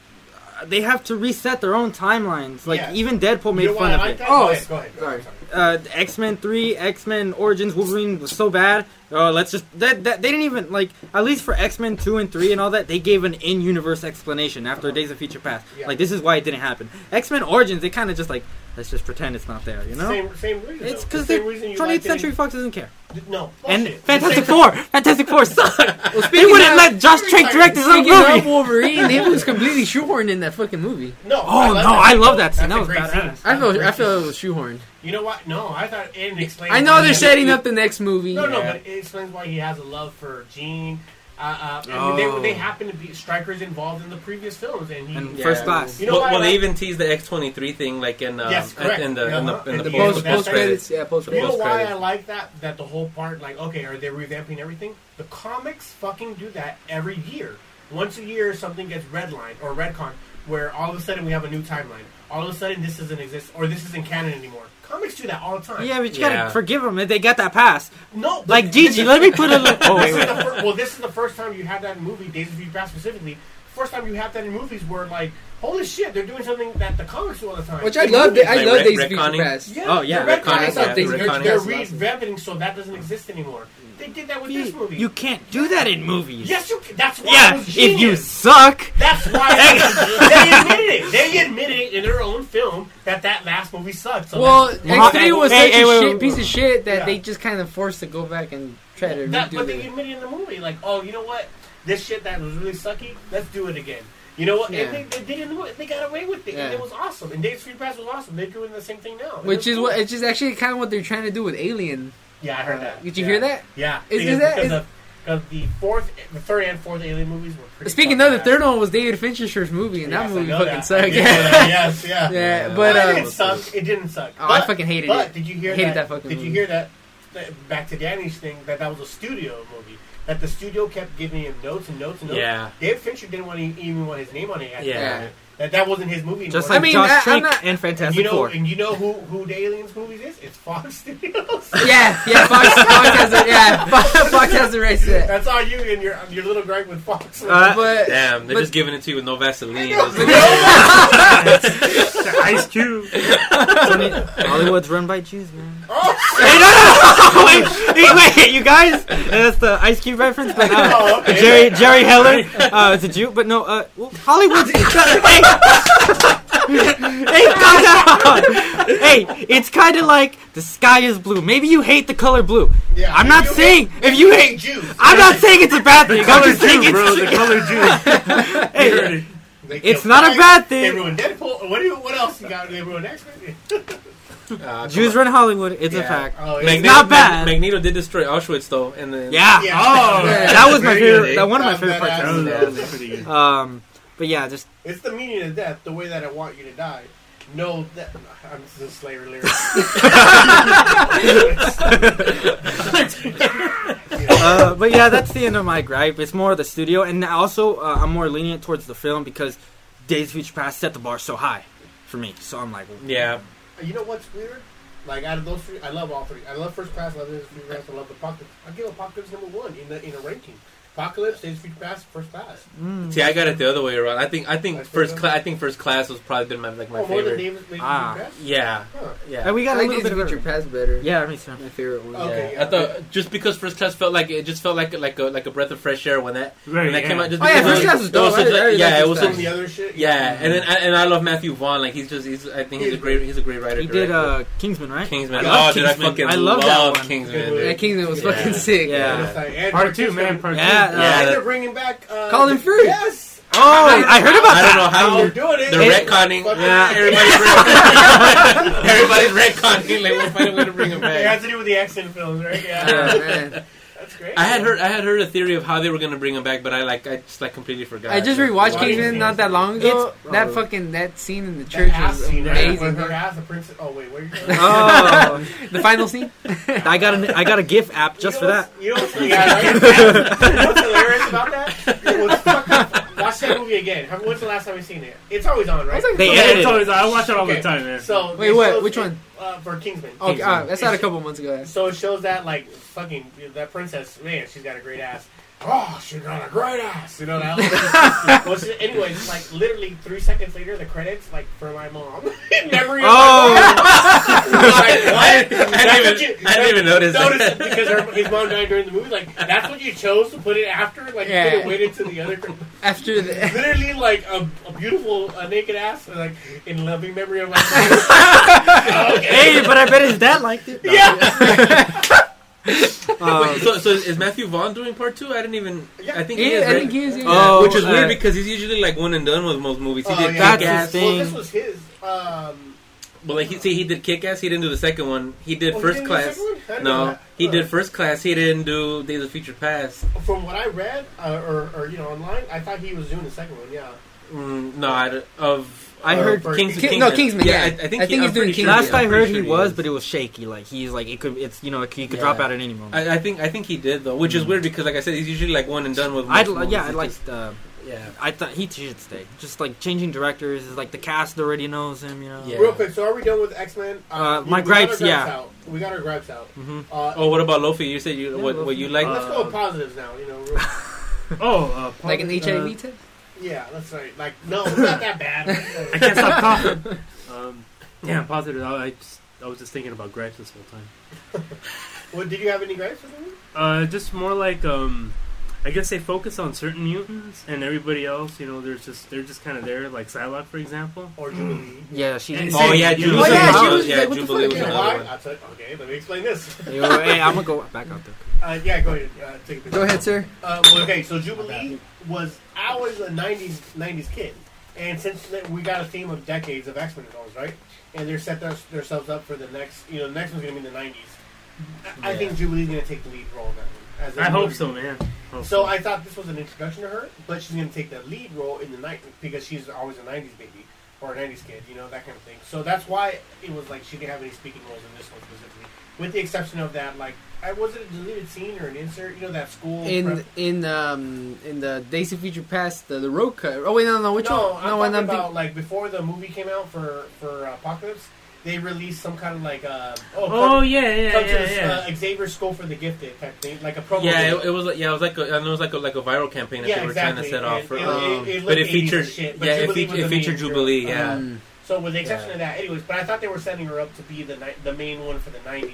uh, they have to reset their own timelines. Like Yeah. even Deadpool made you fun of it. Oh, go ahead. Go ahead. Sorry. Uh, X Men Three, X Men Origins Wolverine was so bad. Oh, let's just that, that they didn't even like at least for X Men Two and Three and all that they gave an in universe explanation after Days of Future Past. Yeah. Like this is why it didn't happen. X Men Origins they kind of just like let's just pretend it's not there. You know. Same, same reason. It's because the the same 20th liked Century Fox doesn't care. No, And bullshit. Fantastic Four, Fantastic Four sucked. they wouldn't of- let Josh Trank direct his own Speaking of movie. Wolverine, it was completely shoehorned in that fucking movie. No. Oh, love no, I love that scene. That was badass. I That's feel great I feel it was shoehorned. You know what? No, I thought it explained. I know they're setting up the next movie. No, no, but it explains why he has a love for Jean. Uh, uh, and Oh. they, they happen to be strikers involved in the previous films, and he. And Yeah. first class. You know well, well, they even teased the X twenty three thing like in uh, Yes, at- correct. in the in the, Uh-huh. in In the, the post Post that's post right. credits, yeah, post You know credits. why I credits. like that? That the whole part, like, okay, are they revamping everything? The comics fucking do that every year. Once a year, something gets redlined or retcon, where all of a sudden we have a new timeline. All of a sudden, this doesn't exist or this isn't canon anymore. Comics do that all the time. Yeah, but you Yeah. gotta forgive them if they got that pass. No, but Like this Gigi, is- let me put a little. Oh This wait, is wait. the fir- well, this is the first time you have that in movie, Days of Future Past specifically. First time you have that in movies where, like, holy shit, they're doing something that the comics do all the time. Which I In love. movies, I Like love re- Days of Future retconning? Past. Yeah, Oh, yeah. they're Retconning, retconning yeah, something. They're, retconning. they're That's awesome. revamping so that doesn't exist anymore. They did that with this movie. You, you can't do that in movies. yes, you. Can. That's why it Yeah, was if you suck. That's why they admitted it. They admitted it in their own film that that last movie sucked. So Well, that's- Well, X three was hey, such hey, a wait, shit wait, piece wait. of shit that Yeah. they just kind of forced to go back and try to that, redo but they admitted in the movie, like, oh, you know what? This shit that was really sucky. Let's do it again. You know what? Yeah. And they, they did it in the movie. They got away with it, and it was awesome. And Days of Future Past was awesome. They're doing the same thing now. Which is cool. what it's just actually kind of what they're trying to do with Alien. Yeah, I heard that. Did you Yeah. hear that? Yeah. Is- is because, that- because, is- of, because the fourth, the third and fourth Alien movies were pretty. Speaking of, the third one was David Fincher's movie, and Yes, that movie fucking that. sucked. I did know that. yes, yeah. yeah, Yeah. but Well, it um, didn't suck. It didn't suck. Oh, I fucking hated but it. did you hear Hated that? that did movie. you hear that? Back to Danny's thing that that was a studio movie. That the studio kept giving him notes and notes and notes. Yeah. David Fincher didn't want to even want his name on it. Yeah. Time. That that wasn't his movie. Just anymore. like I mean, Josh I- I'm Trank not- and and Fantastic you know, Four. and you know who who the Aliens movies is? It's Fox Studios. yeah, yeah, Fox, Fox has the yeah, Fox, Fox has the rights to that. That's all you and your your little gripe with Fox. Uh, But Damn, they're but- just giving it to you with no Vaseline. Ice Cube. Hollywood's run by Jews, man. oh, Hey, no, no, no, wait, wait, you guys. That's the Ice Cube reference, but uh, oh, okay. Jerry Jerry Heller uh, is a Jew, but no, uh, well, Hollywood's. hey, hey, calm down. Hey, it's kind of like the sky is blue. Maybe you hate the color blue. Yeah, I'm not saying hate- if you hate. Jews. I'm not saying it's a bad thing. I'm Color just saying Jew, bro. The it's. color Jew. Hey, You heard it. They It's killed not a Frank, bad They thing. ruined Deadpool. What do you, what else you got? They ruined X Men. Uh, Jews run Hollywood. It's a fact. Oh, Magneto, not bad. Mag- Magneto did destroy Auschwitz though, and then Yeah. Yeah. Oh, that was my favorite. That one of my favorite parts. That was, Yeah. that was pretty good. Um, but yeah, just It's the meaning of death, the way that I want you to die. No, that I'm just a Slayer lyric. uh, but yeah, that's the end of my gripe. It's more the studio, and also uh, I'm more lenient towards the film because Days of Future Past set the bar so high for me. So I'm like, Yeah. You know what's weird? Like out of those three, I love all three. I love First Class. I love Days of Future Past. I love Apocalypse. I give Apocalypse number one in the in a ranking. Apocalypse, Days of Future Past, First Class. mm. See, I got it the other way around. I think I think That's first class. I think first class was probably been my like my oh, more than favorite. Days of Days of Ah, Future Past. Yeah, Huh. yeah. And we got I a like little Days bit of of Future a, Past better. yeah, me too. My favorite one. Okay, Yeah. yeah. I thought just because first class felt like it just felt like like a like a breath of fresh air when that Right, when that yeah. came out. Just Oh, yeah, because First Class was dope. such I- I like- yeah, it was. Some of the other shit. Yeah, and then and I love Matthew Vaughn. Like he's just he's I think he's a great he's a great writer. He did director. uh, Kingsman, right? Kingsman. I love oh, dude, I fucking I love that love one. Kingsman. Good Yeah, Dude. Kingsman was fucking sick. Yeah. It's like- Part two, man. Part two. Yeah, And Yeah, that- they're bringing back uh, Colin Firth. Yes. Oh, I heard about I don't know that. how They're you. doing it. They're Hey, retconning. Yeah, everybody's retconning. everybody's retconning. Like we'll find a way to bring him back. It has to do with the accent films, right? Yeah. Yeah, man. That's great. I had heard I had heard a theory of how they were gonna bring him back, but I like I just like completely forgot. I just rewatched Why Kingsman didn't not that long ago. It's- that oh. fucking that scene in the church ass was right? amazing. With her ass, the princess. Oh wait, where are you going? Oh, the final scene. I got a I got a GIF app just you for that. You know what's, yeah, right? you know what's hilarious about that? It was fucking- watch that movie again. How- When's the last time we seen it? It's always on, right? They Yeah, edited it's it. always, I watch it all Okay, the time, man. So Wait, it what? shows Which it, one? Uh, for Kingsman. Okay, uh, that's not a couple months ago. So it shows that like fucking that princess, man, she's got a great ass. Oh, she got a great ass. You know that? well, she, anyways, like literally three seconds later, the credits like for my mom. Memory. Of Oh. like, what? I didn't even- what you- I didn't even notice that. Notice because her, his mom died during the movie. Like that's what you chose to put it after. Like you could have waited to the other. After the Literally, like a, a beautiful uh, naked ass, like in loving memory of my mom. okay. Hey, but I bet his dad liked it. Yeah. Um, Wait, so, so is Matthew Vaughn doing part two? I didn't even. Yeah. I think he yeah, is. I think he is. Yeah. Oh, Which is uh, weird because he's usually like one and done with most movies. He Oh, did yeah. Kick That's Ass. his Well, this was his. Um, Well, like he see, he did Kick Ass. He didn't do the second one. He did oh, First didn't do the Class. second one? I didn't know No, he Huh. did First Class. He didn't do Days of Future Past. From what I read, uh, or, or you know, online, I thought he was doing the second one. Yeah. Mm, no, I, d- of I Or heard for- Kings, Ki- no, Kingsman, yeah. I, I think, I he, think I'm he's doing pretty Kingsman. Last I I'm heard, pretty he sure was, is. but it was shaky. Like he's like it could. It's you know he could Yeah. drop out at any moment. I, I think I think he did though, which is weird because like I said, he's usually like one and done with. I'd movies. yeah, I'd like. just- Uh, yeah. I thought he should stay. Just like changing directors is like the cast already knows him. You know. Yeah. Real quick, so are we done with X Men? Uh, my gripes, yeah. Out. We got our gripes out. hmm Uh, Oh, what about Lofi? You said you Yeah, what what you like? let's Uh, go with positives now. You know, real- Oh, uh, like an uh, HIV test. Yeah, that's right. Like, no, it's not that bad. I can't stop coughing. Um, yeah, positive. I, I, just, I was just thinking about gripes this whole time. Well, did you have any gripes with me? Uh, just more like um, I guess they focus on certain mutants and everybody else. You know, there's just they're just kind of there, like Psylocke, for example. Or Jubilee? Yeah, she. And Oh Same. yeah, Oh, yeah, she was, was yeah, like, Jubilee was another one. I said, okay, let me explain this. hey, I'm gonna go back out there. Uh, yeah, go ahead. Uh, take a. Go ahead, sir. Uh, well, okay, so Jubilee was I was a '90s '90s kid, and since then, we got a theme of decades of X Men films, right? And they're set their, themselves up for the next. You know, the next one's gonna be in the '90s. I, I think Jubilee's gonna take the lead role in that one. As a I hope movie. so, man. Hope So I thought this was an introduction to her, but she's gonna take the lead role in the night because she's always a '90s baby or an '90s kid, you know that kind of thing. So that's why it was like she didn't have any speaking roles in this one specifically, with the exception of that like I was it a deleted scene or an insert, you know that school In prep- in um in the Days of Future Past, the, the road cut. Oh wait, no, no, which no, one? I'm no, talking I'm about like before the movie came out for for uh, Apocalypse, they released some kind of like uh, oh, Oh yeah, yeah, come to yeah, this, yeah. Uh, Xavier School for the Gifted type thing, like a promo. Yeah, it, it was like yeah, it was like a, I know it was like a, like a viral campaign that yeah, they were exactly. trying to set off. For, it, um, it, it but it featured shit, but yeah, it, Jubilee featured, was it the featured hero. Jubilee. Yeah, Mm. So with the exception Yeah. of that, anyways, but I thought they were setting her up to be the ni- the main one for the '90s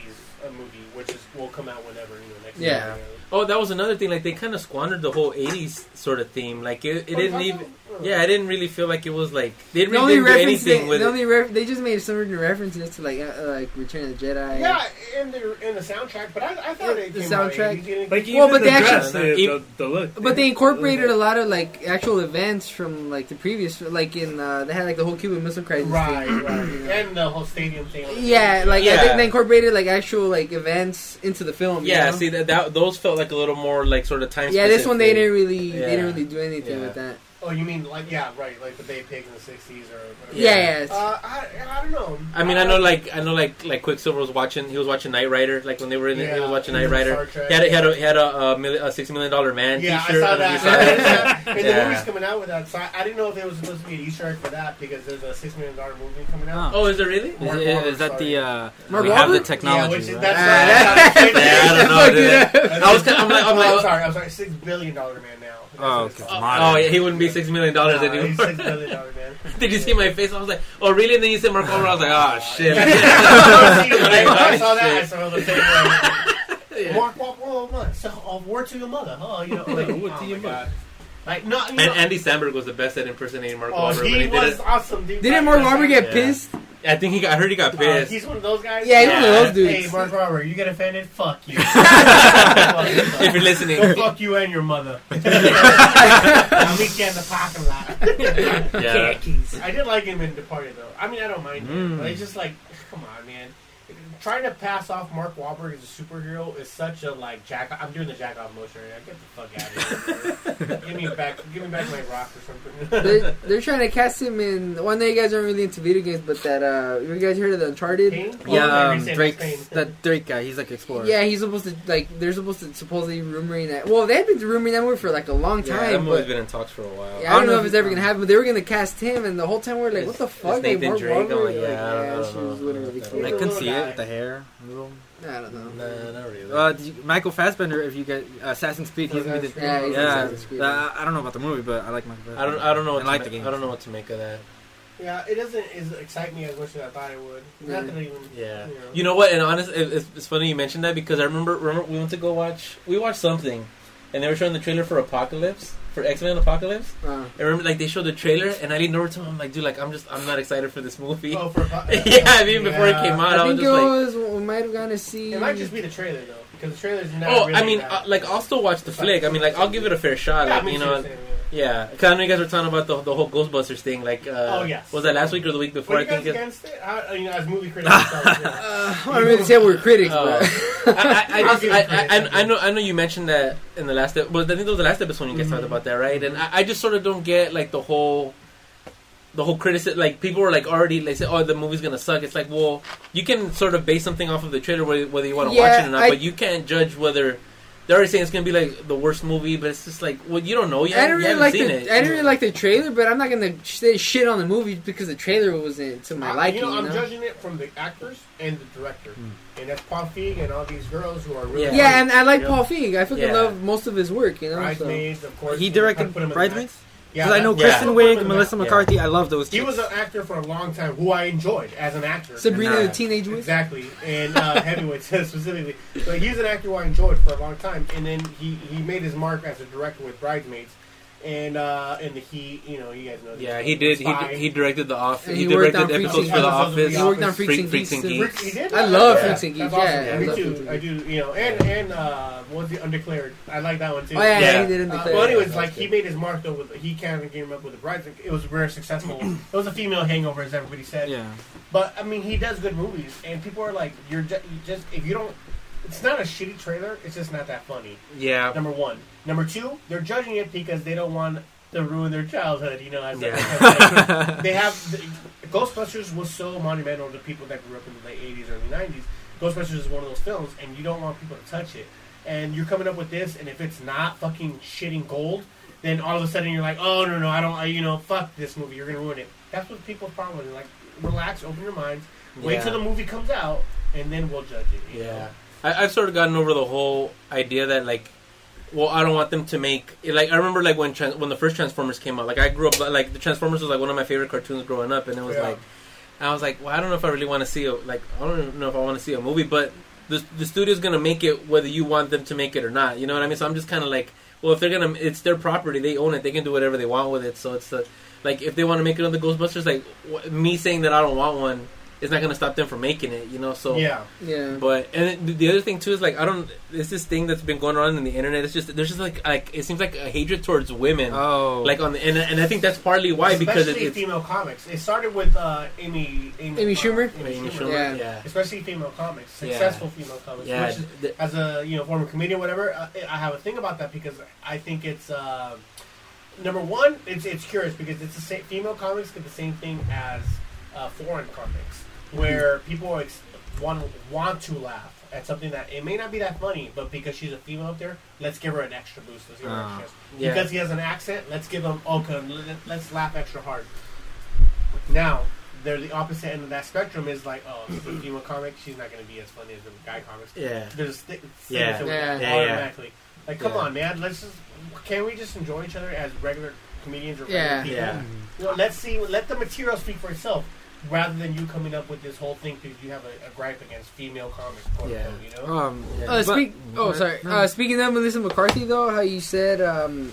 uh, movie, which is will come out whenever you know next Yeah. year. Oh, that was another thing. Like they kind of squandered the whole '80s sort of theme. Like it, it Oh, didn't even. thought so? Yeah, I didn't really feel like it was like they The really only didn't do reference anything they, with the it. only re- they just made some references to like uh, like Return of the Jedi. Yeah, in the in the soundtrack, but I, I thought Yeah, it the came soundtrack. 80s, Like Well, but the they actually- dress, the, the, the look. But they incorporated a lot of like actual events from like the previous, like in uh, they had like the whole Cuban Missile Crisis. right, thing. right, and the whole stadium thing. on the Yeah, like I think they incorporated like actual like events into the film. you Yeah, know? see that, that those felt like a little more like sort of time. Yeah, this one they didn't really Yeah. they didn't really do anything Yeah. with that. Oh, you mean like yeah, right, like the Bay Pigs in the '60s or whatever. Yeah, yeah. Uh, I, don't know. I mean, I know like I know like like Quicksilver was watching. He was watching Knight Rider. Like when they were in, the, he was watching Knight Rider. He had a, he had a, he had a, uh, mil- a six million dollar man Yeah, I T-shirt. saw and that. I saw saw that. that. And the Yeah. movie's coming out with that. So I, I didn't know if it was supposed to be an Easter egg for that because there's a six million dollar movie coming out. Oh. Is it really? Is, Mark is- Wahlberg, is that the uh, Mark we have the Wahlberg? Yeah, technology? which is right? that's right. Yeah, I don't know, dude. I was I'm like- I'm like- I'm sorry. I'm sorry. Six billion dollar man now. That's Oh, okay. called. Oh, yeah, he wouldn't be six million dollars Nah, anymore. he's six billion dollar man. Did you see my face? I was like, oh really? And then you said Mark Wahlberg. I was like, oh shit. I saw that. I saw the same way. Yeah. Mark Wahlberg, what? So, uh, word to your mother. Oh, you know, like, Word oh to your mother. Like, no, And know, Andy Samberg was the best at impersonating Mark oh, Wahlberg when he he did was it. awesome, dude. Didn't Mark Wahlberg get Yeah. pissed? I think he got. I heard he got Uh, pissed. he's one of those guys. Yeah, he's one of those dudes. Hey, Mark Wahlberg, you get offended? Fuck you. if you're listening, Go fuck you and your mother. I'll meet you in the parking lot. yeah. I did like him in Departed though. I mean, I don't mind him, Mm. but it's just like, come on, man. Trying to pass off Mark Wahlberg as a superhero is such a like jack. I'm doing the jack off motion right now. Get the fuck out of here. give me back. Give me back my rock or something. they're, they're trying to cast him in. One day you guys aren't really into video games, but that uh, you guys heard of the Uncharted? Pain? Yeah, Oh, um, you're saying Drake's Pain. that Drake guy. He's like explorer. Yeah, he's supposed to like. They're supposed to supposedly rumoring that. Well, they've been rumoring that movie for like a long Yeah, that time, movie's but been in talks for a while. yeah, I don't know if it's ever gonna happen. But they were gonna cast him, and the whole time we're like, It's- "What the fuck?" Like, Nathan Mark Drake, Wahlberg? like, yeah, I don't- I she was literally I cute. I He's a couldn't see it with the hair. Little. I don't know. Nah, not really. Uh, you, Michael Fassbender, if you get uh, Assassin's Creed, he's gonna be the, Yeah, he's yeah. Assassin's Creed. uh, I don't know about the movie, but I like Michael Fassbender. I don't. I don't know. What I to like ma- the game. I don't know what to make of that. Yeah, it doesn't is excite me as much as I thought it would. Not that I even. Yeah. You know. You know what? And honestly, it, it's, it's funny you mentioned that because I remember. Remember, we went to go watch. We watched something, and they were showing the trailer for Apocalypse for X Men Apocalypse. Uh, I remember like they showed the trailer, and I leaned over to him. I'm like, dude, like I'm just, I'm not excited for this movie. Oh, for, yeah, I mean, before it came out, I, I was think it just like, was. We might have gone to see. It might just be the trailer though, because the trailer's not. oh, really I mean, uh, like I'll still watch the flick. I mean, like I'll give it a fair shot. Yeah, like you know, same, yeah. yeah. Because I know you guys were talking about the the whole Ghostbusters thing. Like, uh, Oh, yes. was that last week or the week before? What are you I think. it- against it? How, you know, as movie critics. Uh, I don't really say we're critics, Oh. but I, I, I, I'll just, give I, I, I'll I, I know I know you mentioned that in the last ep- well I think it was the last episode when you guys Mm-hmm. talked about that right and I, I just sort of don't get like the whole the whole criticism like people were like already they say oh the movie's gonna suck it's like well you can sort of base something off of the trailer whether, whether you want to watch it or not I- but you can't judge whether they're already saying it's gonna be like the worst movie but it's just like well you don't know you, I haven't, don't you really haven't like seen the it I didn't really like the trailer, but I'm not gonna say shit on the movie because the trailer wasn't to my liking. You know, I'm know? judging it from the actors and the director, hmm. and that's Paul Feig and all these girls who are really Yeah. Yeah, and I like Yeah. Paul Feig. I fucking Yeah. love most of his work. You know, so. Bridesmaids, of course. He directed put him Bridesmaids. Back. Because I know that- Kristen put Wiig, the Melissa back. McCarthy. I love those. He chicks. was an actor for a long time who I enjoyed as an actor. Sabrina the Teenage Witch. Exactly, and uh, heavyweights specifically. But he's an actor who I enjoyed for a long time, and then he, he made his mark as a director with Bridesmaids, and uh, and the he you know you guys know. this. yeah he did he, Spy. did- he directed the office And he, he worked directed on episodes Freaks for the and- office He worked on Freak- Freaks and Freaks Geeks, and. Geeks. He did. I love Yeah. Freaks and Geeks, awesome. yeah, I me too. I do. You know, and and uh, what's the undeclared? I like that one too. Oh yeah, Yeah. he didn't Uh, declare. well, it. anyways, like he made his mark though. With he kind of came up with the brides. It was very successful. it was a female hangover, as everybody said. Yeah. But I mean, he does good movies, and people are like, "You're just, you just if you don't." It's not a shitty trailer. It's just not that funny. yeah Number one. Number two, they're judging it because they don't want to ruin their childhood. You know, as Yeah. as- they have the, Ghostbusters was so monumental to people that grew up in the late '80s, early '90s. Ghostbusters is one of those films, and you don't want people to touch it. And you're coming up with this, and if it's not fucking shitting gold, then all of a sudden you're like, oh no no, I don't, I, you know, fuck this movie. You're gonna ruin it. That's what people's problem is. Like, relax, open your minds, wait Yeah. till the movie comes out, and then we'll judge it. you know? Yeah, I, I've sort of gotten over the whole idea that like, well, I don't want them to make like I remember like when trans, when the first Transformers came out. Like I grew up like the Transformers was like one of my favorite cartoons growing up, and it was Yeah. like I was like, well, I don't know if I really want to see a like I don't know if I want to see a movie, but the the studio's gonna make it whether you want them to make it or not. You know what I mean? So I'm just kind of like, well, if they're gonna, it's their property, they own it, they can do whatever they want with it. So it's the like if they want to make it on the Ghostbusters, like wh- me saying that I don't want one is not gonna stop them from making it. You know? So yeah. yeah. but and it- the other thing too is like I don't. It's this thing that's been going on in the internet. It's just there's just like like it seems like a hatred towards women. Oh. Like on the and, and I think that's partly why because it, it's female comics. It started with uh, Amy, Amy, Amy uh, Schumer? Amy Schumer. Schumer, Yeah. yeah, Especially female comics, Yeah. successful female comics. yeah, Which is, th- as a you know former comedian, or whatever, uh, I have a thing about that because I think it's uh, number one. It's it's curious because it's the same female comics get the same thing as uh, foreign comics where people ex- want want to laugh at something that it may not be that funny, but because she's a female up there, let's give her an extra boost. Let's give her an Ah. extra. Yeah. Because he has an accent, let's give him okay. let- Let's laugh extra hard. Now they're the opposite end of that spectrum. Is like, oh, it's a female comic. She's not going to be as funny as the guy comics. Yeah. There's sti- Yeah. stigma to it Yeah. Yeah, yeah. automatically. Like, come Yeah. on, man. Let's just can we just enjoy each other as regular comedians or regular Yeah. people? Yeah. You know, let's see. Let the material speak for itself, rather than you coming up with this whole thing because you have a, a gripe against female comics, quote Yeah. unquote. You know. Um, Yeah. Uh, but- speak. Oh, sorry. Uh, speaking of Melissa McCarthy, though, how you said, um,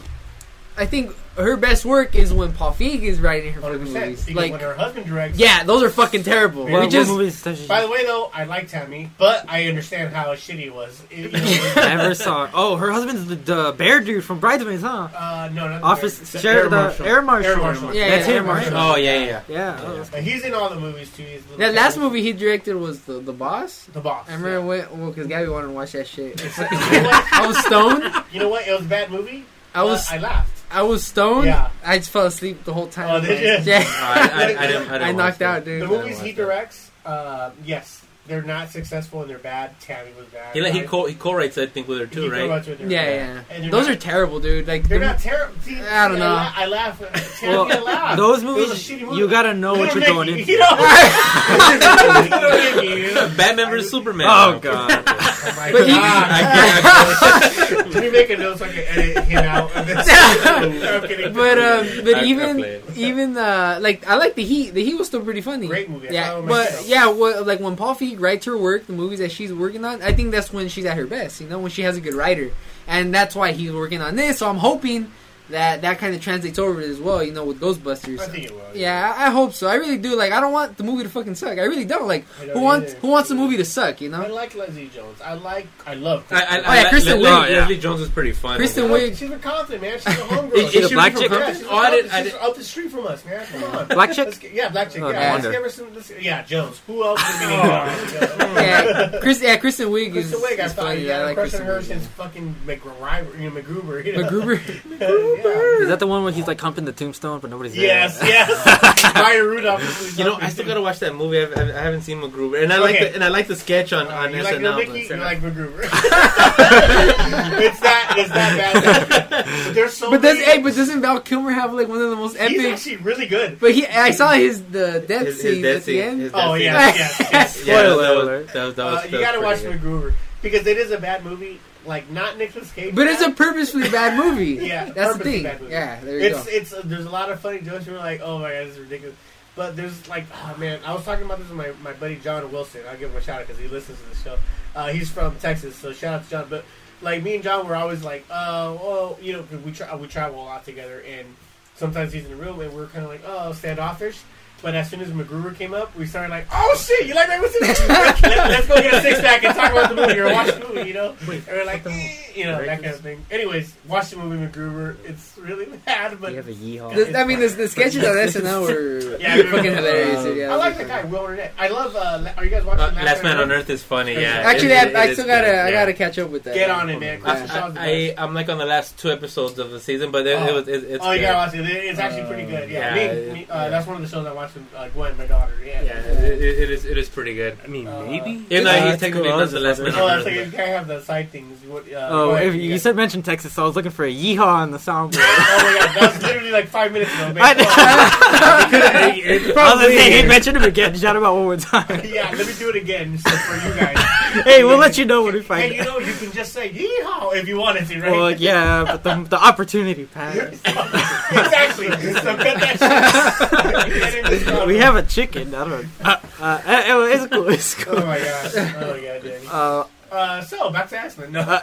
I think her best work is when Paul Feig is writing her Hundred fucking percent. movies. Because Like, when her husband directs. yeah, those are fucking terrible. What- what, we just movies does she? By the way, though, I like Tammy, but I understand how shitty it was. It- you know, Never saw. Oh, her husband's the, the bear dude from Bridesmaids, huh? uh, no, not the Office bear. sheriff, Air the Marshal. air marshal. Air Marshal. Yeah, That's yeah, him, Air right? Oh yeah, yeah. Yeah. Yeah. oh, But he's in all the movies too. He's the, that last movie he directed was the the boss. the boss. I remember when well because Gabby wanted to watch that shit. you, know what? I was stoned. you know what? It was a bad movie. I was I laughed. I was stoned. Yeah. I just fell asleep the whole time. Oh, did you? Yeah. No, I, I, I didn't. I, didn't I knocked out, dude. The movies he directs, uh, yes, they're not successful and they're bad. Tammy was bad. He like he right? co he co-writes I think with her too, He right? co-writes with her. Yeah, yeah. And they're Those not- are terrible, dude. Like They're the- not terrible. I don't see, know. la- I laugh. Tammy, Well, I laugh. those It was a movies, shitty movie. you gotta know what you're going into. You know? Little Nicky, you know? Batman versus Superman. Oh god. Oh my But he- God. I can't- Let me make a note so I can edit him out. of this. I'm kidding. But um, but I- I even play it. even uh, like I like the Heat. The Heat was still pretty funny. Great movie. I Yeah, saw it but myself. yeah, what, like when Paul Feig writes her work, the movies that she's working on, I think that's when she's at her best. You know, when she has a good writer, and that's why he's working on this. So I'm hoping that that kind of translates over as well. You know, with Ghostbusters. I think it was. Yeah, I I hope so. I really do. Like, I don't want the movie to fucking suck. I really don't. Like, don't who wants either. who wants the movie to suck? You know. I like Leslie Jones. I like. I love. I, I, Oh, yeah, I, Kristen Le- Wiig. Leslie Jones is pretty fun. Kristen Wiig. Wiig. She's a Compton, man. She's a homegirl. Is- is She's she black chick? Yeah, she's, Oh, I didn't. I didn't. up the street from us, man. Come on. Black chick? Get- yeah, black chick. Oh, yeah, no let's give her some. Let's, yeah, Jones. Who else would be named oh. yeah, Chris, yeah, Kristen Wiig is, Kristen Wiig. I is thought funny. you I a like Kristen her Wiig. since fucking MacGruber. You know, McGruber. MacGruber. Is that the one where he's like humping the tombstone, but nobody's there? Yes, yes. Ryan Rudolph. You know, I still gotta watch that movie. I've, I've, I haven't seen MacGruber, and I like the and I like the sketch on Uh, on you like SNL. the but- Mickey? You like MacGruber? it's that. It's that bad. But there's so. But does hey, but doesn't Val Kilmer have like one of the most epic? He's actually really good. But he, I saw his the death his, his scene death at the end. Oh scene. yes, yes, yes. Yeah, that Spoiler was, alert. that was, that was, Uh, you gotta watch good. MacGruber because it is a bad movie. Like not Nicolas Cage. But it's a bad. purposefully bad movie. Yeah, that's the thing. bad movie. Yeah, there you It's go. it's uh, there's a lot of funny jokes. You're like, oh my god, this is ridiculous. But there's like, oh man, I was talking about this with my, my buddy John Wilson. I'll give him a shout out because he listens to the show. Uh, he's from Texas, so shout out to John. But like me and John were always like, uh, well, you know, we tra- we travel a lot together, and sometimes he's in the room, and we're kind of like, oh, standoffish. But as soon as MacGruber came up, we started like, "Oh shit, you like that? What's this? Let, us go get a six pack and talk about the movie or watch the movie." You know, and we're like, eh, you know, that kind of thing. Anyways, watch the movie MacGruber. It's really bad, but You have a yeehaw. The- I mean, the, the sketches on SNL were Yeah, fucking hilarious. dude. Yeah, I like the guy, Will Arnett. I love. Uh, are you guys watching Uh, Last Man on Earth is funny. Yeah, Actually, It- it- I, I still gotta, good, I gotta catch up with that. Get on it, man. Yeah. Classic Shaw's the I, I best. I'm like on the last two episodes of the season, but it, it Oh. was it, it's oh, you gotta watch it. It- It's actually pretty good. Yeah, Yeah, me, it- me, uh, yeah. that's one of the shows I watch with uh, Gwen, my daughter. Yeah. Yeah, it, it, it is it is pretty good. I mean, Uh, maybe. Even though Uh, he's it's technically cool. the last man Oh, on that's like you but- can't have the side things. What, uh, Oh, go if you, guys. said mention Texas, so I was looking for a yeehaw on the soundboard. Oh my god, that was literally like five minutes ago. man. I know. I was gonna say, hey, mention him again. Shout him out one more time. yeah, let me do it again so for you guys. hey, we'll let you know when we find Hey, you know, you can just say yeehaw if you wanted to, right? Well, yeah, but the, the opportunity passed. exactly. So cut that shit. Get in this problem. We have a chicken. I don't know. Uh, uh, it's cool. It's cool. Oh my gosh. Oh my god, Danny. Uh, Uh, so back to Aspen. No, uh,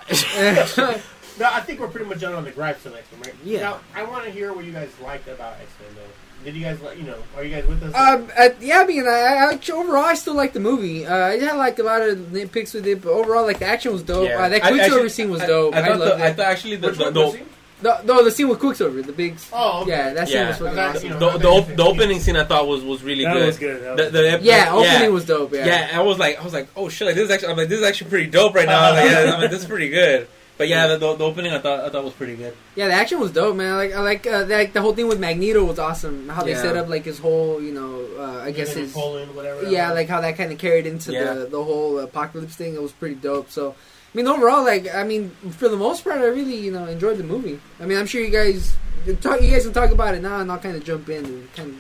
no, I think we're pretty much done on the gripe selection, right? Yeah. Now, I want to hear what you guys like about X Men, though. Did you guys, like, you know, are you guys with us? Um, uh, yeah, I mean, I, I, actually, overall, I still like the movie. Uh, I had like a lot of nitpicks with it, but overall, like the action was dope. Yeah. Uh, that I- Quicksilver actually, scene was I- dope. I, I, thought loved the, I thought actually the Which the, one, the, No, no, the scene with Quicksilver, the big. Oh, okay. Yeah, that scene Yeah. was fucking awesome. you know, the, the, op- the opening scene I thought was was really That good. was good. That The, was the, ep- Yeah, opening yeah. was dope. Yeah. Yeah, I was like, I was like, oh shit, like this is actually, I'm like, this is actually pretty dope right now. I was like, yeah, I'm like, this is pretty good. But yeah, the, the, the opening I thought I thought was pretty good. Yeah, the action was dope, man. Like I like uh, like the whole thing with Magneto was awesome. How they Yeah. set up like his whole, you know, uh, I guess his Poland, whatever. yeah, like how that kind of carried into Yeah. the the whole apocalypse thing. It was pretty dope. So, I mean, overall, like, I mean, for the most part, I really, you know, enjoyed the movie. I mean, I'm sure you guys talk, you guys can talk about it now, and I'll kind of jump in and kind of.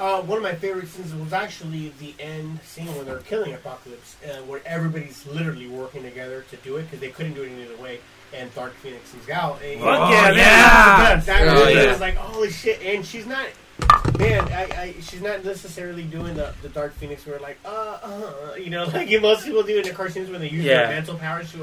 Uh, one of my favorite scenes was actually the end scene when they're killing Apocalypse, uh, where everybody's literally working together to do it because they couldn't do it any other way. And Dark Phoenix is out. And, Fuck Oh, yeah, man. yeah. That's the That. Oh, really yeah. was like, holy shit! And she's not, man, I, I, she's not necessarily doing the, the Dark Phoenix where like, uh, uh, you know, like most people do in the cartoons when they use Yeah. their mental powers. She,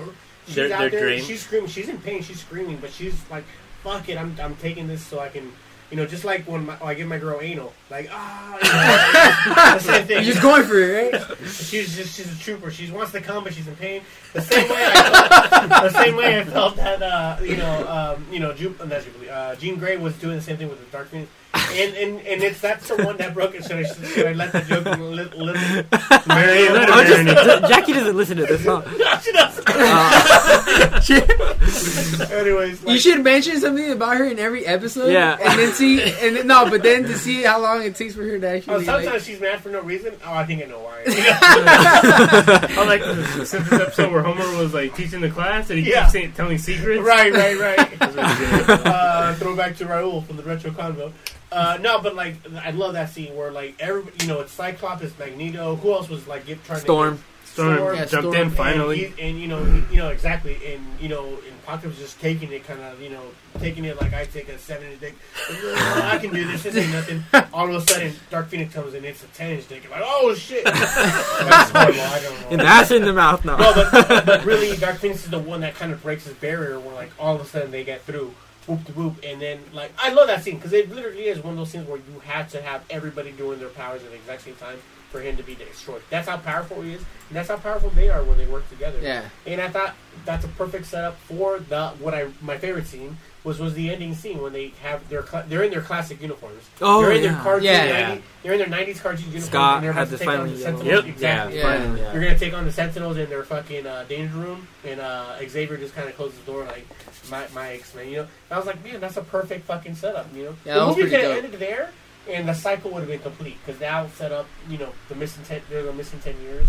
she's They're- out they're there, drained. she's screaming, she's in pain, she's screaming, but she's like, fuck it, I'm, I'm taking this so I can. You know, just like when my, I give my girl anal, like ah, the same thing. You're just going for it, right? She's just she's a trooper. She wants to come, but she's in pain. The same way I felt, the same way I felt that uh, you know um, you know Ju- uh, Jean Grey was doing the same thing with the Dark Phoenix. And, and and it's that's the one that broke it. Should I, should I let the joke a little? little Mary, let I just- marinate. Jackie doesn't listen to this, huh? she doesn't. Uh, Anyways, You should mention something about her in every episode. Yeah. and then see, and then, no, but then to see how long it takes for her to oh, actually. sometimes like, she's mad for no reason. Oh, I think I know why. I like the Simpsons episode where Homer was like teaching the class and he Yeah. keeps saying, telling secrets. right, right, right. That's really uh, throwback to Raul from the Retro Convo. Uh, no, but like I love that scene where like everybody, you know, it's Cyclops, it's Magneto. Who else was like get, trying Storm. to Storm Storm, Yeah, jumped Storm. in and, finally. he- and you know, he- you know exactly, and you know, and was just taking it, kind of, you know, taking it like I take a seven inch dick. "Oh, I can do this. This ain't nothing. All of a sudden, Dark Phoenix comes in. It's a ten inch dick. I'm like, oh shit. That's horrible. I don't know. And that's in the mouth now. No, but, but really, Dark Phoenix is the one that kind of breaks his barrier, where like all of a sudden they get through, whoop to whoop, and then like I love that scene because it literally is one of those scenes where you have to have everybody doing their powers at the exact same time for him to be destroyed. That's how powerful he is, and that's how powerful they are when they work together. yeah, And I thought that's a perfect setup for the what I my favorite scene was was the ending scene when they have their cla- they're in their classic uniforms. Oh, they're in their yeah. cartoon Yeah. 90, they're in their nineties cartoon uniforms. Scott and they're had about to this take on finally the Sentinels. Yep. Exactly. Yeah. Finally, You're gonna take on the Sentinels in their fucking uh, danger room, and uh, Xavier just kind of closes the door like my my X Men. You know, And I was like, man, that's a perfect fucking setup. You know, Yeah, the movie could have ended there, and the cycle would have been complete because now set up, you know, the missing ten, there's a missing ten years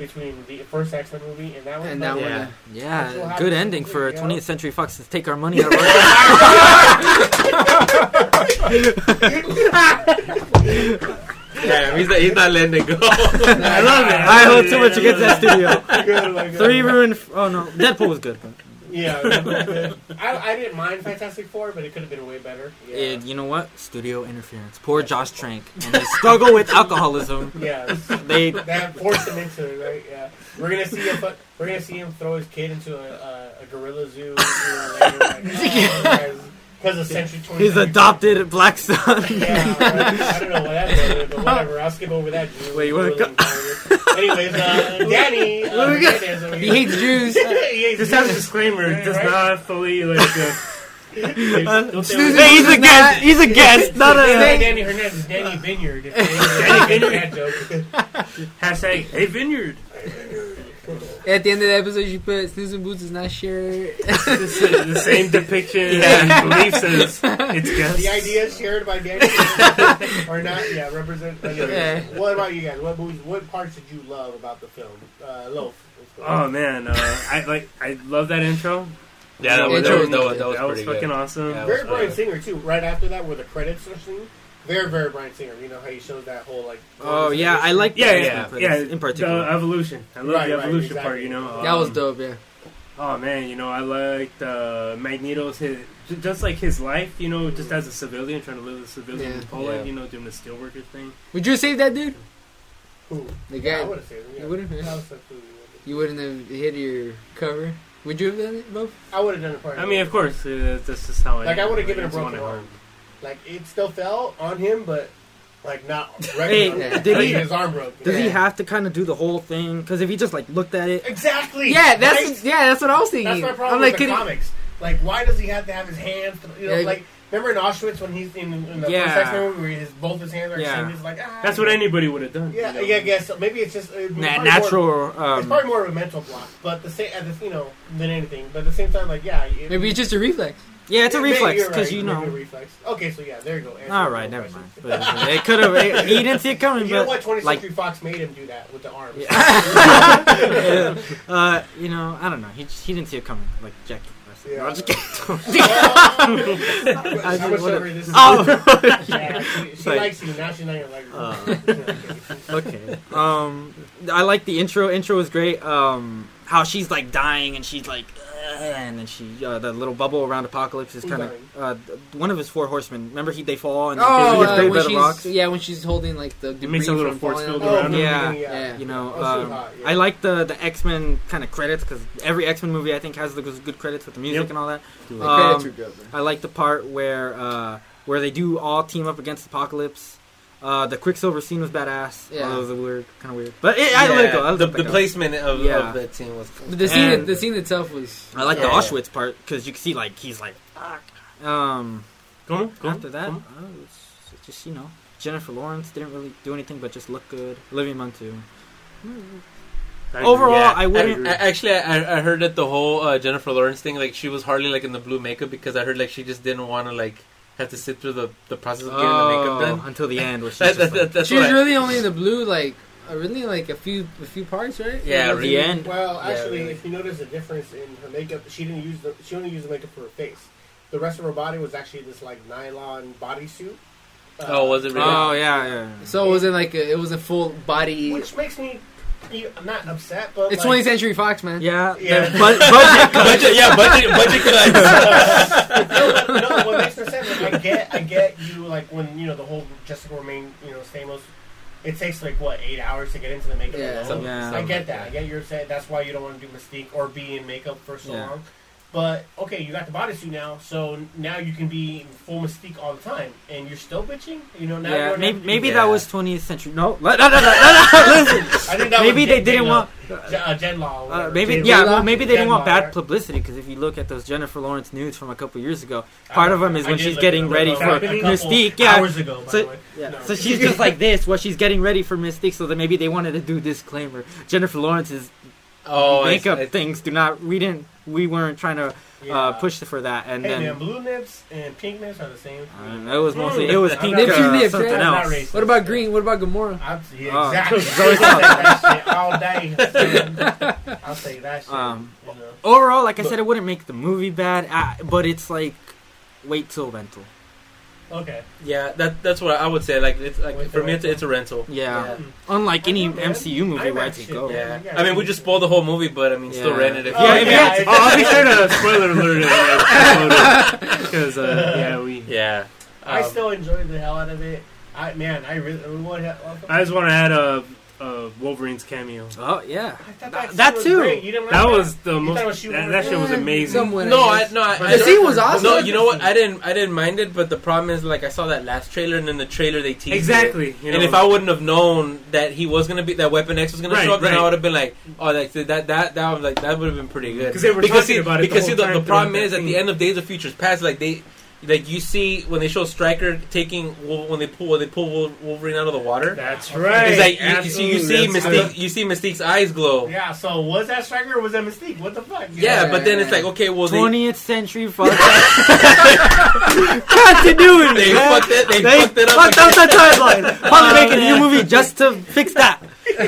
between the first X Men movie and that one. and that But- one. Yeah. Yeah, That's what good ending for movie, 20th. Century Fox to take our money out of Yeah, he's not, he's not letting it go. I love it. I hold too much against that studio. Three ruined. Oh no, Deadpool was good. But Yeah, I, I didn't mind Fantastic Four, but it could have been way better. Yeah, it, you know what? Studio interference. Poor Josh Trank and his struggle with alcoholism. yeah. They That forced him into it, right? Yeah, we're gonna see him. We're gonna see him throw his kid into a, a, a gorilla zoo. You know, later, like, oh, because of Century Twenty. his adopted black son. Yeah, right. I don't know what that is, but whatever. I'll skip over that. Jew. Wait, you wanna Really important. Anyways, uh, Danny. Uh? He hates Jews. he hates Just have a disclaimer. It does Right. not fully like. Uh, Don't say Susan- what- Hey, he's a guest. He's a guest, not a. Danny Hernandez. Danny Vineyard. Danny Vineyard. Joke. hashtag Hey Vineyard. At the end of the episode, you put Susan Boots is not sure. the, the same depiction Yeah. and beliefs as its guest. The ideas shared by Danny or not? Yeah, represent. Yeah. What about you guys? What movies? What parts did you love about the film? Uh, Loaf. Oh man, uh, I like I love that intro. Yeah, that was, that was, was that was, that was that was pretty fucking good. awesome. Yeah. very was Bryan. Singer too. Right after that, where the credits are seen. Very, very Bryan Singer. You know how he shows that whole like. Oh yeah, I like. Yeah, the yeah, credits yeah. In particular. the evolution. I love Right, the right, evolution exactly. part. You know, that was Um, dope. Yeah. Oh man, you know I liked uh, Magneto's his, just like his life. You know, just as a civilian trying to live as a civilian Yeah. in Poland. Yeah. You know, doing the steelworker thing. Would you have saved that dude? Who? The Yeah, I guy. would have said. it, Yeah. You would've? That was absolutely- You wouldn't have hit your cover. Would you have done it, both? I would have done it part. I mean, of course, uh, that's just how I. Like I would have given a broken it arm. Like it still fell on him, but like not. Hey, did he- his arm broke? Does he have to kind of do the whole thing? Because if he just like looked at it, Exactly. Yeah, that's right? yeah, that's what I was thinking. That's my problem I'm with the could he- comics. Like, why does he have to have his hands? You know, Yeah. like Remember in Auschwitz when he's in, in the Yeah. first X Men movie where his, both his hands are Yeah. extended? It's like ah. That's what anybody would have done. Yeah, you know? yeah, I guess so. maybe it's just uh, it's Na- natural. More, it's Um, probably more of a mental block, but the same, at the, you know, than anything. But at the same time, like yeah, it, Maybe it's just a reflex. Yeah, it's a Yeah, maybe reflex you're because right, you know. reflex. Okay, so yeah, there you go. Answer All right, never question. mind. But it could have. He didn't see it coming. You know but what? 20th like, Century Fox made him do that with the arms. uh, you know, I don't know. He just, he didn't see it coming. Like Jackie. Yeah. I'm just kidding. I just- celery this is? oh, Yeah, she, she Like- likes you. Now she's not gonna like you. Uh. okay. Um, I like the intro. Intro was great. Um, how she's like dying and she's like, "Ugh," and then she uh, the little bubble around Apocalypse is kind of uh, one of his four horsemen. Remember he they fall and Oh, he gets uh, when the she's rocks. yeah, when she's holding like the It makes a little from force falling field on Oh, the- around from Yeah. Yeah. You know, Oh, um, hot, yeah. I like the the X Men kind of credits because every X Men movie I think has the good credits with the music Yep. and all that. The Um, credits are good. I like the part where uh, where they do all team up against Apocalypse. Uh, the Quicksilver scene was badass. Yeah. Yeah, that was a weird, kind of weird. But it, I let it go. I the, the placement of, Yeah. of that scene was. But the scene, And- the scene itself was. I like the Auschwitz part because you can see like he's like, um, Come on, come after that, Come uh, it's it's just you know, Jennifer Lawrence didn't really do anything but just look good. Olivia Munn too. I Overall, agree. I I, wouldn't. I- actually, I, I heard that the whole uh, Jennifer Lawrence thing, like she was hardly like in the blue makeup because I heard like she just didn't want to like have to sit through the, the process of getting the makeup Oh, done. until the end, Which she's That, that, that, that's she what was I- really only in the blue, like uh, really like a few a few parts, right? Yeah, Like, the end. Well, Yeah, actually, really. if you notice the difference in her makeup, she didn't use the she only used the makeup for her face. The rest of her body was actually this like nylon bodysuit. Uh, Oh, was it really? oh yeah, yeah. So it wasn't like a, it was a full body. Which makes me, you- I'm not upset, but It's like, 20th Century Fox, man. Yeah, Yeah. the bu- budget cut. budget, yeah, budget, budget cuts. no, but- no, what makes no sense? Like, I get, I get you. Like when you know the whole Jessica Romijn, you know, Stamos. It takes like what eight hours to get into the makeup. Yeah. alone. Yeah. I get that. I get you're saying that's why you don't want to do Mystique or be in makeup for so Yeah. long. But okay, you got the bodysuit now, so now you can be full Mystique all the time, and you're still bitching. You know, now Yeah, you're maybe, maybe Yeah. that was 20th century. No, no, no, no, no, no, no, listen. I think that maybe they didn't Jen- want. Uh, Jen Law. Uh, maybe Jen yeah, well, maybe they didn't want bad publicity because if you look at those Jennifer Lawrence nudes from a couple years ago, part of them is I when she's getting ready for Mystique. Yeah, hours ago. So- yeah. No. So she's just like this while she's getting ready for Mystique. So that maybe they wanted to do disclaimer. Jennifer Lawrence's Oh, I- makeup I- things do not. We didn't. We weren't trying to Yeah. uh, push for that. And Hey then man, blue nips and pink nips are the same. I know, it was mostly it was I'm pink not- Nipsey uh, Nips, something yeah. Else. racist. What about green? What about Gamora? I'm, yeah, Oh, exactly. it's I'll always say that shit all day. I'll say that shit. Um, you know. Overall, like I But- said, it wouldn't make the movie bad, uh, but it's like wait till rental. Okay. yeah, that that's what I would say. Like, it's like Wait for for me, it's, it's a rental. Yeah. yeah. Unlike any I know, man. MCU movie I where I like go. man. Yeah. I mean, we just spoiled the whole movie, but I mean, still Yeah. rent it if Oh, Yeah, you if yeah, you had I- to- Oh, I'll be sure to spoiler alert it because uh, yeah, we. Yeah. I Um, still enjoyed the hell out of it. I man, I really. I just want to add a, a Wolverine's cameo. Oh yeah, I thought That- that too. great. You didn't That like was the You most. was That, that shit was amazing. somewhat, No, I I no, I, But I The scene was awesome. No, you know what? I didn't. I didn't mind it, but the problem is, like, I saw that last trailer, and in the trailer they teased it. Exactly. You know, and if I wouldn't have known that he was gonna be that Weapon X was gonna Right, show up, then I would have been like, oh, like that that that was like that would have been pretty good. 'Cause they were because talking see, about it the because whole see, the, time the problem is at the end of Days of Futures Past, like they. Like you see when they show Stryker taking when they pull when they pull Wolverine out of the water, that's right. it's like you, you see you see that's- Mystique you see Mystique's eyes glow. Yeah, Yeah. So was that Stryker or was that Mystique? What the fuck? You Yeah. know? but then it's like okay, well they, twentieth century Fox continuity. they man. fucked it they, They fucked it up. fucked up the timeline. Probably make a new movie just to fix that. I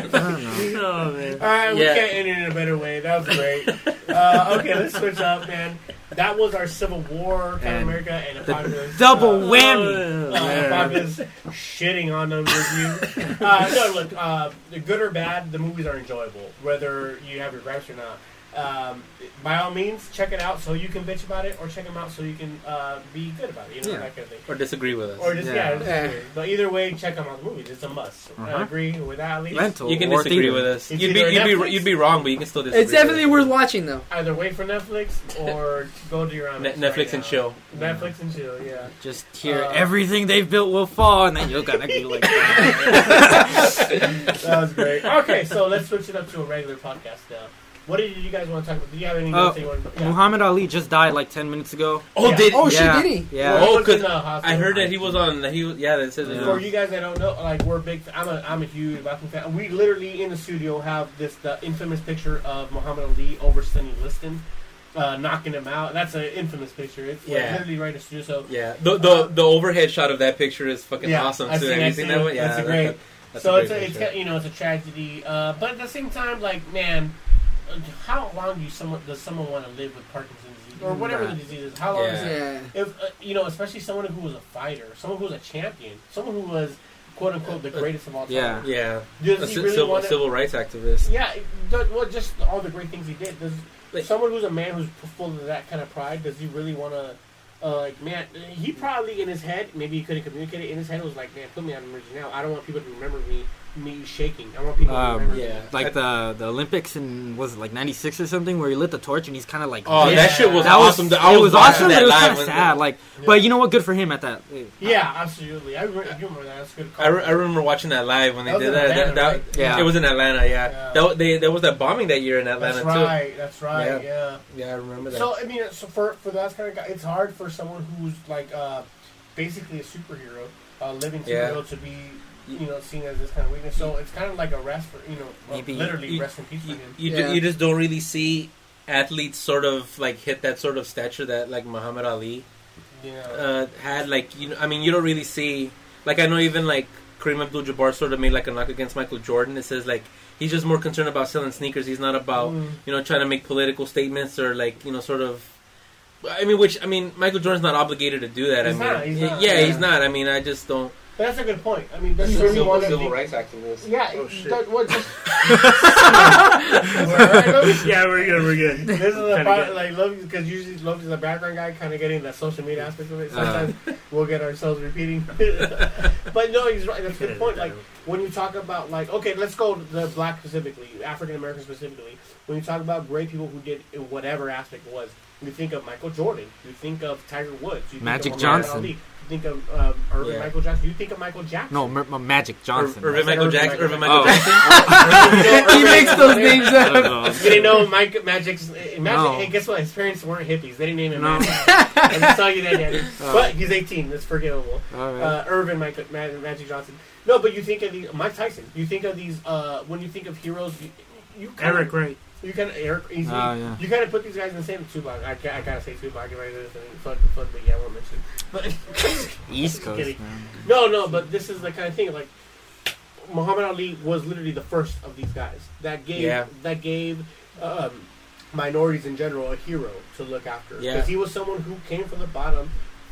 don't know. Oh man. All right, we Yeah. can't end it in a better way. That was great. uh, okay, let's switch up, man. That was our Civil War, Captain And America, and the Apocalypse. double uh, whammy. Uh, Apocalypse shitting on them review. Uh, no, look, uh, the good or bad, the movies are enjoyable, whether you have your gripes or not. Um, by all means, check it out so you can bitch about it, or check them out so you can uh, be good about it. You know Yeah. that kind of thing. or disagree with us. Or just yeah, Yeah. just Yeah. agree. but either way, check them out. The movies, it's a must. I Uh-huh. agree with that. At least Rental You can disagree theater. with us. It's You'd be you'd be you'd be wrong, but you can still disagree. It's definitely with worth watching though. either wait for Netflix or go to your own Ne- Netflix and chill. Netflix and chill, yeah. Just hear Uh, everything they've built will fall, and then you're gonna be like, That was great. Okay, so let's switch it up to a regular podcast now. What did you guys want to talk about? Did you have any Uh, notes you wanted to yeah. Muhammad Ali just died like ten minutes ago. Oh, Yeah. did Oh yeah, shit, did he? Yeah. Well, Oh, he was in 'cause the hospital. I heard that he was on. He was yeah. That says Yeah. For you guys that don't know, like we're big. I'm a I'm a huge boxing fan. We literally in the studio have this the infamous picture of Muhammad Ali over Sonny Liston, uh, knocking him out. That's an infamous picture. It's like, Yeah. literally right in the studio. So Yeah, the the the overhead shot of that picture is fucking Yeah, awesome I've too. seen Have you that seen that one? Yeah, That's a that- great- that- that's so a it's a, it's you know it's a tragedy, uh, but at the same time, like man, uh, how long do someone does someone want to live with Parkinson's disease or whatever the disease is? How long is it? Yeah. If uh, you know, especially someone who was a fighter, someone who was a champion, someone who was quote unquote the greatest of all time. Yeah. yeah, Does a he ci- really civil, want to? civil rights activist. Yeah, does- well, just all the great things he did. Does Like- someone who's a man who's full of that kind of pride? Does he really want to? Uh, like man, he probably in his head, maybe he couldn't communicate it. In his head, was like, man, put me on emergency now. I don't want people to remember me, me shaking. I want people to Um, remember yeah. Like the the Olympics in was it like '96 or something where he lit the torch and he's kind of like Oh, Yeah. that shit was that was awesome. I it was was awesome, that but it was kind of when- sad. Like, Yeah. but you know what? Good for him at that. Yeah, absolutely. I, re- I remember that. That's a good. Call. I, re- I remember watching that live when they That did that. Atlanta, that, right? that- Yeah. it was in Atlanta. Yeah, Yeah. That, wa- they, there was that bombing that year in Atlanta That's too. right. That's right. Yeah. Yeah, I remember that. So I mean, so for for that kind of guy, it's hard for someone who's like uh, basically a superhero, a living Yeah. superhero, to be you know seen as this kind of weakness. So it's kind of like a rest for you know, well, Maybe- literally you- rest in peace for you, him. you, Yeah. ju- you just don't really see athletes sort of like hit that sort of stature that like Muhammad Ali Yeah. uh, had. Like you know, I mean, you don't really see. Like I know even like Kareem Abdul-Jabbar sort of made like a knock against Michael Jordan. It says like he's just more concerned about selling sneakers. He's not about Mm. you know trying to make political statements or like you know sort of. I mean, which I mean, Michael Jordan's not obligated to do that. He's I mean, not, he's y- not, yeah, yeah. he's not. I mean, I just don't. But that's a good point. I mean, that's He's a certainly civil, one civil think- rights activist. Yeah. Oh, shit. that- what just- yeah, we're good. We're good. This is the Kinda part, get- like Logan, because usually Logan's the background guy, kind of getting the social media aspect of it. Uh. Sometimes we'll get ourselves repeating. but no, he's right. That's a good point. Like when you talk about like, okay, let's go to the black specifically, African American specifically. When you talk about great people who did in whatever aspect was, you think of Michael Jordan, you think of Tiger Woods, you think Magic of Muhammad Johnson. Ali, you think of um, Irvin Yeah. Michael Jackson, you think of Michael Jackson. No, M- M- Magic Johnson. Irvin Michael Irvin Jackson. Michael Irvin Michael Jackson. Jackson. he makes those names I don't up. know. You didn't know Mike Magic's uh, Magic. No. Hey, guess what? His parents weren't hippies. They didn't name him No. Magic. I'm just telling you that, Daddy. Oh. But he's 18. That's forgivable. All right. Uh, Irvin Michael, Ma- Magic Johnson. No, but you think of these Mike Tyson. You think of these uh, when you think of heroes. You, you kind Eric of, Wright. You kind of Eric. Easy. Oh, yeah. You kind of put these guys in the same Tupac. I, I gotta say Tupac. If I do this, fun, fun, but yeah, I won't mention. But East Coast. No, no, but this is the kind of thing like Muhammad Ali was literally the first of these guys that gave Yeah. that gave um, minorities in general a hero to look after because Yeah. he was someone who came from the bottom.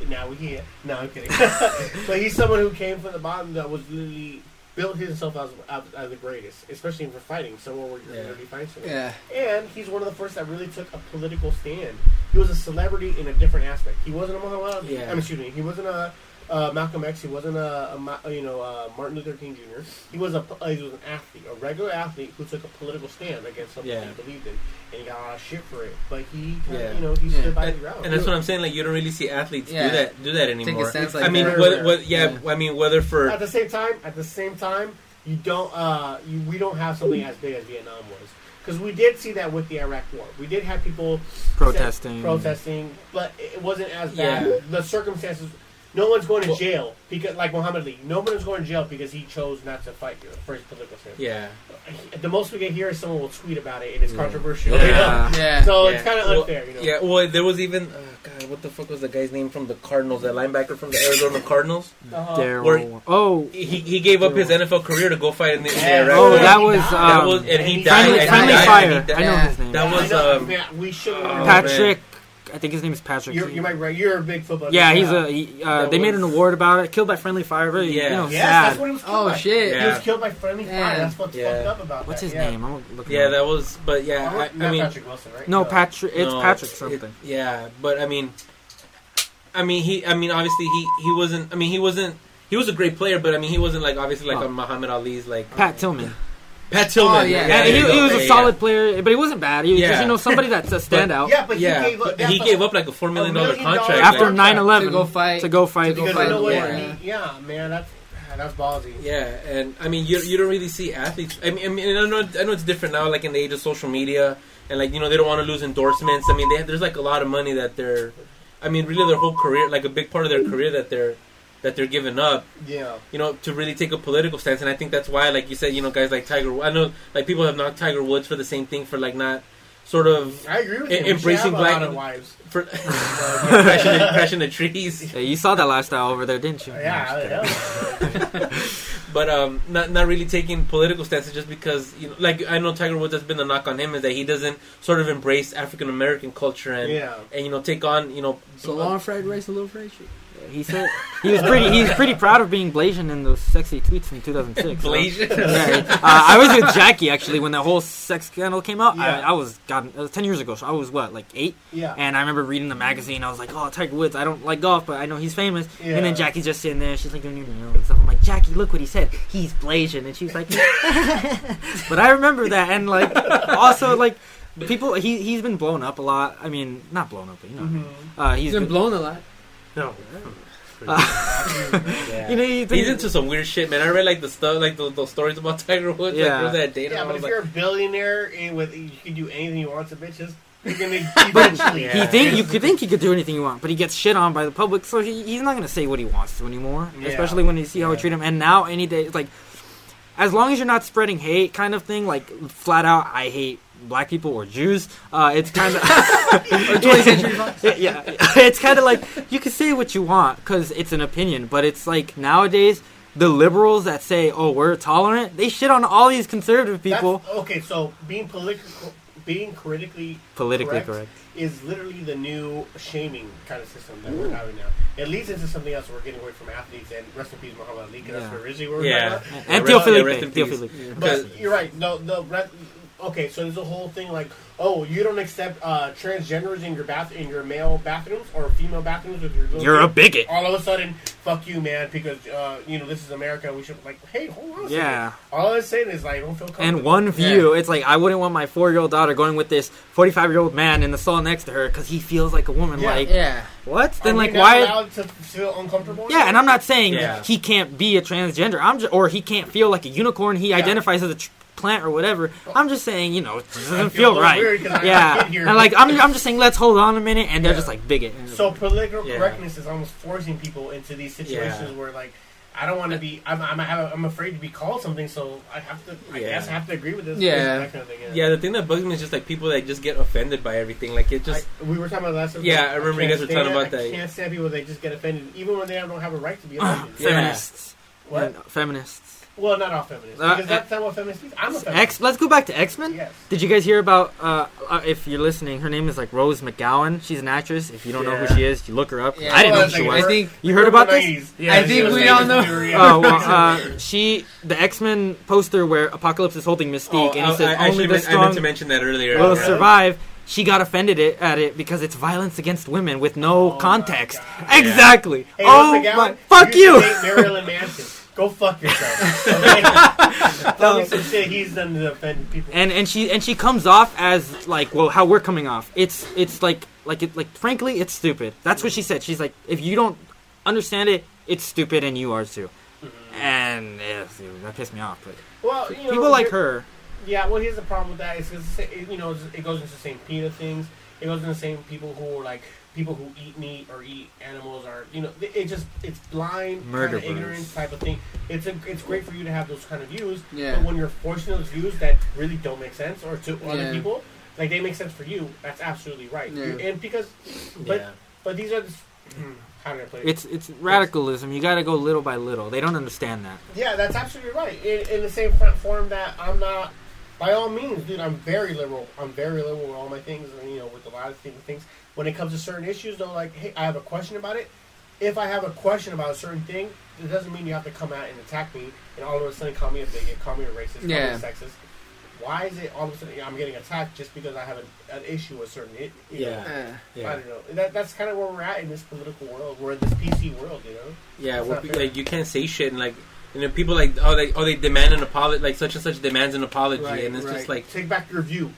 Now we here. No, I'm kidding. but he's someone who came from the bottom that was literally built himself as, as, as the greatest, especially for fighting. Someone where you're Yeah. literally fighting someone. Yeah. And he's one of the first that really took a political stand. He was a celebrity in a different aspect. He wasn't a Muhammad Yeah. I mean, excuse me. He wasn't a uh, Malcolm X. He wasn't a, a you know uh, Martin Luther King Jr. He was a uh, he was an athlete, a regular athlete who took a political stand against something Yeah. he believed in, and he got a lot of shit for it. But he, kinda, Yeah. you know, he Yeah. stood by And, the ground. and that's what I'm saying. Like you don't really see athletes Yeah. do that do that anymore. stance like I mean, what, whether, whether, yeah, Yeah. I mean, whether for at the same time, at the same time, you don't. Uh, you, we don't have something as big as Vietnam was. Because we did see that with the Iraq War. We did have people Protesting. protesting, but it wasn't as bad. Yeah. The circumstances. No one's going to Well- jail because, like Muhammad Ali, no one's going to jail because he chose not to fight for his political stance. yeah, The most we get here is someone will tweet about it and it's Yeah. controversial. Yeah. you know? Yeah. So Yeah. it's kind of Well, unfair, you know. yeah. Well, there was even uh, God, what the fuck was the guy's name from the Cardinals? That linebacker from the Arizona Cardinals. Uh-huh. Daryl. Oh, He he gave up his NFL career to go fight in the, in the Yeah. Iraq oh, that was died. That um, was and he and died. friendly, and friendly he died, fire. and he I know his name. That I was, um, man, we should. oh, Patrick. I think his name is Patrick. you're, you might right. You're a big football. yeah, guy. he's a. He, uh, That they made an award about it. Killed by friendly fire. Very, Yeah. you know, Yes, sad. that's what he was Oh by. shit. He was killed by friendly fire. Yeah. That's what's Yeah. fucked up about What's that. his yeah. name? I'm looking. Yeah, it that was. But yeah, Not I, I mean, Patrick Wilson, right? no, Patrick. It's no, Patrick it- something. yeah, but I mean, I mean he. I mean, obviously he he wasn't. I mean, he wasn't. He was a great player, but I mean, he wasn't like obviously like Oh. a Muhammad Ali's like Pat Tillman. Pat Tillman. Oh, yeah. Yeah, there he, he was Yeah, a yeah. solid player, but he wasn't bad. He was Yeah. just, you know, somebody that's a standout. Yeah, but yeah, he gave up. but he the- gave up like a four million A dollar million dollars contract. After Yeah. 9 11. To go fight- To go fight. to go Because fight, you know what? yeah. he- Yeah, man, that's that's ballsy. Yeah, and I mean, you, you don't really see athletes. I mean, I mean, I know I know it's different now, like in the age of social media, and like you know they don't want to lose endorsements. I mean, they have, there's like a lot of money that they're, I mean, really their whole career, like a big part of their career that they're that they're giving up, Yeah. you know, to really take a political stance. And I think that's why, like you said, you know, guys like Tiger. I know like people have knocked Tiger Woods for the same thing for like not sort of I agree with you. Embracing have black- a lot of wives. for crashing, the, crashing the trees. Yeah, you saw that lifestyle over there, didn't you? Yeah, hell but um, not not really taking political stances just because you know, like I know Tiger Woods has been the knock on him is that he doesn't sort of embrace African American culture and yeah. and you know take on you know So long fried rice, a little fried shit. He said he was pretty. He's pretty proud of being Blasian in those sexy tweets from 2006. so- Yeah, uh, I was with Jackie actually when that whole sex scandal came out. Yeah. I, I was God, it was ten years ago, so I was what like eight, Yeah. and I remember reading the magazine. I was like, "Oh, Tiger Woods. I don't like golf, but I know he's famous." Yeah. And then Jackie's just sitting there. She's like, "No, no, no," and stuff. I'm like, "Jackie, look what he said. He's Blasian," and she's like, "But I remember that." And like, also like, people he he's been blown up a lot. I mean, not blown up, but you know, Mhm. uh, He's he's been been, blown a lot. No. Yeah. you know, you think, He's into some weird shit, man. I read like the stuff, like the, those stories about Tiger Woods. Yeah. Like, where's that data? Yeah, I but if like, you're a billionaire and with you can do anything you want to bitches, you're gonna eventually. Yeah. He think you could think he could do anything you want, but he gets shit on by the public, so he, he's not gonna say what he wants to anymore. Yeah. Especially when you see how we treat him. And now any day, it's like as long as you're not spreading hate, kind of thing, like flat out, I hate black people or Jews. Uh, it's kind of Or 20th Century Fox. yeah, it's kind of like you can say what you want because it's an opinion, but it's like nowadays the liberals that say, "Oh, we're tolerant," they shit on all these conservative That's- people. okay, so being political, being critically Politically correct. correct. is literally the new shaming kind of system that we're having now. It leads into something else. We're getting away from athletes and rest in peace Muhammad Ali. 'cause That's Yeah. originally where we're Yeah. talking about. And Yeah, Theo yeah, rest Felipe. in Theo peace. Felipe. But you're right. No, the re- okay. So there's a whole thing like, oh, you don't accept uh, transgenders in your bath in your male bathrooms or female bathrooms with your. little You're a bigot. All of a sudden, fuck you, man, because uh, you know this is America. We should like, hey, hold on. A second. Yeah. All I'm saying is like, I don't feel comfortable. And one view, it's like I wouldn't want my four-year-old daughter going with this forty-five-year-old man in the stall next to her because he feels like a woman. Yeah. Like Yeah. what? Then we like not why? allowed to feel uncomfortable? Yeah, and I'm not saying Yeah. he can't be a transgender. I'm just, or he can't feel like a unicorn. He identifies as a tr- plant or whatever. I'm just saying, you know, it doesn't feel feel right. weird 'cause I have a Yeah, and like I'm, I'm just saying, let's hold on a minute, and they're Yeah. just like bigot. So political Yeah. correctness is almost forcing people into these situations Yeah. where like. I don't want to uh, be. I'm. I'm, I'm afraid to be called something, so I have to. I Yeah. guess I have to agree with this. Yeah. that kind of thing. yeah, the thing that bugs me is just like people that just get offended by everything. Like it just. I, we were talking about last. episode. Yeah, I remember you guys were talking stand- about that. I can't stand people that just get offended, even when they don't have a right to be ah, offended. Yeah. feminists, What? And feminists. Well, not all feminists. Uh, because that's not what feminists means. I'm a feminist. X. Let's go back to X Men. Yes. Did you guys hear about? Uh, uh, if you're listening, her name is like Rose McGowan. She's an actress. If you don't know who she is, you look her up. Yeah. I didn't know who on she was. I think You heard about this? 90s. I think we all know. Oh well, uh, she the X Men poster where Apocalypse is holding Mystique, and he Oh, I- says I, only actually the meant, I meant strong to mention that earlier. will Yeah. survive. She got offended it, at it because it's violence against women with no Oh my context. God. Exactly. Hey, oh my! Fuck you! you! used to date Marilyn Manson. Go fuck yourself. Okay? Tell me some shit he's done to offend people. and and she and she comes off as like well how we're coming off. It's it's like like it like frankly it's stupid. That's what she said. She's like if you don't understand it, it's stupid and you are too. Mm-hmm. And yeah, dude, that pissed me off. But well, you know, people like her. Yeah, well, here's the problem with that. It's 'cause it's, it- you know, it goes into the same PETA things. It goes into the same people who are like people who eat meat or eat animals are you know, it, it just it's blind Murder kind of ignorance type of thing. It's a, it's great for you to have those kind of views, Yeah. but when you're forcing those views that really don't make sense or to other Yeah. people, like they make sense for you, that's absolutely right. Yeah. And because, but Yeah. but these are the, hmm, how do I put it? It's it's radicalism. You got to go little by little. They don't understand that. Yeah, that's absolutely right. In, in the same form that I'm not, by all means, dude, I'm very liberal. I'm very liberal with all my things, and you know, with a lot of things. Things. When it comes to certain issues, though, like, hey, I have a question about it. If I have a question about a certain thing, it doesn't mean you have to come out and attack me and all of a sudden call me a bigot, call me a racist, call Yeah. me a sexist. Why is it all of a sudden I'm getting attacked just because I have an, an issue with certain? It, you know? Yeah. Uh, I don't know. That, that's kind of where we're at in this political world. We're in this PC world, you know. yeah. That's Where, not pe- fair. like you can't say shit and like you know people like oh they oh they demand an apology like such and such demands an apology Right, and it's right. just like take back your view.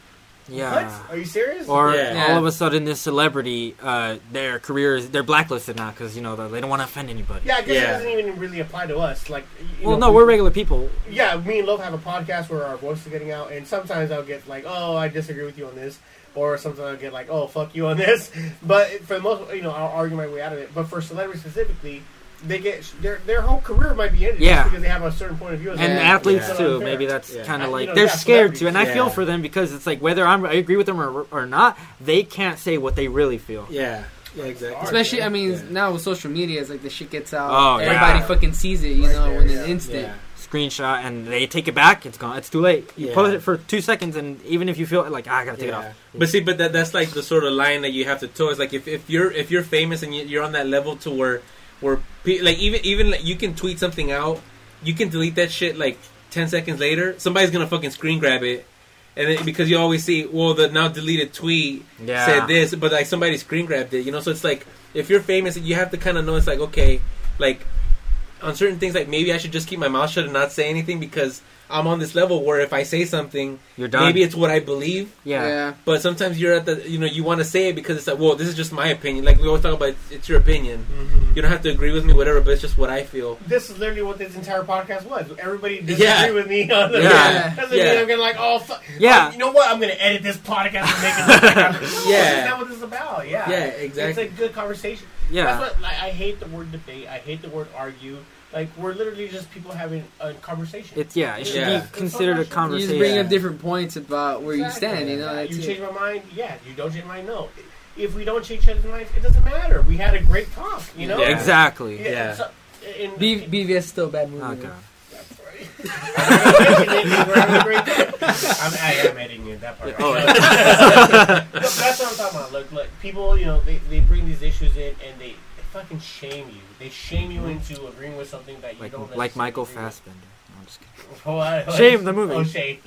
Yeah. What? Are you serious? Or Yeah. all of a sudden, this celebrity, uh, their career is they're blacklisted now because you know they don't want to offend anybody. yeah, I guess Yeah. it doesn't even really apply to us. Like, you Well, know, no, we're regular people. Yeah, me and Love have a podcast where our voices are getting out, and sometimes I'll get like, "Oh, I disagree with you on this," or sometimes I'll get like, "Oh, fuck you on this." But for the most, you know, I'll argue my way out of it. But for celebrities specifically, they get their their whole career might be ended Yeah. just because they have a certain point of view. And Yeah. athletes It's too. Maybe that's Yeah. kind of like you know, they're scared too, and I feel for them because it's like whether I'm I agree with them or, or not, they can't say what they really feel. Yeah. Yeah. Exactly. Especially, I mean, Yeah. now with social media, it's like the shit gets out. Oh, Everybody yeah. fucking sees it, you Right know, there, in yeah. an instant. Yeah. Screenshot and they take it back. It's gone. It's too late. You Yeah. post it for two seconds, and even if you feel like ah, I gotta take it off. But see, but that that's like the sort of line that you have to toe. Is like if, if you're if you're famous and you- you're on that level to where where pe- like even even like you can tweet something out, you can delete that shit like ten seconds later. Somebody's gonna fucking screen grab it, and then, because you always see well the now deleted tweet Yeah. said this, but like somebody screen grabbed it, you know. So it's like if you're famous, you have to kind of know it's like okay, like on certain things, like maybe I should just keep my mouth shut and not say anything because I'm on this level where if I say something, You're done. maybe it's what I believe. yeah. But sometimes you're at the, you know, you want to say it because it's like, well, this is just my opinion. Like we always talk about, it's your opinion. Mhm. You don't have to agree with me, whatever, but it's just what I feel. This is literally what this entire podcast was. Everybody disagree Yeah. with me on the Yeah. Doesn't Yeah. mean I'm gonna like, oh, fuck. Yeah. Oh, you know what? I'm gonna edit this podcast and make it. like No, Yeah. That's not what this is about. Yeah. Yeah, Exactly. It's a good conversation. Yeah. That's what like, I hate the word debate. I hate the word argue. Like we're literally just people having a conversation. It's yeah. It should Yeah. be considered a conversation. You conversation. just bring up different points about where you stand, you know. Yeah, That's you it. change my mind. Yeah. You don't change my mind. No. If we don't change each other's minds, it doesn't matter. We had a great talk. You know. Yeah. Exactly. Yeah. So, in, B- BVS is still a bad movie. Man. god. We're having a great time. I'm, I am editing it, that part. Oh, Look, that's what I'm talking about. Look, look, people, you know, they, they bring these issues in and they, they fucking shame you. They shame you mm-hmm. into agreeing with something that you Like don't like Michael Fassbender. No, I'm just kidding. with. What? What? Shame the movie. Oh, shame.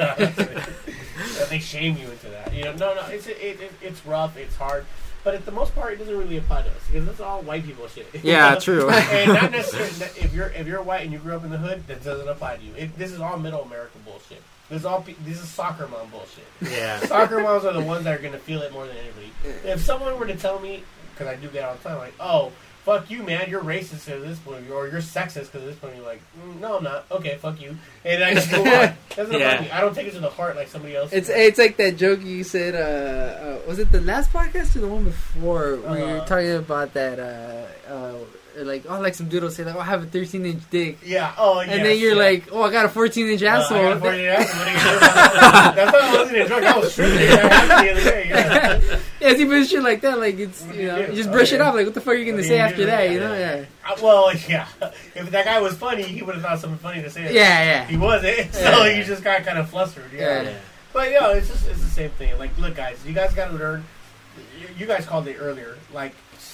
Yeah, they shame you into that. You know, no, no, it's it, it, it's rough, it's hard, but at the most part, it doesn't really apply to us because that's all white people shit. Yeah, know? true. and not necessarily if you're if you're white and you grew up in the hood, that doesn't apply to you. It, this is all middle America bullshit. This is all this is soccer mom bullshit. Yeah. Soccer moms are the ones that are gonna feel it more than anybody. If someone were to tell me, because I do get all the time, like, oh. Fuck you, man! You're racist at this point, or you're sexist because at this point. You're like, mm, no, I'm not. Okay, fuck you, and I just move on. Doesn't Yeah. me. I don't take it to the heart like somebody else. It's it's like that joke you said. Uh, uh, was it the last podcast or the one before? Where you were Uh, talking about that. Like oh, like some dude will say like, oh, I have a 13 inch dick, yeah. Oh, and then you're yeah. like, oh, I got a 14 inch Uh, I asshole. got a 40 asshole. What are you gonna do that? That's not I wasn't a drunk. I was tripping. That happened the other day. Yeah. yeah, see, but shit like that, like it's you you know, you just brush it Okay. off. Like, what the fuck are you gonna do say you after that? Yeah, You know, yeah. yeah, Uh, well, yeah. If that guy was funny, he would have thought something funny to say. yeah, yeah. He wasn't, so Yeah. you just got kind of flustered. Yeah. Yeah. But yeah, it's just it's the same thing. Like, look, guys, you guys got to learn. you- You guys called it earlier. Like,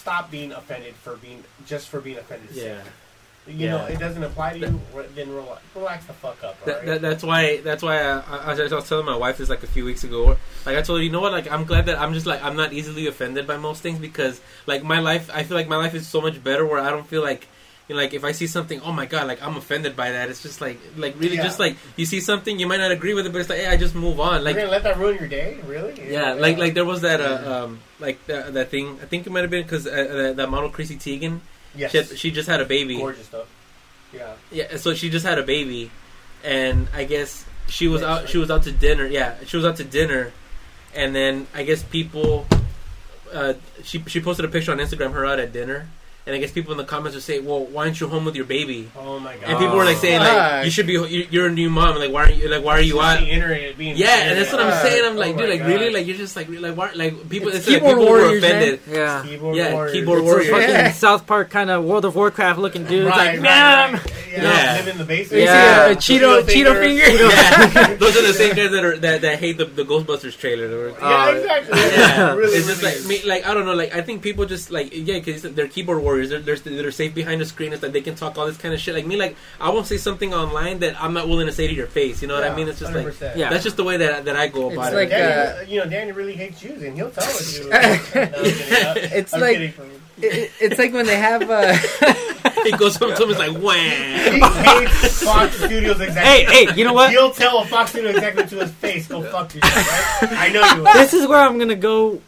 stop being offended for being just for being offended. Yeah. You know, it doesn't apply to you. re- Then relax, relax the fuck up. That, alright? that, that's why. That's why I, I, I was telling my wife this like a few weeks ago. Like I told her, you know what? Like I'm glad that I'm just like I'm not easily offended by most things because like my life, I feel like my life is so much better where I don't feel like. You know, like if I see something, oh my god, like I'm offended by that. It's just like, like really, Yeah. just like you see something, you might not agree with it, but it's like, hey, I just move on. You're Like, gonna let that ruin your day? Really? yeah, like like there was that uh, um like that, that thing. I think it might have been because uh, that, that model Chrissy Teigen, yes. she, had, she just had a baby. gorgeous stuff. Yeah. Yeah, so she just had a baby, and I guess she was out. right. She was out to dinner. Yeah, she was out to dinner, and then I guess people. Uh, she she posted a picture on Instagram her out at dinner, and I guess people in the comments would say, "Well, why aren't you home with your baby?" Oh my god. And people were like saying, "Like you should be. you- You're a new mom. Like why are you? Like why are you out?" Being internet, being Yeah, and that's what I'm Uh, saying. I'm oh like, my dude, like God. really, like you're just like, like why? Like people, It's it's, like keyboard people were warriors, man. offended. Yeah. Keyboard Yeah, warriors. keyboard It's warriors. a fucking Yeah. South Park kind of World of Warcraft looking dude. Right, like, right, man. right. Yeah, Yeah. live in the basement. You see Yeah. a Cheeto Cheeto finger. Yeah, those are the same guys that are that, that hate the, the Ghostbusters trailer. Yeah, Uh, exactly. Yeah, really, it's just like like I don't know, like I think people just like yeah, because they're keyboard warriors. They're, they're they're safe behind the screen. It's like they can talk all this kind of shit. Like me, like I won't say something online that I'm not willing to say to your face. You know what I mean? It's just like 100%. Yeah. that's just the way that that I go about it. It's it. like, Danny, uh, you know, Danny really hates Jews, and he'll tell us. You. no, It's I'm like- kidding. It, it's like when they have uh, he goes up to him, and is like, He wham. hates Fox Studios exactly. Hey, hey, you know what? He'll tell a Fox Studio executive to his face, go fuck yourself, right? I know you will. This is where I'm gonna go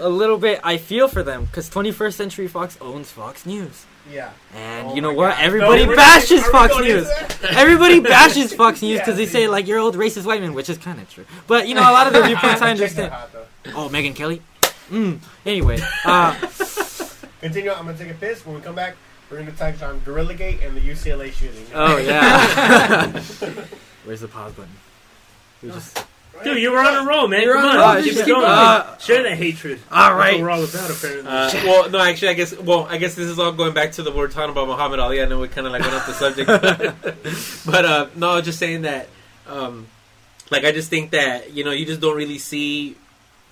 a little bit. I feel for them because 21st Century Fox owns Fox News, Yeah. and Oh you know what? God. Everybody No, bashes we Fox News. Everybody bashes Fox News because Yeah, they say like you're old racist white men, which is kind of true. But you know, a lot of the viewpoints I understand. Oh, Megyn Kelly. Mm. Anyway, uh, Continue. I'm gonna take a piss. When we come back, we're gonna touch on Gorilla Gate and the UCLA shooting. oh yeah. Where's the pause button? We just- Dude, you were on a roll, man. You're Come on on, a roll, keep just it keep going. going. Uh, Share that hatred. All right. That's what we're all about, apparently. Uh, well, no, actually, I guess. Well, I guess this is all going back to the word talking about Muhammad Ali. I know we kind of like went off the subject, but uh, no, just saying that. Um, like, I just think that you know, you just don't really see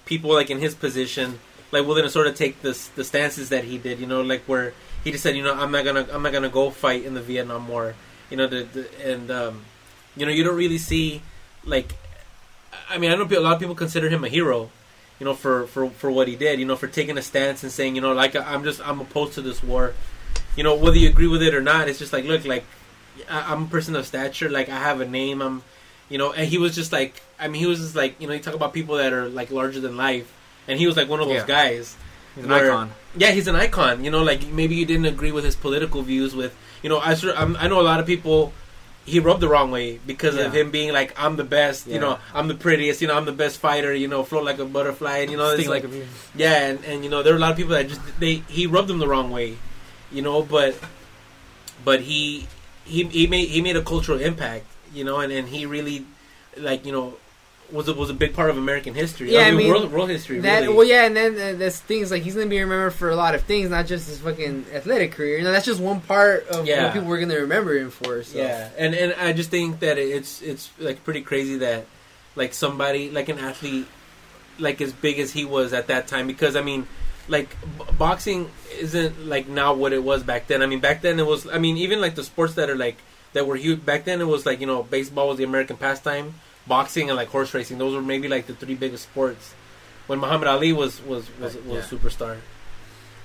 people like in his position, like willing to sort of take the the stances that he did. You know, like where he just said, you know, I'm not gonna, I'm not gonna go fight in the Vietnam War. You know, the, the and um, you know, you don't really see like. I mean, I know a lot of people consider him a hero, you know, for, for, for what he did, you know, for taking a stance and saying, you know, like I'm just I'm opposed to this war, you know, whether you agree with it or not. It's just like, look, like I, I'm a person of stature, like I have a name, I'm, you know, and he was just like, I mean, he was just like, you know, you talk about people that are like larger than life, and he was like one of those Yeah. guys. He's an Where- icon. Yeah, he's an icon. You know, like maybe you didn't agree with his political views. With you know, I I'm, I know a lot of people. He rubbed the wrong way because of him being like, I'm the best. You know, I'm the prettiest. You know, I'm the best fighter. You know, float like a butterfly. And you know, Sting like, like a bee. yeah, and, and you know, there are a lot of people that just they he rubbed them the wrong way. You know, but but he he he made he made a cultural impact. You know, and, and he really like you know was a, was a big part of American history. Yeah, I mean, world world history. That really. well, yeah, and then uh, there's things like he's gonna be remembered for a lot of things, not just his fucking athletic career. You know, that's just one part of Yeah. what people were gonna remember him for. So. Yeah, and and I just think that it's it's like pretty crazy that like somebody like an athlete like as big as he was at that time because I mean like b- boxing isn't like now what it was back then. I mean back then it was I mean even like the sports that are like that were huge back then it was like you know baseball was the American pastime, boxing and like horse racing. Those were maybe like the three biggest sports when Muhammad Ali was was was, was a superstar.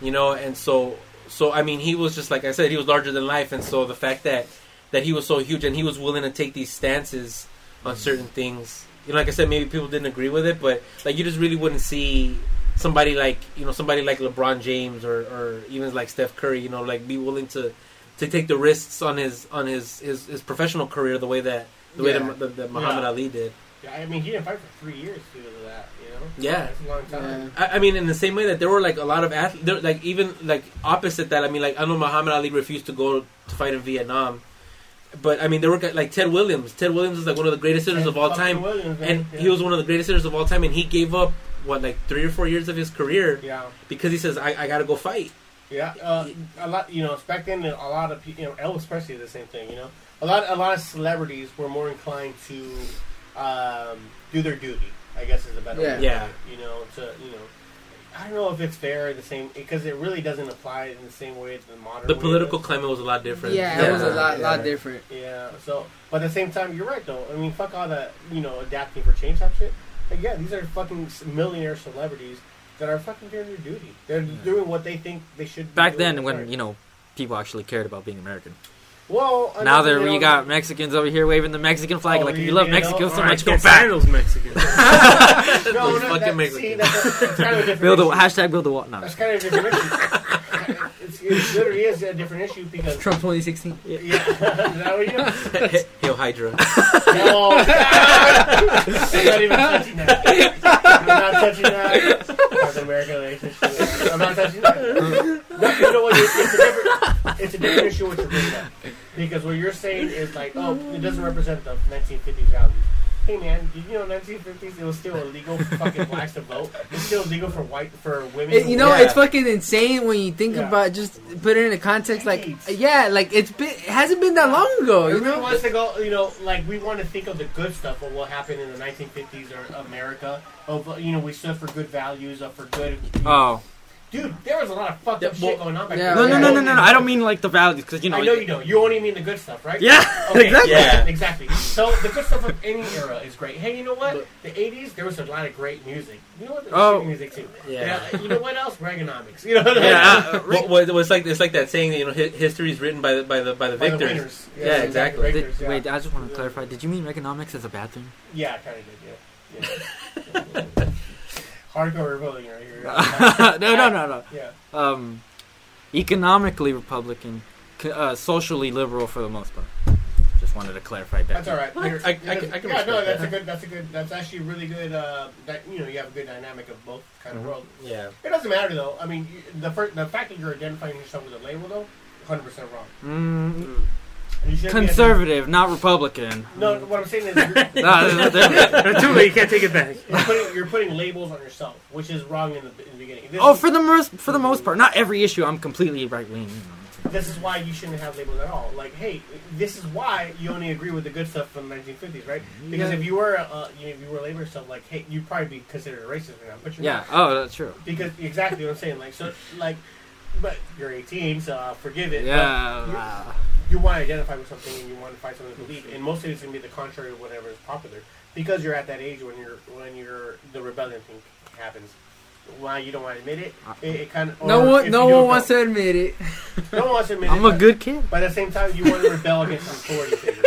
You know, and so so I mean he was just like I said he was larger than life and so the fact that that he was so huge and he was willing to take these stances on mm-hmm. certain things. You know, like I said, maybe people didn't agree with it, but like you just really wouldn't see somebody like you know somebody like LeBron James or, or even like Steph Curry. You know, like be willing to to take the risks on his on his his, his professional career the way that the way Yeah. that, that, that Muhammad Yeah. Ali did. Yeah, I mean, he didn't fight for three years due to that. You know. Yeah. That's a long time. Yeah. I, I mean, in the same way that there were like a lot of athletes, like even like opposite that. I mean, like I know Muhammad Ali refused to go to fight in Vietnam, but I mean there were like Ted Williams. Ted Williams is like one of the greatest hitters of all time, Williams, and Yeah. he was one of the greatest hitters of all time. And he gave up what like three or four years of his career Yeah. because he says I, I got to go fight. Yeah, uh, a lot. You know, back then, a lot of people, you know, Elvis Presley did the same thing. You know, a lot, a lot of celebrities were more inclined to um, do their duty. I guess is a better Yeah. way. to Yeah. put it, You know, to you know, I don't know if it's fair the same because it really doesn't apply in the same way to the modern. The political it climate was a lot different. Yeah, it was a lot, Yeah. lot different. Yeah. So, but at the same time, you're right though. I mean, fuck all that. You know, adapting for change type shit. Like, yeah, these are fucking millionaire celebrities that are fucking doing their duty. They're doing what they think they should. be Back doing. then, when you know people actually cared about being American. Well, I Now that there they you don't- got Mexicans over here waving the Mexican flag. Oh, like if you- you love you know, Mexico so alright, much, go Can't back. those Mexicans. No, Those no, fucking that, Mexicans. see, that's, that's kind of Build a hashtag. Build a wall. No. That's kind of different issue. it's, it literally is a different issue because Trump 2016. yeah, is that what you know? Hail Hydra. No, I'm not even touching that. I'm not touching that. North American relationship. I'm not touching that. No, you know what? It's, it's a different. It's a different issue what you're bringing up because what you're saying is like, oh, it doesn't represent the 1950s values. Hey man, did you know 1950s it was still illegal for fucking blacks to vote? It's still illegal for white for women. It, you know, vote. it's fucking insane when you think Yeah. about just put it in a context. Like, Decades. yeah, like it's been, it hasn't been that long ago. You Everyone know, wants to go, you know, like we want to think of the good stuff of what happened in the 1950s or America. Of you know, we stood for good values, up for good. Oh, Dude, there was a lot of fucked up well- shit going on back Yeah, then. No, no, no, no, no, no. I don't mean like the values because you know. I know you don't. You only mean the good stuff, right? Yeah, Okay, exactly. Yeah. exactly. So the good stuff of any era is great. Hey, you know what? The '80s there was a lot of great music. You know what? There was Oh. music too. Yeah. You know what else? Reaganomics. You know. What Yeah, I mean? uh, Rick- Well, well, it's like it's like that saying that you know history is written by the by the by the By the victors. winners. Yeah, exactly. Did- Victors, yeah. Wait, I just want to clarify. Did you mean economics is a bad thing? Yeah, I kind of did. Yeah. yeah. Hardcore rebellion right here. no, no, no, no. Yeah. Um, economically Republican, uh, socially liberal for the most part. Just wanted to clarify that. That's all right. What? You're- I- I can- I can yeah, no, that's that. a good. That's a good. That's actually really good. Uh, that you know, you have a good dynamic of both kind of Mhm. world. Yeah. It doesn't matter though. I mean, you- the first, the fact that you're identifying yourself with a label though, 100 percent wrong. Mm, And you shouldn't be- conservative, not Republican. No, what I'm saying is you're, Nah, they're- they're- They're too late. You can't take it back. you're putting you're putting labels on yourself, which is wrong in the, in the beginning. This, oh, for the most for the most part, not every issue. I'm completely right wing. this is why you shouldn't have labels at all. Like, hey, this is why you only agree with the good stuff from the 1950s, right? Because Yeah. if you were uh, you know, if you were labeling yourself like, hey, you'd probably be considered a racist right now, but you're Yeah. not. Oh, that's true. Because exactly what I'm saying. Like, so like, but you're 18, so uh, forgive it. but Yeah. You- want to identify with something and you want to find something to believe in. Most of it's going to be the contrary of whatever is popular because you're at that age when you're when you're the rebellion thing happens. Why you don't want to admit it? It, it kind of No one, no one wants to admit it. No one wants to admit it. I'm a but- good kid. But at the same time, you want to rebel against an authority figure.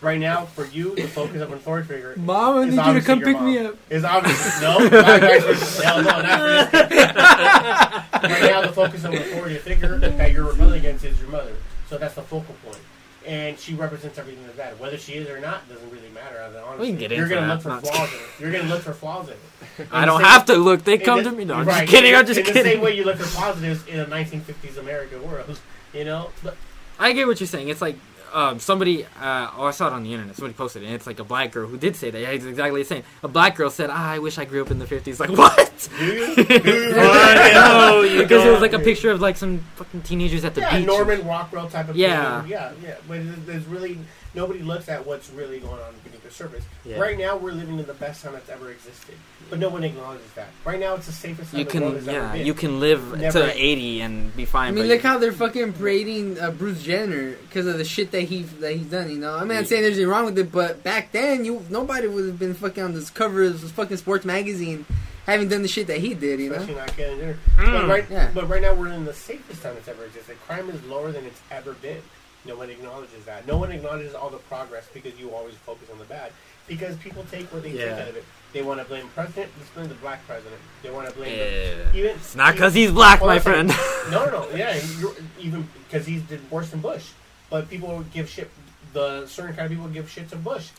Right now, for you, the focus of an authority figure Mom, I need you to come pick mom. me up. Is obviously no. not vice. Hell no, not for this. right now, the focus of an authority figure that you're rebelling against is your mother. So that's the focal point. And she represents everything that's bad. Whether she is or not doesn't really matter. Honestly. We can get You're into gonna that. look for flaws in it. You're gonna look for flaws in it. I don't the have to look. They come the- to me. No, I'm right. just kidding. I'm just in the kidding. same way you look for positives in a 1950s American world. You know, but I get what you're saying. It's like um, somebody, uh, oh, I saw it on the internet. Somebody posted it, and it's like a black girl who did say that. Yeah, it's exactly the same. A black girl said, ah, "I wish I grew up in the '50s." Like what? do you? Do you? no, you because it was like a picture of like some fucking teenagers at the yeah, beach. Norman Rockwell type of Yeah. thing. yeah, yeah. But there's- there's really nobody looks at what's really going on beneath the surface. Yeah. Right now, we're living in the best time that's ever existed, but no one acknowledges that. Right now, it's the safest time You the world can, has ever yeah, been. you can live Never- to 80 and be fine. I mean, but look how they're fucking parading uh, Bruce Jenner because of the shit that he that he's done. You know, I'm not saying there's anything wrong with it, but back then, you nobody would have been fucking on this cover of this fucking sports magazine, having done the shit that he did. You know, Especially not getting dinner. Mm. But right, Yeah. but right now we're in the safest time it's ever existed. Crime is lower than it's ever been. No one acknowledges that. No one acknowledges all the progress because you always focus on the bad. Because people take what they Yeah. take out of it. They want to blame president. Let's blame the black president. They want to blame. Yeah. The, even it's not because he's black, my friend. no, no, no. Yeah, you're, even because he did worse than Bush. But people give shit. The certain kind of people give shit to Bush.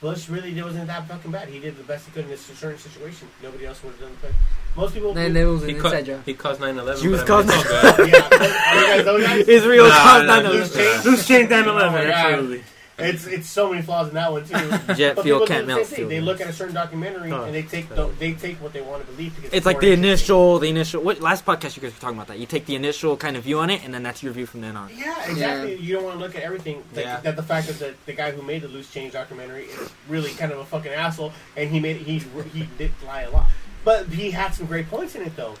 Bush really wasn't that fucking bad. He did the best he could in this certain situation. Nobody else would have done the best. Most people. and that was an He, inside ca- job. he caused 9/11. Jews but I caused it's all good. yeah, are you guys those guys? Israel Nah, caused nah, 9/11. Loose change. 9 Oh my 11, absolutely. It's it's so many flaws in that one too. Jet But fuel can't melt same They look at a certain documentary Huh. and they oh, take the, they take what they want to believe because It's like the initial, the initial. What last podcast you guys were talking about that? You take the initial kind of view on it, and then that's your view from then on. Yeah, exactly. You don't want to look at everything. Like, Yeah. That the fact that the, the guy who made the loose change documentary is really kind of a fucking asshole, and he made he he did lie a lot, but he had some great points in it though.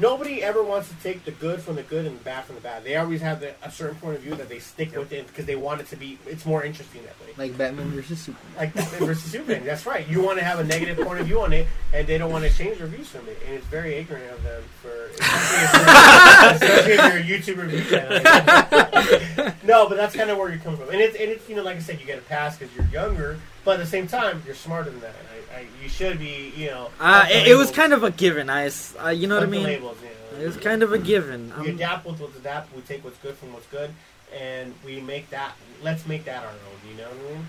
Nobody ever wants to take the good from the good and the bad from the bad. They always have the, a certain point of view that they stick with it because they want it to be. It's more interesting that way. Like Batman versus Superman. Like Batman versus Superman. That's right. You want to have a negative point of view on it, and they don't want to change their views from it. And it's very ignorant of them for, especially if you're, especially if you're a YouTube review channel. no, but that's kind of where you're coming from. And it's, and it's you know, like I said, you get a pass because you're younger, but at the same time, you're smarter than that. I, I, you should be, you know. Uh, it, it was kind of a given. I, uh, you know what I mean? labels, you know. It was kind of a given. We Um, adapt with what's adapt. We take what's good from what's good, and we make that. Let's make that our own. You know what I mean?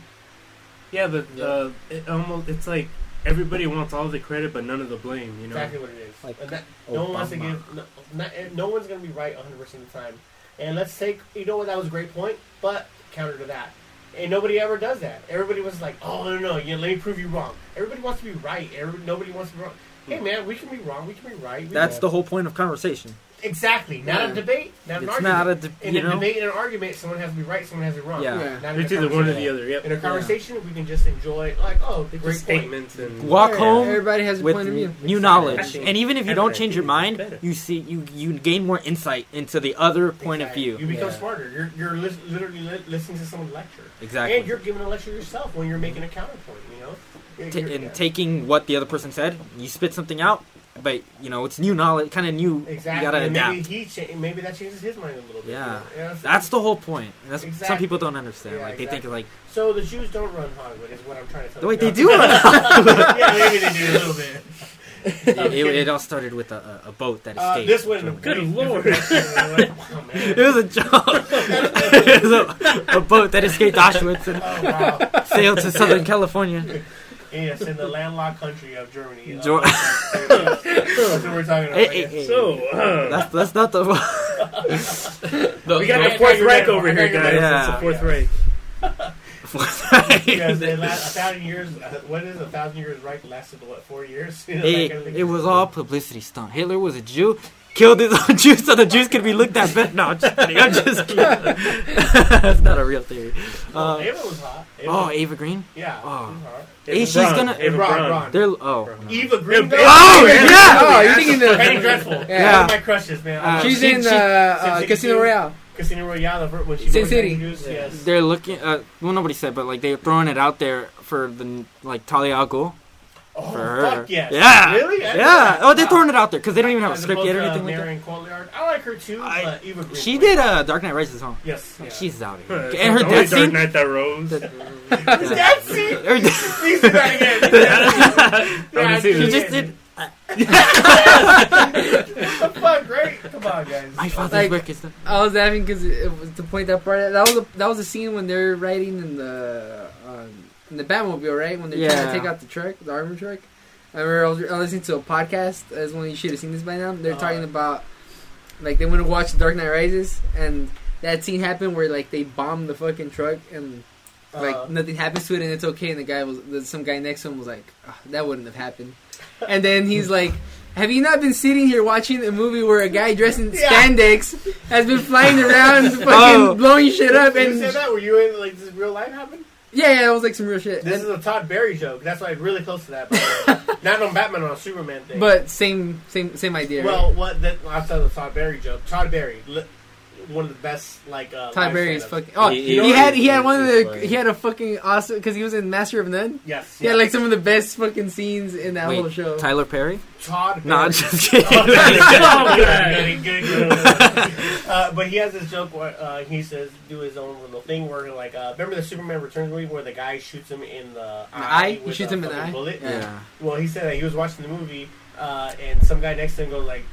Yeah, but uh, it almost it's like everybody wants all the credit but none of the blame. You know. Exactly what it is. Like that, no one wants to give. No, not, no one's going to be right 100 percent of the time. And let's take. You know what? That was a great point. But counter to that, and nobody ever does that. Everybody was like, "Oh no, no, you let me prove you wrong." Everybody wants to be right. Everybody, nobody wants to be wrong. Hey hmm. man, we can be wrong. We can be right. We that's can- the whole point of conversation. Exactly. Not Yeah. a debate. Not an It's argument. not a de- in you a know? debate and an argument, someone has to be right, someone has to be wrong. Yeah. Yeah. In a It's either one or conversation. the other. Yep. In a conversation, we can just enjoy, like, oh, Just great point. statements and Walk Yeah, home Everybody has a with point of view. new knowledge, and even if you don't change your mind, you see you you gain more insight into the other point of view. You become Yeah. smarter. You're you're lis- literally li- listening to someone lecture, Exactly. and you're giving a lecture yourself when you're making a counterpoint. You know, You're- Ta- you're- and yeah. taking what the other person said, you spit something out, but you know it's new knowledge, kind of new. exactly. You gotta and adapt. maybe he cha- maybe that changes his mind a little bit. Yeah. you know? You That's the whole point. And that's some people don't understand. Yeah, like they exactly. think like, So the Jews don't run Hollywood, is what I'm trying to tell the you. way they No. do it. yeah, maybe they do a little bit. it, it, it all started with a, a a boat that Uh, escaped. this went in a Good lord. different wow, man. it was a joke. it was a, a boat that escaped Auschwitz and Oh wow! sailed to Southern California. Yes, in the landlocked country of Germany. Uh, Jo- that's what we're talking about. Hey, hey, hey. So uh, That's that's not the. The- we got the- the fourth you're Reich over here, guys. right. It's the Yeah. fourth Reich. Yes, they last, a thousand years. Uh, what is a thousand years? Right, lasted what? Four years. You know, it, kind of thing. it was all publicity stunt. Hitler was a Jew, killed his own Jews so the Jews could be looked at better. No, I'm just kidding. I'm just kidding. That's not a real theory. Oh, Uh, Ava was hot. Ava, oh, Ava Green. yeah. oh. she was hot. Hey, she's Braun, gonna- Ava Braun, Braun. Braun. They're oh. Braun. Eva Green. Oh, yeah. Oh, you're thinking the. Penny Dreadful. Yeah. One of my crushes, man. Uh, She's She- in she- uh, uh, Casino Royale. Casino Royale. the When she Sin was City. introduced, Yes. They're looking. Uh, well, nobody said, but like they're throwing it out there for the like Talia al Ghul Oh, for her. fuck yes. Yeah. Really? I Yeah. Oh, they're Wow. throwing it out there because they don't even have a script yet or opposed to, anything uh, like Marion Cotillard. I like her too, I- but Eva She did uh, Dark Knight Rises, huh? Yes. Yeah. She's out Huh, here. it's And her the only death Dark. Knight that rose. That scene. Her death- Please do that again. Yeah, wanna She just did. The fuck? Great. Come on, guys. My father's Like- work is done. I was laughing because it, it was to point that part. That was a, that was a scene when they're riding in the um, in the Batmobile, right? When they're trying to take out the truck, the armor truck. I remember I was, listening to a podcast. As one you should have seen this by now. They're Uh. talking about like they went to watch Dark Knight Rises, and that scene happened where like they bombed the fucking truck and like Uh, nothing happens to it and it's okay. And the guy was some guy next to him was like, "Ah, that wouldn't have happened. And then he's like. Have you not been sitting here watching a movie where a guy dressed in Yeah. spandex has been flying around, fucking Oh. blowing shit up, you and said that? Were you in like this real life happen? Yeah, yeah, it was like some real shit. This And- is a Todd Barry joke. That's why really close to that. By the way. Not on Batman, on a Superman thing. but same, same, same idea. right? well, what that I said the Todd Barry joke. Todd Barry, li- one of the best like uh, Todd live Barry is fucking. Oh, He- he, he had he had one of the funny. he had a fucking awesome because he was in Master of None. Yes, He had like some of the best fucking scenes in that Wait, whole show. Tyler Perry? Todd. No, I'm just kidding. Oh. Uh, but he has this joke where uh, he says do his own little thing where like uh, remember the Superman Returns movie where the guy shoots him in the eye? He with shoots a him in the eye? bullet. yeah. Well, he said that he was watching the movie, uh, and some guy next to him goes like,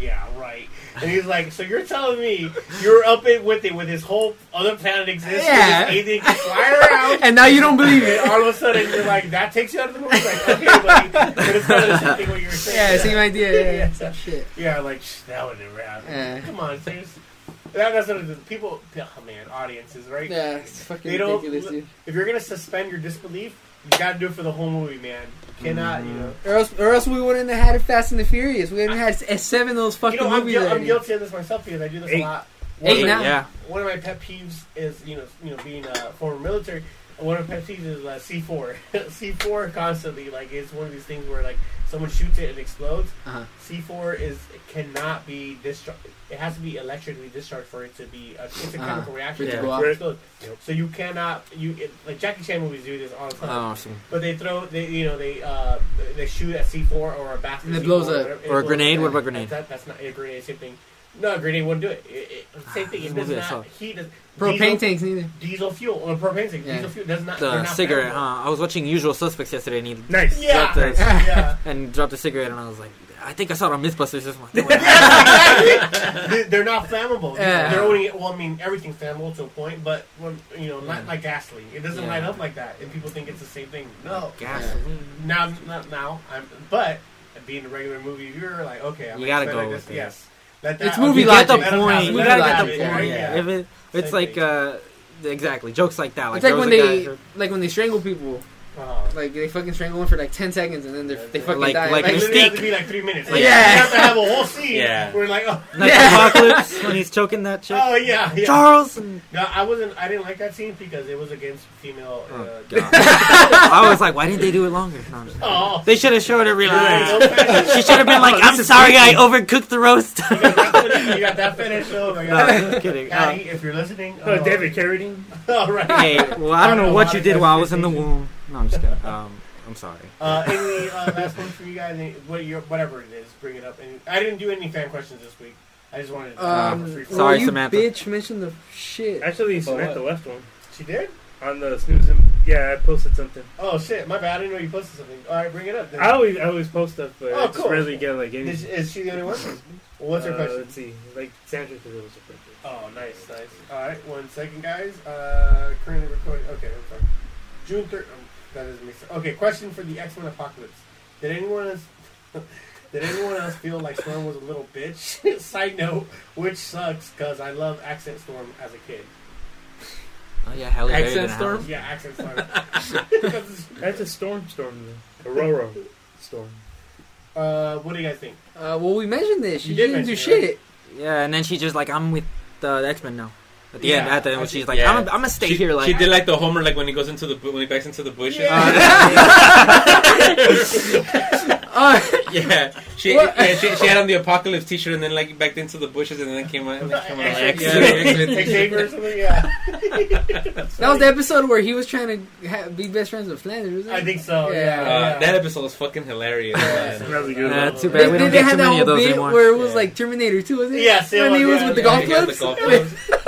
"Yeah, right." And he's like, "So you're telling me you're up it with it with this whole other planet exists? Yeah. Yeah, alien can fly around." and now you don't believe it. All of a sudden, you're like, "That takes you out of the movie." Like, okay, buddy, but it's kind of the same thing what you were saying. Yeah, same idea. Yeah, Yeah. same shit. Yeah, like "Shh, that would never happen. Yeah. Come on, seriously. That, that's what it is. people. Oh man, audiences, right? Yeah, it's fucking They don't- ridiculous, dude. If you're gonna suspend your disbelief, you gotta do it for the whole movie, man. You cannot, you know. Or else, or else we wouldn't have had it Fast and the Furious. We wouldn't have had seven of those fucking You know, I'm, movies. guil- I'm already. guilty of this myself because I do this Eight. a lot. Eight One of now. my- Yeah. One of my pet peeves is, you know, you know, being a former military. One of my pet peeves is uh, C4. C4 constantly, like, it's one of these things where, like, someone shoots it and explodes. Uh-huh. C4 is cannot be discharged. It has to be electrically discharged for it to be. A, it's a Uh-huh. chemical reaction. For it to to go off. explode. Yep. So you cannot. You it, like Jackie Chan movies do this all the time. Oh, so- But they throw, they you know, they uh, they shoot at C4 or a basket. And it C4 blows up. whatever, Or a blows grenade? up. What about grenade? That, that's not a grenade. Same thing. No, a grenade wouldn't do it. it, it same ah, thing. It does Movie I saw. not heat. Does, Propane diesel, tanks neither. diesel fuel or propane tank. Yeah. Diesel fuel does not. The not cigarette, huh? I was watching Usual Suspects yesterday and he Nice. Yeah. Dropped it. yeah. and dropped a cigarette and I was like, I think I saw it on Mythbusters this month. They- They're not flammable. Yeah. They're only well, I mean, everything's flammable to a point, but when you know, not Yeah. like gasoline. It doesn't Yeah. light up like that, and people think it's the same thing. No. Gasoline. Now, not now. I'm, but being a regular movie viewer, like, okay, I'm You gotta excited go this- with it. Yes. Let It's movie You okay, get the logic. let 'em point. have it, You gotta get the point. yeah, If it, it's Same like uh, exactly jokes like that. Like it's like when they guy- like when they strangle people Uh, Like they fucking strangle him for like ten seconds and then they're, they fucking Like- die. like it Like, literally has to be like three minutes. Yeah. you have to have a whole scene. Yeah. We're like, oh, Like Yeah. Apocalypse when he's choking that chick. oh yeah, yeah. Charles and No, I wasn't. I didn't like that scene because it was against female. Oh, Uh, God. I was like, why didn't they do it longer? No, I'm just kidding. oh, They should have showed her real Right. eyes. She should have been like, I'm sorry, I overcooked the roast. you got that finish. You got that finish. Oh my no, god. just kidding. Uh, Patty, if you're listening, Uh, David Carradine. All right. hey, well, I don't know what you did while I was in the womb. No, I'm just kidding. Um, I'm sorry. Uh, any uh, last one for you guys? Any, what your, whatever it is, bring it up. And I didn't do any fan questions this week. I just wanted to. um, free well. Sorry, you Samantha. bitch mentioned the shit. Actually, For Samantha what? left one She did. on the snooze. Yeah, I posted something. Oh shit, my bad. I didn't know you posted something. All right, bring it up. Then. I always I always post stuff, but Oh, I just cool. rarely get like any. Is, is she the only one? Well, what's her uh, question? Let's see, like Sandra because it was a question. Oh, nice, nice. All right, one second, guys. Uh, currently recording. Okay, I'm sorry. June third. That doesn't make sense. Okay, question for the X Men Apocalypse. Did anyone else? Did anyone else feel like Storm was a little bitch? Side note, which sucks because I love Accent Storm as a kid. Oh yeah, Halle Berry Accent didn't Storm? have. Yeah, Accent Storm. That's a storm, storm, though. Aurora storm. uh, what do you guys think? Uh, well, we mentioned this. She You did didn't do mention it, shit. Yeah, and then she just like, I'm with the, the X Men now. At the end, Yeah, at the end, when she's like, Yeah. I'm, I'm gonna stay she, here. Like, she did like the Homer, like when he goes into the bu- when he backs into the bushes. Uh, yeah, she, yeah she she had on the apocalypse T-shirt and then like backed into the bushes and then came out. And then came out like, yeah, or something? Yeah. that was the episode where he was trying to ha- be best friends with Flanders. Wasn't I think so. Yeah. Yeah. Uh, yeah. that episode was fucking hilarious. man. That good Uh, one. too They, bad we they, don't they get had too that many whole of those bit anymore. where it was like Terminator 2, was it? Yes, it when was, he was with the golf he clubs.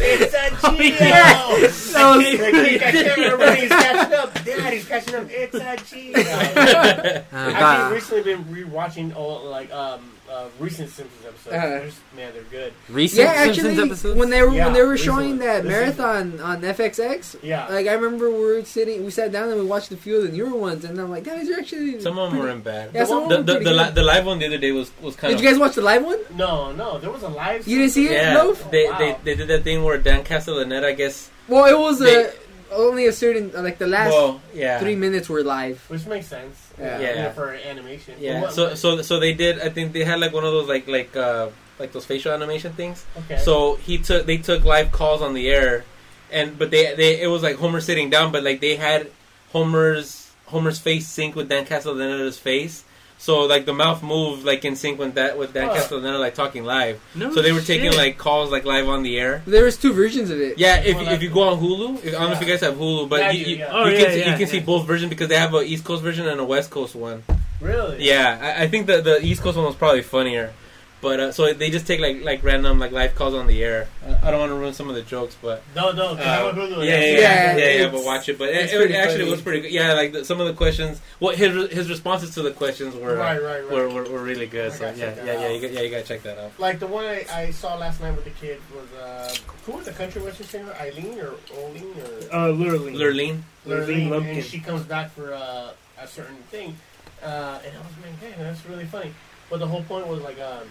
the golf clubs. It's a Geo. That was- I can't remember when he's catching up. Dad, he's catching up. It's a Geo. Uh, I've recently been rewatching all like um uh, recent Simpsons episodes. They're just- man, they're good. recent yeah, Simpsons actually, episodes. when they were Yeah, when they were recently. showing that This marathon on FXX, Yeah. like I remember we were sitting, we sat down and we watched a few of the newer ones, and I'm like, guys, are actually Some of them pretty- were in bad. Yeah, some of the, them the, were the, pretty li- good. the live one the other day was was kind of Did of. you guys watch the live one? no, no, there was a live. You didn't see it? yeah, No. they, Wow. they they did that thing where Dan Castellaneta, I guess. Well, it was They- uh, only a certain like the last well, yeah, three minutes were live. which makes sense. Yeah. Yeah. for animation. Yeah. What- So so so they did. I think they had like one of those like like uh like those facial animation things. okay. So he took they took live calls on the air, and but they they it was like Homer sitting down, but like they had Homer's Homer's face sync with Dan Castellaneta's face. So like the mouth moved like in sync with that with Dan Huh. Castellaneta like talking live. No So they were taking shit. like calls like live on the air. There was two versions of it. Yeah, if, Well, if you go on Hulu, if, I don't know if you guys have Hulu, but Yeah, I you, do, you, yeah. Oh, you can see, yeah, you can see yeah. both versions because they have an East Coast version and a West Coast one. really? Yeah, I, I think the the East Coast one was probably funnier, but uh, so they just take like like random like live calls on the air. Uh, I don't want to ruin some of the jokes, but No, no. 'cause I'm uh, a Hulu. yeah, yeah, yeah, Yeah, yeah, yeah, it's- But watch it. But it, it actually funny. was pretty good. Yeah, like the, some of the questions, what his his responses to the questions were Right, right, right. were, were, were really good. I So gotta yeah, check that yeah, yeah, you got, yeah, you gotta check that out. Like the one I, I saw last night with the kid was uh, who was the country western singer? Eileen or Oline or Uh, literally. Lurleen. Lurleen, Lurleen Lumpkin. and she comes back for uh, a certain thing, uh, and I was like, man, that's really funny. But the whole point was like, um,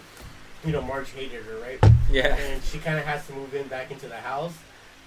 you know, Marge hated her, right? Yeah. And she kind of has to move in back into the house.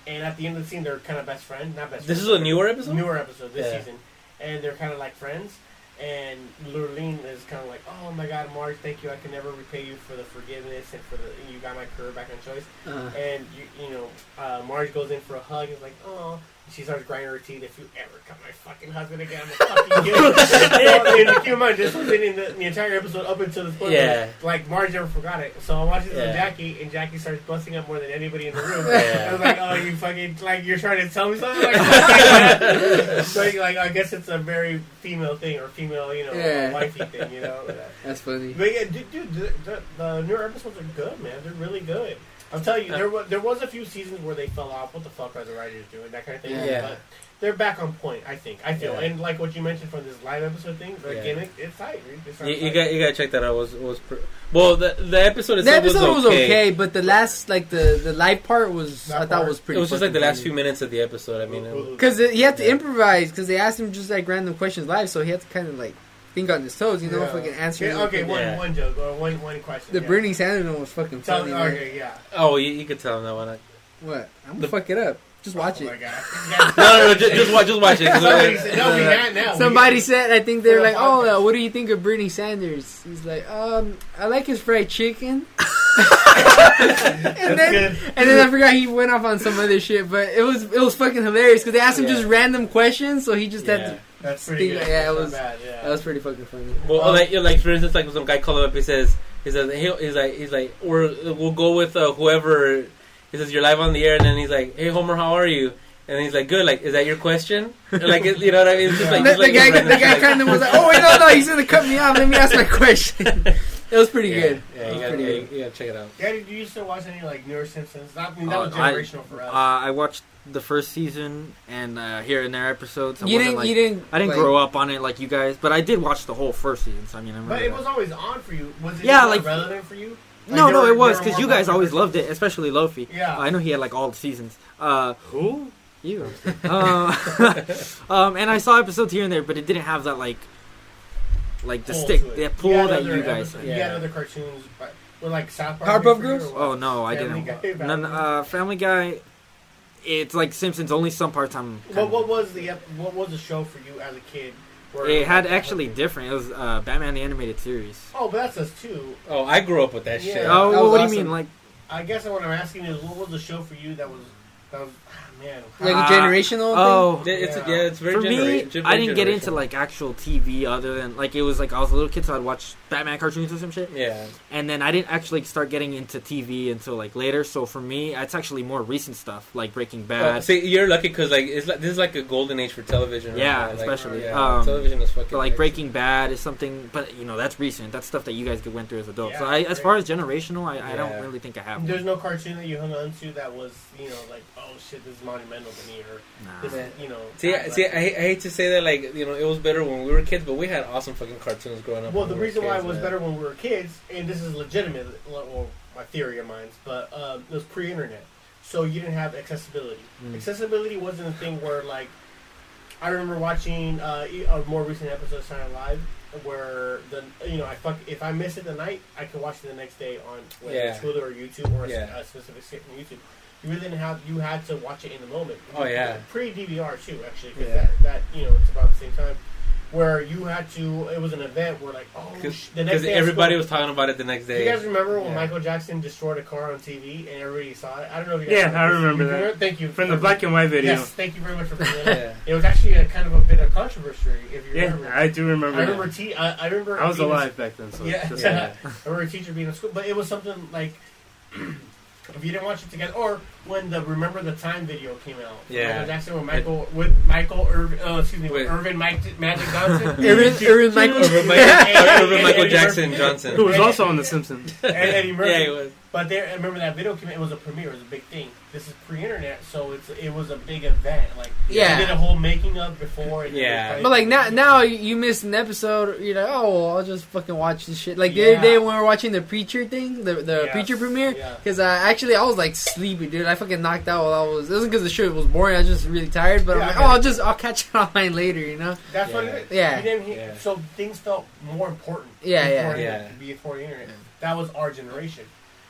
And at the end of the scene, they're kind of best friends, not best. This friends, is a newer episode. newer episode this Yeah. season, and they're kind of like friends. And Lurleen is kind of like, oh my God, Marge, thank you. I can never repay you for the forgiveness and for the you got my career back on choice. Uh, And you, you know, uh, Marge goes in for a hug. And is like, oh. She starts grinding her teeth. If you ever cut my fucking husband again, I'm gonna fucking kill you. and keep in mind, this was in the, the entire episode up until this point. Yeah. Like Marge never forgot it. So I watched this with Jackie, and Jackie starts busting up more than anybody in the room. Yeah. I was like, oh, you fucking like you're trying to tell me something. Like, so like I guess it's a very female thing or female, you know, Yeah. wifey thing, you know. that's funny. But yeah, dude, dude the, the, the newer episodes are good, man. They're really good. I'm telling you, uh, there was there was a few seasons where they fell off. What the fuck are the writers doing? That kind of thing. Yeah. But they're back on point. I think. I feel. Yeah. And like what you mentioned from this live episode thing, the Yeah. gimmick, it's tight. dude. It's You, tight. you got you gotta check that out. It was it was pr- well the the episode The episode was was okay, but the last like the the live part was That I thought part? was pretty. It was just like the last few minutes of the episode. I mean, because he had to Yeah. improvise because they asked him just like random questions live, so he had to kind of like think on his toes, you know, Yeah. if I can answer. Okay, it. okay, one Yeah. one joke or one one question. The yeah. Bernie Sanders one was fucking Tell funny. me, man. okay, yeah. oh, you, you could tell him that one. What? I'm gonna The- fuck it up. Just watch Oh it. my god. No, no, no, just, just watch, just watch it. 'cause, Somebody uh, said, no, we can't now. Somebody We- said, I think they're like, oh, uh, what do you think of Bernie Sanders? He's like, um, I like his fried chicken. and That's then, good. and then I forgot he went off on some other shit, but it was it was fucking hilarious because they asked him Yeah. just random questions, so he just had to. That's pretty Think- good. yeah, it That's not was- bad. Yeah. That was pretty fucking funny. Well, Um, like, like for instance, like some guy called up. He says, he says, he, he's like, he's like, we're we'll go with uh, whoever. He says you're live on the air, and then he's like, hey Homer, how are you? And he's like, good. Like, is that your question? Like, you know what I mean? It's just like, the, just the like guy, random the guy kind of was like, "Oh wait, no, no, he's gonna cut me off. Let me ask my question." It was pretty yeah, good. Yeah, you gotta, pretty yeah, good. you gotta check it out. Yeah, did you used to watch any like newer Simpsons? That, I mean, that Uh, was I- generational for Uh, us. I watched the first season and uh, here and there episodes. I You didn't, like- you didn't. I didn't like, grow up on it like you guys, but I did watch the whole first season. So I mean, I but it that. was always on for you. Was it Yeah, like- relevant for you? Like, no, no, were- it was because you guys always loved it, especially Lofi. Yeah. I know he had like all the seasons. Uh, Who? you. uh, um, and I saw episodes here and there, but it didn't have that like, like the pull stick, to the You pull had that other you guys. episodes- You had other cartoons, but were like South Park. Powerpuff big for you, Girls? Oh no, I Family didn't. Guy, None, Family uh, Family Guy. It's like Simpsons. Only some parts I'm. What, what was the what was the show for you as a kid? It had actually different. It was uh, Batman the animated series. Oh, but that's us too. Oh, I grew up with that Yeah. shit. Oh, that well, was what do you mean? Like, I guess what I'm asking is, what was the show for you that was that was ah, man? like Uh, a generational. oh, Yeah, It's Yeah. yeah, it's very for me, genera- gen- I didn't get into like actual TV other than like it was like I was a little kid, so I'd watch Batman cartoons or some shit, Yeah, and then I didn't actually start getting into TV until like later. So for me, it's actually more recent stuff like Breaking Well, Bad. see, you're lucky because like it's like this is like a golden age for television. right Yeah, now. Like, especially, yeah, um, television is fucking. But like. Breaking Bad is something, but you know that's recent. That's stuff that you guys went through as adults. so I, as far as generational, I, I don't really think I have. There's no cartoon that you hung on to that was you know like oh shit this is monumental to me or Nah. this is you know. See, act see, I, hate- I hate to say that, like you know, it was better when we were kids, but we had awesome fucking cartoons growing up. Well, the we were reason why it was man. better when we were kids, and this is legitimate, well, my theory of mine, but um, it was pre-internet, so you didn't have accessibility. Mm. Accessibility wasn't a thing where, like, I remember watching uh, e- a more recent episode of Saturday Night Live, where the you know I fuck if I miss it the night, I can watch it the next day on whether it's Yeah. Hulu or YouTube or a s- Yeah. a, specific site on YouTube. You really didn't have you had to watch it in the moment. Oh, yeah. pre DVR too actually because Yeah. that, that you know it's about the same time. Where you had to, it was an event where like, oh, sh- the next Because day everybody school- was talking about it the next do day. you guys remember when Yeah. Michael Jackson destroyed a car on TV and everybody saw it? I don't know if you guys Yeah, saw I remember You that. Thank you. From the for- black and white video. Yes, thank you very much for that. yeah. It was actually a kind of a bit of controversy, if you Yeah, remember. I do remember. I remember. that. Te- I, I remember. I was being a- alive back then, so Yeah. Yeah. I remember a teacher being in school, but it was something like. If you didn't watch it together, or when the Remember the Time video came out, Yeah. Michael Jackson with Michael with Michael Irvin, oh excuse me, with Irvin Mike, Magic Johnson, Irvin, Irvin Michael. Urban Michael, Yeah. Urban Michael Jackson Johnson. Who was also on The Simpsons. and Eddie Murphy. Yeah, he was. But there, I remember that video came. out, It was a premiere. It was a big thing. This is pre-internet, so it's it was a big event. Like Yeah. they did a whole making of before. And Yeah. But like now, now you miss an episode. You're like, oh, well, I'll just fucking watch this shit. Like the Yeah. other day when we were watching the preacher thing, the the Yes. preacher premiere. Yeah. Because uh, actually, I was like sleepy, dude. I fucking knocked out while I was. It wasn't because the show was boring. I was just really tired. But Yeah, I'm like, oh, I'll just I'll catch it online later. You know? That's what it is. Yeah. Didn't hear, Yeah. So things felt more important. Yeah, yeah. before Yeah. internet, Before the internet, that was our generation.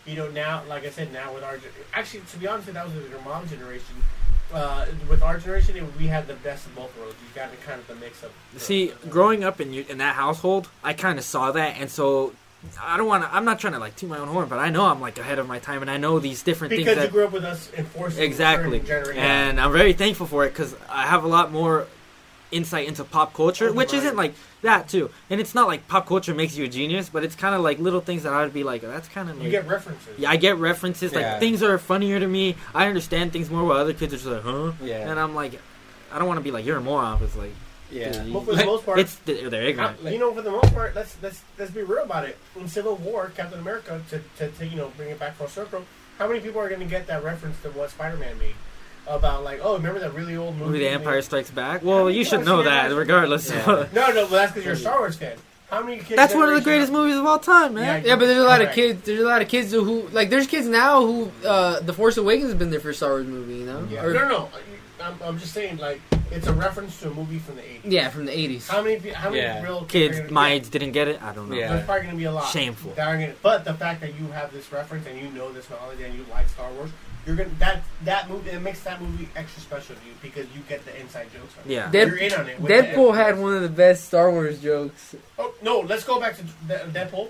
You know, now, like I said, now with our actually, to be honest, that was with your mom's generation. Uh, with our generation, it, we had the best of both worlds. You got the kind of the mix of. See, growing up in you, in that household, I kind of saw that, and so I don't want to. I'm not trying to like toot my own horn, but I know I'm like ahead of my time, and I know these different because things Because you grew up with us enforcing exactly, certain genera- yeah. and I'm very thankful for it because I have a lot more insight into pop culture, Oh, which right. isn't like that too. And it's not like pop culture makes you a genius, but it's kind of like little things that I would be like, that's kind of you like, get references. yeah, I get references. Yeah. Like things are funnier to me. I understand things more while other kids are just like, huh? Yeah. And I'm like, I don't want to be like you're a moron. It's like, yeah. Well, for the most part- it's they're ignorant. You know, for the most part, let's let's let's be real about it. In Civil War, Captain America, to, to, to you know bring it back full circle, how many people are going to get that reference to what Spider-Man made about like, oh, remember that really old movie? Movie The Empire made? Strikes Back. Well, you should know that, that? regardless. Yeah. No, no, but that's because you're a Star Wars fan. How many kids? That's one of the generation- greatest movies of all time, man. Yeah, Yeah, but there's a lot of kids. There's a lot of kids who, who like. There's kids now who uh, the Force Awakens has been their first Star Wars movie. You know? Yeah. Or- no, no, no. I'm, I'm just saying, like, it's a reference to a movie from the 80s. yeah, from the '80s. How many? How many Yeah. real Kids are gonna my age didn't get it. I don't know. Yeah. There's probably going to be a lot. Shameful. That are gonna, but the fact that you have this reference and you know this knowledge and you like Star Wars, you're gonna that that movie it makes that movie extra special to you because you get the inside jokes. On. Yeah. Dead- you're in on it. with the Deadpool had one of the best Star Wars jokes. Oh no, let's go back to Deadpool.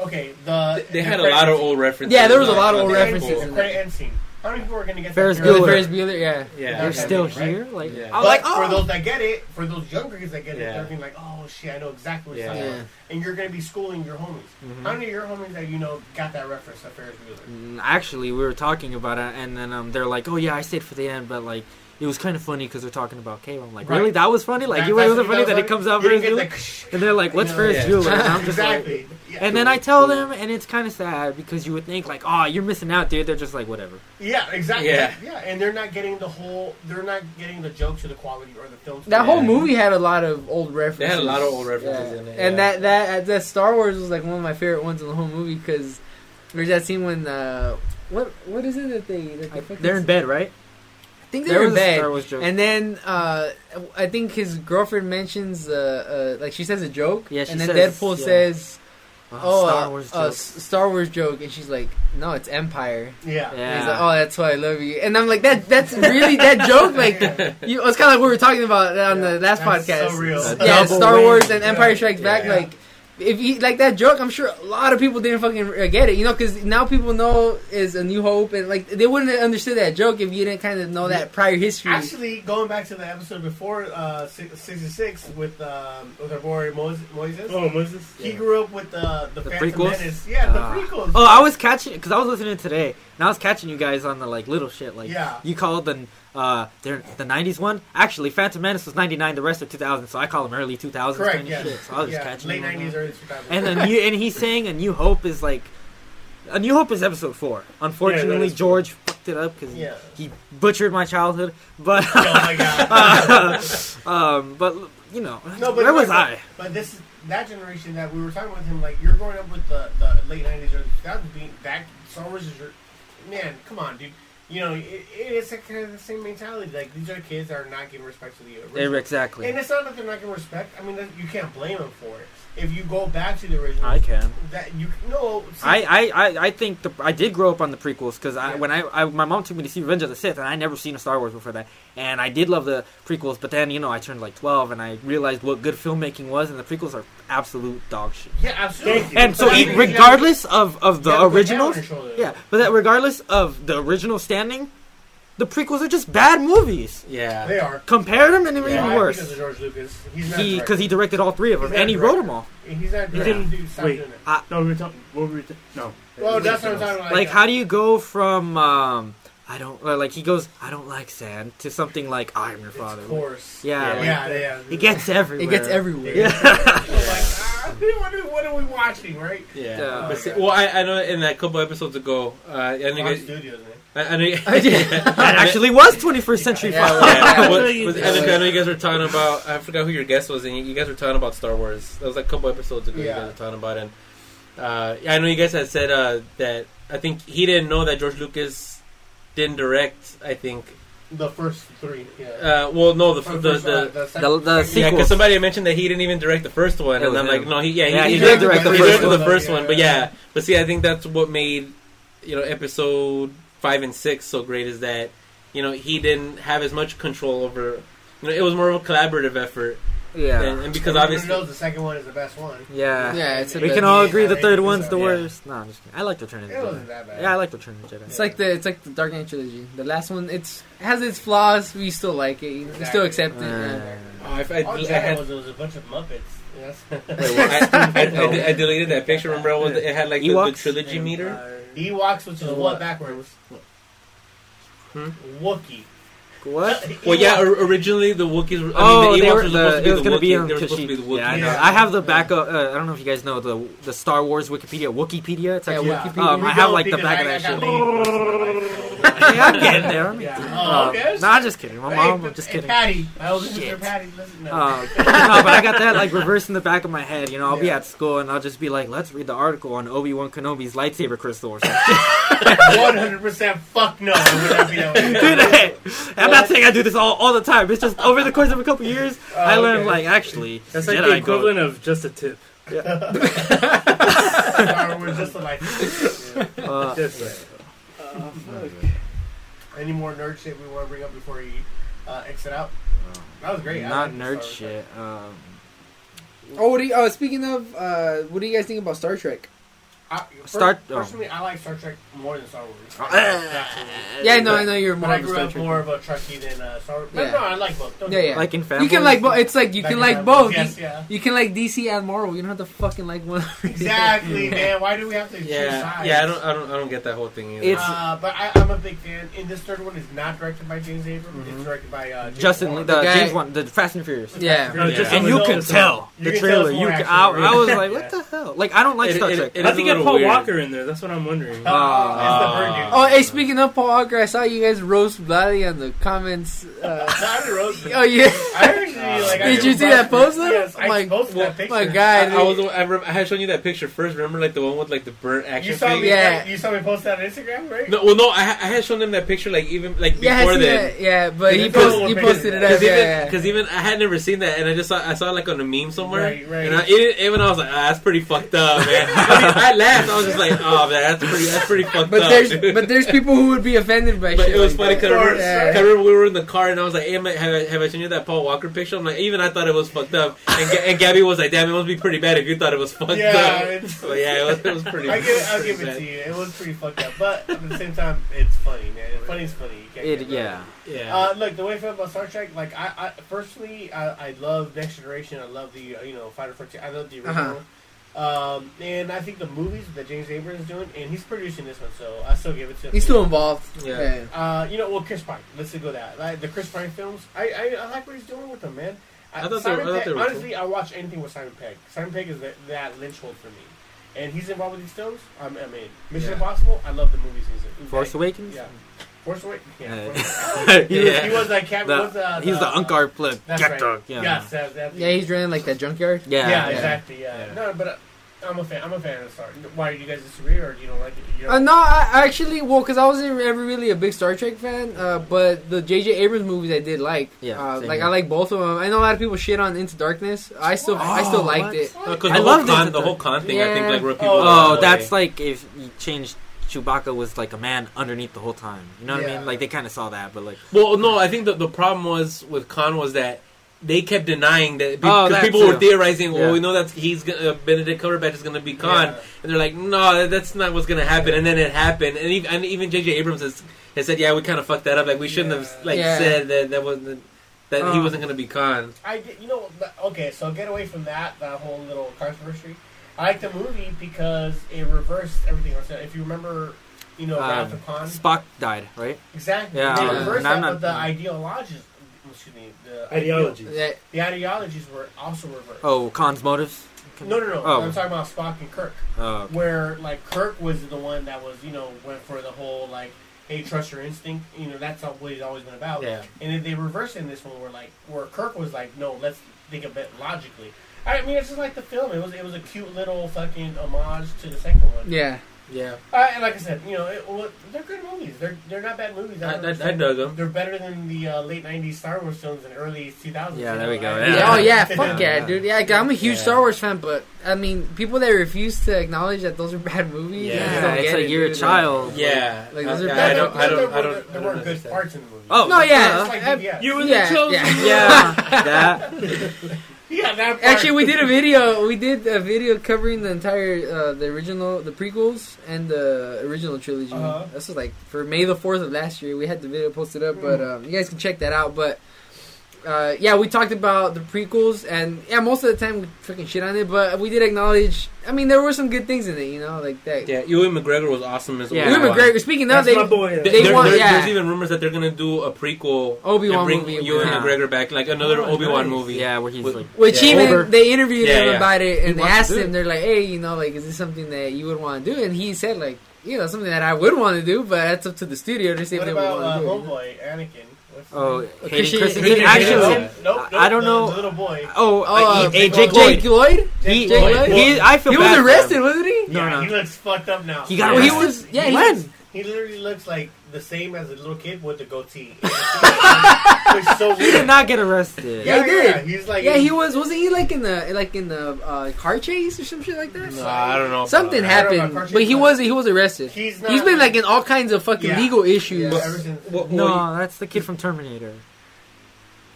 Okay, the They the had a lot of old references. Yeah, there was a lot of old the Deadpool. end references The end scene. How many people are gonna get Ferris that? With Bueller. Ferris Bueller, yeah. Yeah. They're Okay, still right? here. Like Yeah. I'm But like, for oh. those that get it, for those younger kids that get it, Yeah. they're being like, "Oh shit, I know exactly what you're Yeah. talking Yeah. And you're gonna be schooling your homies. Mhm. How many of your homies that you know got that reference to Ferris Bueller? Mm, Actually, we were talking about it, and then um, they're like, "Oh yeah, I stayed for the end, but like." It was kind of funny because they're talking about Cable. I'm like, Right. really? That was funny? Like, That- you that's wasn't funny that was it comes out You Ferris Bueller? get And they're like, what's Yeah. Ferris Yeah. Bueller? And I'm just like. Yeah. and then I tell them, and it's kind of sad because you would think like, oh, you're missing out, dude. They're just like, whatever. Yeah, exactly. Yeah. Yeah. and they're not getting the whole. They're not getting the jokes or the quality or the films. That whole movie had a lot of old references. They had a lot of old references Yeah. in it. And yeah. that that that Star Wars was like one of my favorite ones in the whole movie because there's that scene when uh what what is it that they that they fucking They're in bed, right? I think There they're in was a bed. Star Wars joke. And then uh, I think his girlfriend mentions uh, uh, like she says a joke. Yeah, she and then says- Deadpool yeah. says, "Oh, Star uh, Wars uh, joke. S- Star Wars joke," and she's like, "No, it's Empire." Yeah. And He's like, "Oh, that's why I love you," and I'm like, "That that's really that joke." Like, you, it's kind of like we were talking about on the last That's podcast. so real. Yeah, double Star whammy. Wars and Empire Yeah. Strikes Back. Yeah. Like, if you like that joke, I'm sure a lot of people didn't fucking uh, get it. You know, because now people know is a New Hope, and like they wouldn't have understood that joke if you didn't kind of know that prior history. Actually, going back to the episode before uh, 66 with um, with our boy Moises, Moises Oh, Moses. he grew up with the the, The Phantom prequels? Menace. Yeah, the Ah. prequels. Oh, I was catching because I was listening today, and I was catching you guys on the like little shit. Like, Yeah. you called the uh, the '90s one. Actually, Phantom Menace was '99. The rest of 2000, so I call them early 2000s Correct. kind Yeah. of shit. So I was yeah. just catching late them 90s, early 2000s. And then you and he's saying a New Hope is like. A New Hope is episode four. Unfortunately, true. George fucked it up because yeah. he butchered my childhood. But oh my god. um, but you know, No, but where was but- I? But this that generation that we were talking with him, like you're growing up with the, the late '90s, or 2000s, being that Star Wars is your man. Come on, dude. You know, it, it's a kind of the same mentality. Like these are kids that are not giving respect to the original. Exactly. And it's not that they're not giving respect. I mean, you can't blame them for it. If you go back to the original, I can. that you no. see- I, I, I, I think the I did grow up on the prequels because I Yeah. when I, I my mom took me to see Revenge of the Sith and I never seen a Star Wars before that and I did love the prequels but then you know I turned like twelve and I realized what good filmmaking was and the prequels are absolute dog shit. yeah, absolutely. And so But I e- mean, you gotta- regardless of of the gotta originals, down your shoulder. yeah, but that regardless of the original standing, the prequels are just bad movies. yeah. they are. Compare them and they're Yeah, even worse. Because of George Lucas, he's He because he directed all three of them and he wrote them all. director. he's not. He didn't- director. Dude, wait. doing it. No, we were talking. What were we? Ta- no. Well, that's what I'm talking about. like how do you go from um I don't uh, like he goes I don't like sand to something like I'm your father. Of course. Yeah, Yeah, like, yeah. it gets everywhere. it gets everywhere. Yeah. So, like, ah, what, are, we watching, right? Yeah. Yeah. But well, I, I know in that couple episodes ago, uh, I know you Fox Studios, man. I, I know you, that actually was 21st century Fox. well, Yeah, Yeah. but- but I, know, I know you guys were talking about. I forgot who your guest was, and you, you guys were talking about Star Wars. That was like a couple episodes ago. You guys were talking about, and uh, I know you guys had said uh, that. I think he didn't know that George Lucas didn't direct. I think. The first three. Yeah. Uh, well, no, the Or the, first, the, the- second- the second- yeah, because somebody mentioned that he didn't even direct the first one, It and I'm like, no, he yeah, Yeah, he, he he did direct the he first directed one. the first one, but yeah. yeah, but see, I think that's what made you know episode five and six so great is that you know he didn't have as much control over. You know, it was more of a collaborative effort, Yeah. and, and because Everyone obviously, knows the second one is the best one. Yeah. Yeah, it's a We can all agree the third yeah, one's the yeah. worst. No, I'm just kidding. I like Return of the It wasn't that bad. Yeah, I like Return of the Jedi. It's like the it's like the Dark Knight trilogy. The last one, it's it has its flaws. We still like it. We still Exactly. accept it. yeah. oh, I, I, All I, Jedi had, was, it was a bunch of Muppets. Yes. wait, well, I, I, I, I deleted that picture. Remember, I was, it had like the, the Ewoks? trilogy meter. Ewoks, which is what what? backwards? Hmm? Wookie. What? Well, yeah, originally the Wookiees. Were, I oh, mean, the they Ewoks were were supposed the, to be it was the going to be Wookiees. They were supposed to be the Kashyyyk. Wookiees. Yeah, I know. Yeah. I have the backup. Uh, I don't know if you guys know the the Star Wars Wikipedia, Wookieepedia. It's Yeah, actually, Yeah. Wookieepedia. Um, I have like the back I- of that shit. laid. hey, I'm getting there. I'm Yeah. getting there. Oh, Uh, okay. Nah, I'm just kidding. My Hey, mom, I'm just hey, kidding. Patty. My older sister Shit. Patty. Listen, no. Uh, no, but I got that like reversed in the back of my head. You know, I'll be at school and I'll just be like, "Let's read the article on Obi Wan Kenobi's lightsaber crystal." Or something. 100% fuck no. I would not be that way. Dude, hey, I'm not saying I do this all, all the time. It's just over the course of a couple years, I Oh, learned okay. like actually That's like Jedi the go- equivalent of just a tip. Star Wars just like. Uh, Just like, Any more nerd shit we want to bring up before we uh, exit out? That was great. Not nerd shit. Um, Oh, what do you, oh, speaking of, uh, what do you guys think about Star Trek? I, Star- per- personally, I like Star Trek more than Star Wars. Oh. Yeah, I know, I know you're But more I of a grew Star up Trek. more of a Trekkie than uh, Star Wars. Yeah. no, I like both. Don't Yeah, get me yeah. like in family. You can like both. It's like you Back can in like time, both. Yes, you, yeah. you can like DC and Marvel. You don't have to fucking like one. Exactly, man. Why do we have to choose Yeah, sides? yeah. I don't, I don't, I don't get that whole thing either. It's- Uh, but I, I'm a big fan. And this third one is not directed by James Abrams. It's directed by uh, James Justin, Wan. the, The guy- James one, the Fast and Furious. Yeah. No, Yeah. just And you can tell You the can tell trailer. it's You more can, I, right? I was like, Yeah. what the hell? Like I don't like It- Star it- Trek. it I is think a little Paul weird. Walker in there. That's what I'm wondering. Uh, Uh, it's the bird dude. Oh, hey, speaking of Paul Walker, I saw you guys roast Valley on the comments. Uh, I didn't roast it. oh yeah, I actually like. I Did you see that post, though? Yes, I My- posted well, that picture. my God. I, I was, I, rem- I had shown you that picture first. Remember, like the one with like the burnt action You saw me. figure. Yeah. You saw me post that on Instagram, right? No, well, no, I, I had shown them that picture like even like yeah, I before see then. that. yeah, but he post, he posted it it. up. Because Yeah, even, even I had never seen that, and I just saw I saw it like on a meme somewhere, Right, right. and I, even, even I was like, ah, that's pretty fucked up, man. I, mean, I laughed. I was just like, oh man, that's pretty that's pretty fucked But up. there's dude. but there's people who would be offended by But shit. it was like funny because I, remember- Yeah. I remember we were in the car and I was like, hey, man, have, I, have I shown you that Paul Walker picture? I'm like, even I thought it was fucked up. And, Ga- and Gabby was like, damn, it must be pretty bad if you thought it was fucked Yeah, up. it's- But yeah, it was, it was pretty I give, I'll give it bad. to you. It was pretty fucked up, but at the same time, it's funny, man. Funny's funny. You can't It, get yeah. Yeah. Uh, look, the way I feel about Star Trek, like I, I personally, I, I love Next Generation. I love the uh, you know Final Frontier. I love the original. Um, and I think the movies that James Abrams is doing, and he's producing this one, so I still give it to him. He's still involved. Yeah. Uh, you know, well, Chris Pine. Let's go that. Like, the Chris Pine films, I, I, I like what he's doing with them, man. I thought they were- I thought Pegg- they were honestly, I watch anything with Simon Pegg. Simon Pegg is that, that linchpin for me, and he's involved with these films. I'm, I mean, Mission Yeah. Impossible. I love the movies he's in. Force Awakens. Yeah. Force Awakens. Yeah. Yeah. Force- he, was, Yeah. he was like Cap. The- was, uh, he's the Unkar Plutt. That's Get right. dog. Yeah. Yes, that, that, Yeah, he's running like that junkyard. Yeah. yeah, yeah. exactly. Yeah. Yeah. No, but uh, I'm a fan. I'm a fan of Star. Why do you guys disagree, or do you don't like it? You Uh, no, I I actually, well, because I wasn't ever really a big Star Trek fan, uh, but the J.J. Abrams movies I did like. Yeah, uh, like here. I like both of them. I know a lot of people shit on Into Darkness. I still, I still Oh, liked what? it. Because I the, loved Khan, the the- whole con thing, I think, like, where people. Oh, Oh, that's like if you changed Chewbacca was like a man underneath the whole time. You know what I mean? Like they kind of saw that, but like Well, no, I think that the problem was with Khan was that they kept denying that Oh, because that people too. were theorizing. Well, Yeah. we know that he's gonna, uh, Benedict Cumberbatch is going to be Khan, Yeah. and they're like, no, that's not what's going to happen. And then it happened, and even, and even J.J. Abrams has, has said, yeah, we kind of fucked that up. Like we shouldn't have like Yeah. said that that wasn't that he Uh. wasn't going to be Khan. I you know, okay, so get away from that, that whole little controversy. I like the movie because it reversed everything else. If you remember, you know, um, Wrath of Khan. Spock died, right? Exactly. Yeah, they uh, reversed and that, not- but the ideologies, excuse me, the Ideologies. Yeah, the ideologies were also reversed. Oh, Khan's motives. No, no, no. Oh. I'm talking about Spock and Kirk, Uh, where like Kirk was the one that was, you know, went for the whole like, hey, trust your instinct. You know, that's what he's always been about. Yeah. And then they reversed in this one where like where Kirk was like, no, let's think a bit logically. I mean, it's just like the film. It was it was a cute little fucking homage to the second one. yeah. Yeah, Uh, and like I said, you know, it, well, they're good movies. They're they're not bad movies. I, don't I, I dug him. They're better than the uh, late '90s Star Wars films and early 2000s. Yeah, there we go, Yeah. Yeah, Oh yeah, fuck yeah, Yeah. dude. Yeah, I'm a huge Yeah. Star Wars fan, but I mean, people that refuse to acknowledge that those are bad movies. Yeah. Yeah, don't it's get like it, you're a dude. child. Yeah, Like, I, those are bad- I don't, I don't, I There don't, were- I There don't were good parts in the movie. Oh, No, yeah, Just like BVS. You were the chosen. yeah. Yeah, that. yeah, that part. Actually, we did a video. We did a video covering the entire, uh, the original, the prequels, and the original trilogy. Uh-huh. This was like for May the fourth of last year. We had the video posted up, but Hmm. um, you guys can check that out. But uh, yeah, we talked about the prequels, and yeah, most of the time we freaking shit on it, but we did acknowledge. I mean, there were some good things in it, you know, like that. Yeah, Ewan McGregor was awesome as Yeah. Ewan McGregor. Speaking of, That's they my boy. Th- They want- yeah. There's even rumors that they're gonna do a prequel Obi-Wan and bring movie, Ewan yeah. McGregor back, like another Oh, Obi Wan nice. movie. Yeah, where he's With- like. Which Yeah. even Over. they interviewed Yeah, him yeah. about it, and they asked do him, they're like, "Hey, you know, like, is this something that you would want to do?" And he said, like, you know, something that I would want to do, but that's up to the studio to see What if they about uh, want to do. it. you know? Homeboy, Anakin? What's his Oh. Hayden Christensen. Christian- Actually, Nope, nope, nope, I don't know- little boy. oh, Oh, uh, uh, Jake Jake Jake Lloyd. Lloyd. He, Jake Lloyd? he, I feel He bad was arrested, wasn't he? No, yeah, no. he looks fucked up now. He got Well, he was. Yeah, he when? was- He literally looks like the same as a little kid with the goatee. so He did not get arrested. Yeah, he did. yeah, He's like, Yeah, he was. Wasn't he like in the like in the uh, car chase or some shit like that? No, I don't know. Something that. Know happened, but he but was he was arrested. He's not. He's been like in all kinds of fucking Yeah. legal issues. Yeah, ever since- Well, No, well, that's the kid from Terminator.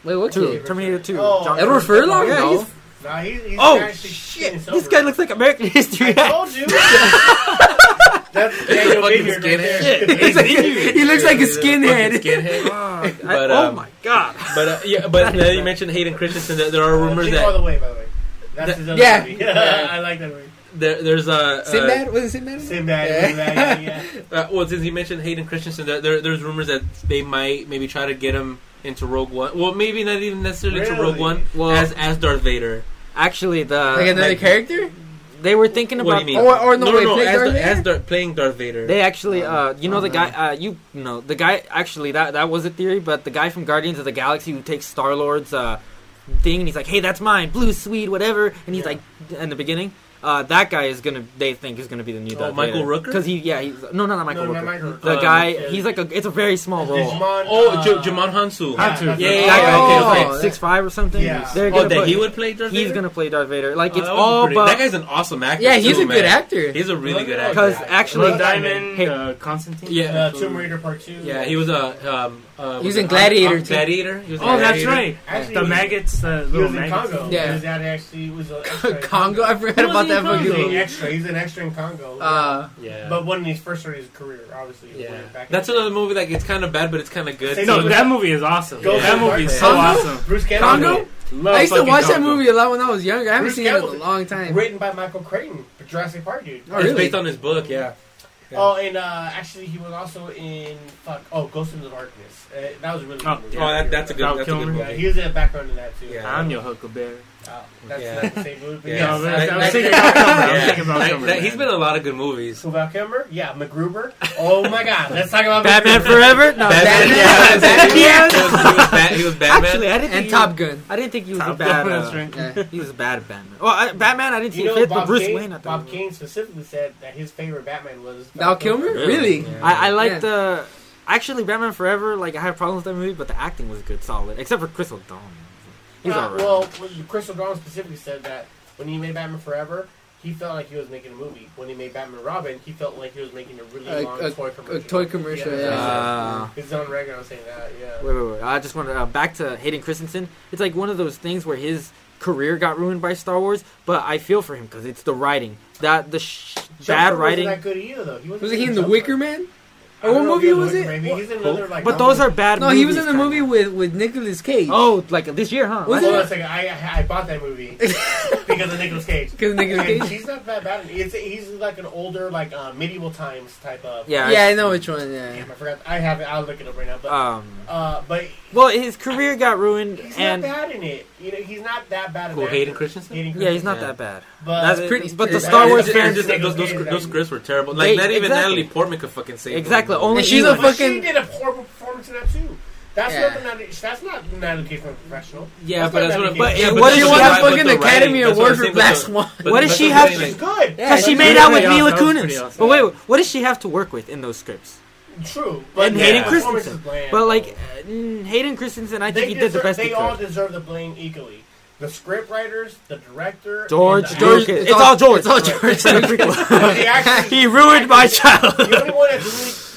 Wait, what Two. kid? Terminator Two. Oh, John- Edward Furlong? Yeah, No. he's- Nah, he's, he's Oh shit! This guy looks like American History. I told you. That's Daniel Fucking Baker right skinhead. there. He looks like- he looks like a skinhead. skinhead. I- But, oh um, my god! But uh, yeah, but now you mentioned Hayden Christensen. There, there are rumors Jingle All that the way, by the way. That's That- his other Yeah. movie. Yeah. I like that movie. there, there's a uh, Sinbad? Was it Sinbad? Sinbad, Yeah. Sinbad, yeah, yeah. Uh, well, since you mentioned Hayden Christensen, there, there, there's rumors that they might maybe try to get him into Rogue One. Well, maybe not even necessarily into Rogue One Well- as as Darth Vader. Actually, the Like another like- character? They were thinking What do about. you mean? Or- or no, wait, play as, Darth Dar- as Dar- playing Darth Vader. They actually, uh, you know, the Oh, guy, uh, you know, the guy. Actually, that that was a theory, but the guy from Guardians of the Galaxy who takes Star Lord's uh, thing and he's like, "Hey, that's mine, blue sweet, whatever," and he's Yeah. like, in the beginning, uh, that guy is gonna. They think is gonna be the new Oh, Darth Michael Vader. Rooker? because he, yeah, he's no, no, not Michael No, Rooker. not Michael. The Uh, guy, yeah. he's like a. It's a very small role. Djimon. oh, uh, J- Djimon Hounsou. Yeah, Hansu. that's Yeah, yeah, yeah, okay, Oh, okay. that- six five or something. Yeah. They're Oh, that put- he would play Darth He's gonna play Darth Vader. Like Oh, it's that all pretty- but that guy's an awesome actor. Yeah, he's too, a good man. actor. He's a really good actor. Because actually- Blood Diamond, Hey. uh, Constantine. Yeah. Uh, Tomb Raider Part Two. Yeah, he was a. Um, uh, He was in Gladiator, Ar- too. Gladiator. He was in Oh, that's right. Actually, The maggots, the He little was in maggots. Congo. Yeah. His dad actually was an extra. Congo? I forgot about that in fucking He's an extra. He's an extra in Congo. Uh, Yeah. but when he first started his career, obviously. yeah. way back That's another movie. Like it's kind of bad, but it's kind of good. Same No, with- that movie is awesome. Go that movie is so Congo? awesome. Bruce Campbell. Congo? Love I used to fucking watch that movie a lot when I was younger. I haven't Bruce seen it in a long time. Written by Michael Crichton, Jurassic Park dude. Oh, It's based on his book. Yeah. Yeah. Oh, and uh, actually, he was also in fuck. Oh, Ghost and the Darkness. Uh, that was a really Oh, good movie. Oh, that, that's a good. Val That's a good movie. Yeah, he was in the background in that too. Yeah. I'm your Huckleberry. Oh, that's Yeah. not the same movie. But Yeah. No, but I was thinking about Kilmer. Yeah. thinking about Kilmer, that- he's man. been in a lot of good movies. So Val Kilmer, yeah, MacGruber. Oh my God, let's talk about Batman MacGruber. Forever. No, Batman, Batman. yeah, Batman. he was, he was, Bat- he was Batman. Actually, I didn't think And he Top was, Gun. I didn't think he was a Top bad. Gun, Uh. Yeah. he was a bad Batman. Well, I, Batman, I didn't see You it know, fit, but Bob Bruce Kane, Wayne. I thought Bob Kane specifically said that his favorite Batman was Val Kilmer? Really? I, I like the actually Batman Forever. Like I had problems with that movie, but the acting was good, solid, except for Chris O'Donnell. He's Uh, alright. Well, when Chris O'Donnell specifically said that when he made Batman Forever, he felt like he was making a movie. When he made Batman Robin, he felt like he was making a really A- long a- toy commercial. toy commercial, yeah. Uh, It's on record. I'm saying that. Yeah. wait, wait, wait. I just want to uh, back to Hayden Christensen. It's like one of those things where his career got ruined by Star Wars, but I feel for him because it's the writing. That the sh- bad writing. Wasn't that good either, though. He wasn't Was he in The Jumper. Wicker Man? I Or what movie was it? Maybe he's in another like. But those are bad. No, he was in the movie with with Nicolas Cage. Oh, like this year, huh? Was Hold it? on a second. I, I I bought that movie because of Nicolas Cage. Because Nicolas Cage. he's not that bad. It's, he's like an older, like uh, medieval times type of. Yeah. Yeah, I know which one. Yeah. Damn, I forgot. I have it. I'll look it up right now. But Um. uh, but Well, his career got ruined, he's and not bad in it. You know, he's not that bad. Cool, Hayden actor. Christensen? Hayden yeah, he's not Yeah. that bad. But That's pretty- But the Star bad. Wars It's fans. just like those, those, those scripts were terrible. Like They- not even exactly. Natalie Portman could fucking say Exactly, those. only And she's a But she did a horrible performance in that too. That's Yeah. not the Natalie, that's not Natalie Cage from Professional. Yeah, That's but that's what. Natalie But yeah, Yeah, but what that's she what won I'm saying, fucking Academy what Award for saying, Black Swan. What does she I'm have saying, to- like- Good. Yeah, Because she made out with. Mila That was pretty Kunis. But wait, wait, what does she have to work with in those scripts? True. But And yeah, Hayden Christensen. But like mm, Hayden Christensen, I they think he did the best They he all deserve the blame equally. The script writers, the director, George, the George, actor. it's, all George. It's all George. But the actors- he ruined my childhood. the only one that's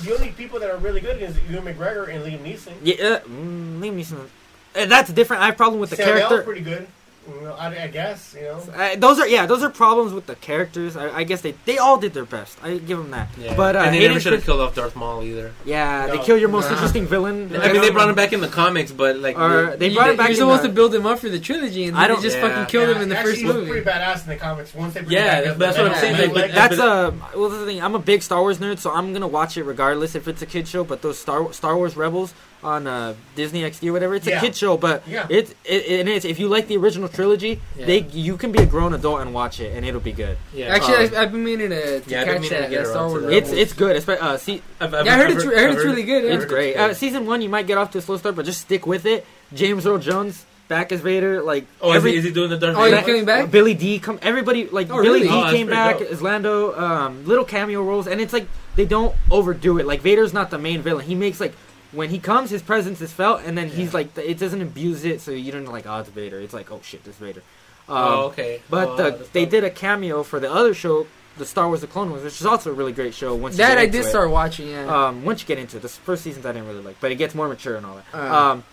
really, the only people that are really good is Ewan McGregor and Liam Neeson. Yeah, uh, mm, Liam Neeson. Uh, that's different. I have problem with the Samuel's character. pretty good. You know, I, I guess you know. Uh, those are yeah, those are problems with the characters. I, I guess they they all did their best. I give them that. Yeah. But uh, and they Hayden never should have killed off Darth Maul either. Yeah, they kill your most Nah. interesting villain. I mean, they brought him back in the comics, but like, Or they You- brought him back. You're supposed the- to build him up for the trilogy, and I don't- they just yeah. fucking killed him in the Actually, first he movie. pretty badass in the comics. Once they bring Yeah, him back that's as what I'm saying, like, like, That's but- uh, well, the thing. I'm a big Star Wars nerd, so I'm gonna watch it regardless if it's a kid show. But those Star Star Wars Rebels on uh, Disney XD or whatever, it's Yeah. a kid show. But Yeah. it, it it is. If you like the original trilogy, Yeah. they you can be a grown adult and watch it, and it'll be good. yeah. Actually, Um, I, I've been meaning to, to Yeah, I've catch meaning to that, get Star Wars. that. It's it's good. Espe- Uh, see, I've, I've, Yeah, I heard I've it's- I heard it's really good, yeah. it's great. Uh, season one, you might get off to a slow start, but just stick with it. James Earl Jones, back as Vader. Like Oh, every, is, he, is he doing the Darth Oh, he's coming back. Billy Dee come everybody like Oh, Billy really? Dee Oh, came back dope. as Lando, um, little cameo roles, and it's like they don't overdo it. Like Vader's not the main villain. He makes like when he comes, his presence is felt, and then he's like it doesn't abuse it, so you don't like oh it's Vader. It's like oh shit, this Vader. Um, oh, okay. But Oh, the, they did a cameo for the other show, the Star Wars: The Clone Wars, which is also a really great show. Once you That I did it. start watching. Yeah. Um, once you get into it, the first seasons I didn't really like, but it gets more mature and all that. Uh. um,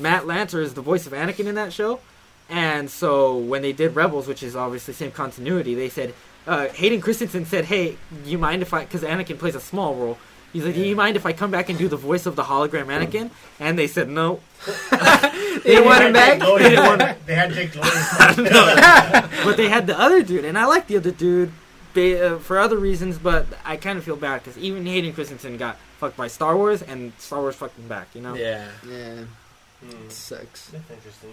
Matt Lanter is the voice of Anakin in that show, and so when they did Rebels, which is obviously same continuity, they said uh, Hayden Christensen said, "Hey, you mind if I?" Because Anakin plays a small role. He's like, "Do you mind if I come back and do the voice of the hologram Anakin?" And they said no. they didn't want him back. They didn't want him. They had Jake Lloyd. but they had the other dude, and I like the other dude ba- uh, for other reasons. But I kind of feel bad because even Hayden Christensen got fucked by Star Wars, and Star Wars fucked him back. You know? Yeah. Yeah, Hmm. sucks. That's interesting.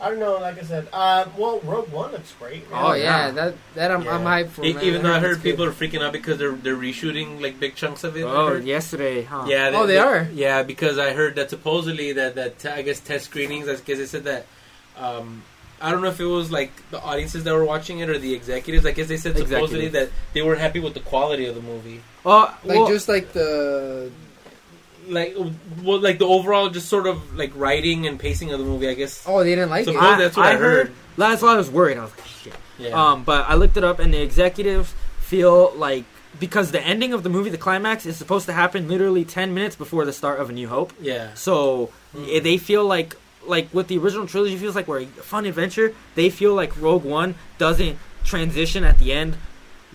I don't know. Like I said, uh, well, Rogue One looks great. man. Oh yeah, yeah. that that I'm, I'm hyped for. Man. even though I heard it's good. people are freaking out because they're they're reshooting like big chunks of it. Oh, yesterday, huh? Yeah. Oh, they are? Yeah, because I heard that supposedly that that t- I guess test screenings. I guess they said that. Um, I don't know if it was like the audiences that were watching it or the executives. I guess they said supposedly Executives. that they were happy with the quality of the movie. Oh, like well, just like the Like, well, like the overall just sort of like writing and pacing of the movie. I guess. oh they didn't like Suppose it. I, that's what I heard. That's why I was worried. I was like, shit. Yeah. Um, but I looked it up, and the executives feel like because the ending of the movie, the climax, is supposed to happen literally ten minutes before the start of A New Hope. yeah. So Mm. they feel like like with the original trilogy feels like we're a fun adventure. They feel like Rogue One doesn't transition at the end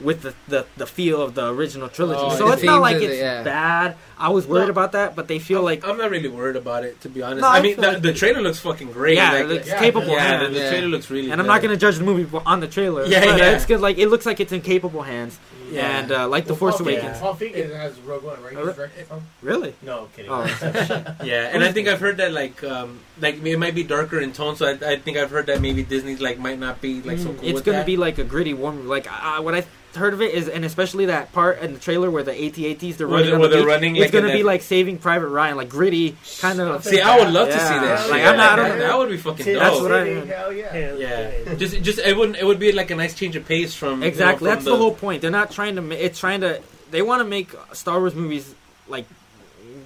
with the, the, the feel of the original trilogy. Oh, so it's not like it's the- yeah. bad. I was worried No. about that, but they feel like I'm not really worried about it to be honest. No, I I mean, the, like- the trailer looks fucking great. yeah, Like, it's yeah, capable yeah, hands. the, the trailer looks really. and I'm good. not going to judge the movie on the trailer. Yeah, but yeah. it's good. Like it looks like it's in capable hands, Yeah. and uh, like the Force Paul Awakens. Feig- Paul Feig has Rogue One, right? Oh, He's directed from? Really? No, kidding. Oh. Yeah, and I think I've heard that like um like it might be darker in tone, so I, I think I've heard that maybe Disney's like might not be like so cool. it's gonna be like a gritty warm. Like what I heard of it is, and especially that part in the trailer where the AT-ATs they're Where running. they're- where the they're beach, running, It's like, gonna be that- like Saving Private Ryan, like gritty kind of. See, I would love to see Yeah. that. Like, Yeah, I'm not- I that, don't- that would be fucking See, dope. That's what I- mean. Hell yeah. yeah, just just it wouldn't. it would be like a nice change of pace from Exactly. You know, That's from the whole point. They're not trying to. ma- It's trying to. They want to make Star Wars movies like.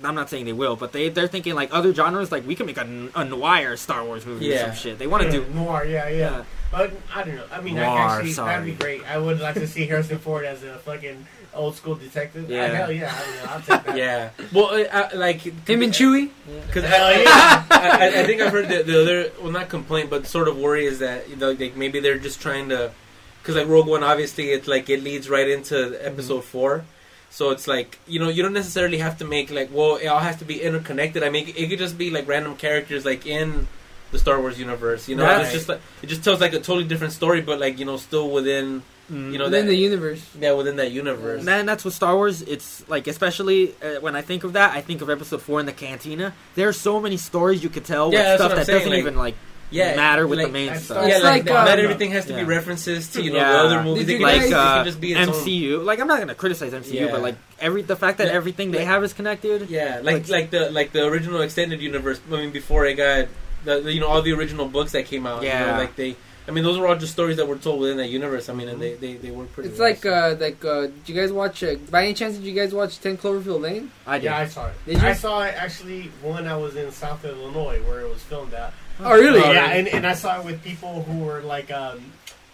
I'm not saying they will, but they they're thinking like other genres. Like we can make a noir Star Wars movie or some shit. They want to do. Noir, yeah, yeah. Yeah. But I don't know. I mean, Noir, I actually, sorry. that'd be great. I would like to see Harrison Ford as a fucking old school detective. Yeah. Yeah. Hell yeah. I mean, I'll take that. Yeah, well, uh, uh, like Him and Chewie. Because Hell I, yeah. I, I, I think I've heard the, the other, well, not complaint, but sort of worry is that you know, like maybe they're just trying to, because like Rogue One, obviously, it's like it leads right into Episode Four, so it's like you know you don't necessarily have to make like well it all has to be interconnected. I mean, it could just be like random characters like in the Star Wars universe. You know, Right. it's just like it just tells like a totally different story, but like you know still within Mm. you know Within that the universe. yeah within that universe. Man, that's what Star Wars. It's like, especially uh, when I think of that, I think of Episode Four in the Cantina. There are so many stories you could tell Yeah, with stuff that saying, doesn't like- even like yeah, matter with like, the main that's- stuff. Yeah, It's like, like, not um, everything has to be references to you know Yeah. the other movies. Did It you can, guys- it like can uh, just be its own. MCU. Like I'm not gonna criticize MCU, Yeah. but like every the fact that Yeah. everything they have is connected. Yeah, like Like- like the like the original extended universe. I mean, before it got the, the- you know all the original books that came out. you know, Yeah. like they. I mean, those were all just stories that were told within that universe. I mean, and they they, they work pretty. It's well, like uh like uh did you guys watch uh, by any chance did you guys watch Ten Cloverfield Lane? I did. Yeah, I saw it. Did you? I saw it actually when I was in South Illinois where it was filmed at. Oh really? Uh, yeah, and, and I saw it with people who were like um,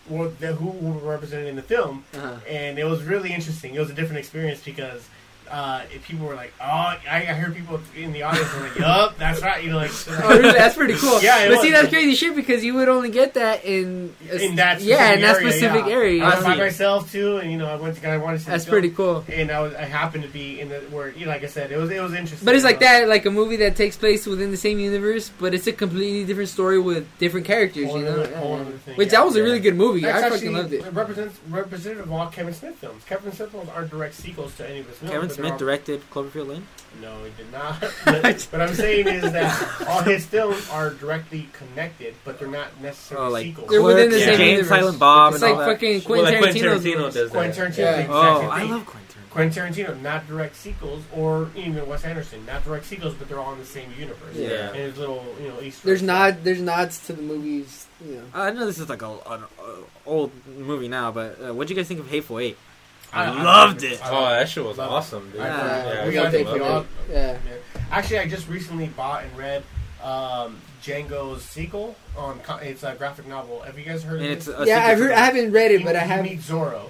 were the, who were represented in the film, Uh-huh. and it was really interesting. It was a different experience because uh, if people were like, "Oh," I, I heard people in the audience were like, "Yup, that's right," you know, like. Oh really? That's pretty cool. Yeah, it but see was. that's crazy shit because you would only get that in a s- in that yeah in that area, specific yeah. area. you I was know? by myself too, and you know I went to I wanted to see the That's film, pretty cool. And I was I happened to be in the where you know, like I said, it was it was interesting. But it's like know. that, like a movie that takes place within the same universe, but it's a completely different story with different characters. Whole You know, other- Yeah, whole yeah. other thing, which yeah. that was a really good movie. That's I actually fucking loved it. It represents representative of all Kevin Smith films. Kevin Smith films aren't direct sequels to any of his films. Kevin but they're Smith all- directed Cloverfield Lane. No, he did not. but what I'm saying is that all his films are directly connected, but they're not necessarily Oh, like sequels. They're within the Clerks, same Jane, universe. Silent Bob, It's and like all that. fucking well, Quentin like Quentin Tarantino's Tarantino does that. Quentin Tarantino. Yeah. the exact Oh, I love Quentin. Quentin Tarantino not direct sequels, or even Wes Anderson not direct sequels, but they're all in the same universe. Yeah. and there's little you know Easter. There's eggs. nod. There's nods to the movies. You know. I know this is like a, an uh, old movie now, but uh, what do you guys think of Hateful Eight? I- I I loved loved it. Oh, that shit was Love it. awesome, dude. I- Yeah, we got fucking to loved all. Yeah. Actually, I just recently bought and read um, Django's sequel on. It's a graphic novel. Have you guys heard? And of it's this? Yeah, I've heard, I haven't read it, He- but I have. meets Zorro,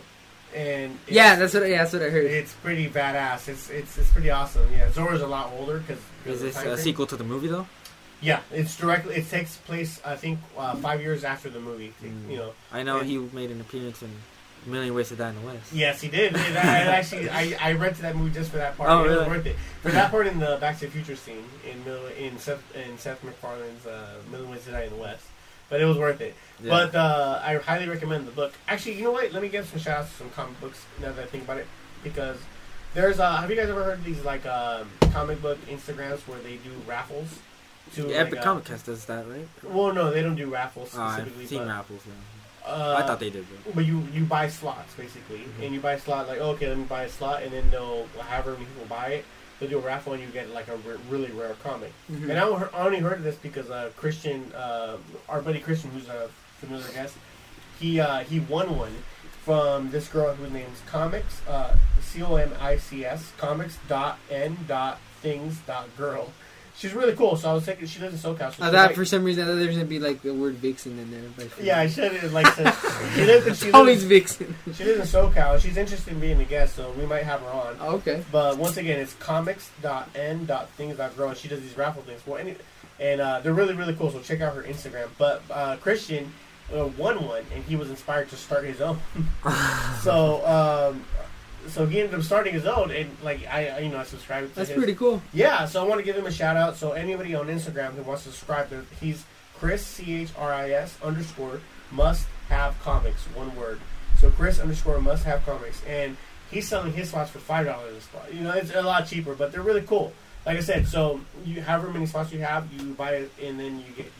and it's, Yeah, that's what. Yeah, that's what I heard. it's pretty badass. It's it's it's pretty awesome. Yeah, Zorro's a lot older because Is this a sequel to the movie though? Yeah, it's directly. It takes place, I think, uh, five years after the movie. Mm. You know. I know And- he made an appearance in A Million Ways to Die in the West. Yes, he did. And I, I actually, I, I rented that movie just for that part. Oh, it was really? worth it for that part in the Back to the Future scene in Mil- in Seth in Seth MacFarlane's uh, Million Ways to Die in the West. But it was worth it. Yeah. But uh, I highly recommend the book. Actually, you know what? Let me give some shout outs to some comic books now that I think about it. Because there's, uh, have you guys ever heard of these like um, comic book Instagrams where they do raffles? To The like, Epic uh, Comic Cast does that, right? Well, no, they don't do raffles Oh, I've specifically. seen Apples. Yeah. Uh, I thought they did. But. but you you buy slots basically, Mhm. and you buy a slot like okay, let me buy a slot, and then they'll however many people buy it, they'll do a raffle, and you get like a r- really rare comic. Mhm. And I, only heard- I only heard of this because uh, Christian, uh, our buddy Christian, who's a familiar guest, he uh, he won one from this girl whose name's Comics, uh, C O M I C S, Comics dot N dot Things dot Girl. She's really cool. So I was thinking she lives in SoCal. So I thought for some reason I thought there was gonna be like the word vixen in there. But yeah, I should have like said she lives in she always vixen. she lives in SoCal. She's interested in being a guest, so we might have her on. Oh, okay. But once again, it's comics.n.things.grow, and she does these raffle things. Well, any, and uh, they're really, really cool. So check out her Instagram. But uh, Christian uh, won one, and he was inspired to start his own. so, um, so he ended up starting his own, and like I, you know, I subscribed. To That's his. pretty cool. Yeah, so I want to give him a shout out. So anybody on Instagram who wants to subscribe, he's Chris C H R I S underscore must have comics. One word. So Chris underscore must have comics, and he's selling his spots for five dollars a spot. You know, it's a lot cheaper, but they're really cool. Like I said, so you however many spots you have, you buy it, and then you get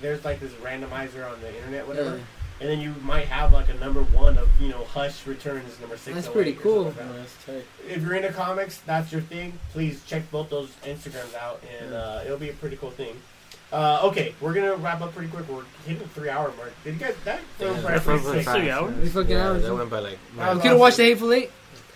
there's like this randomizer on the internet, whatever. Yeah. And then you might have like a number one of you know Hush returns number six. That's pretty cool. like that if you're into comics, that's your thing. Please check both those Instagrams out, and uh, it'll be a pretty cool thing. Uh, okay, we're gonna wrap up pretty quick. We're hitting the three hour mark. Did you guys that? Yeah, felt that pretty felt Three fast, hours? yeah. We fucking Yeah, hours. that went by like. I You could have watched the Hateful Eight.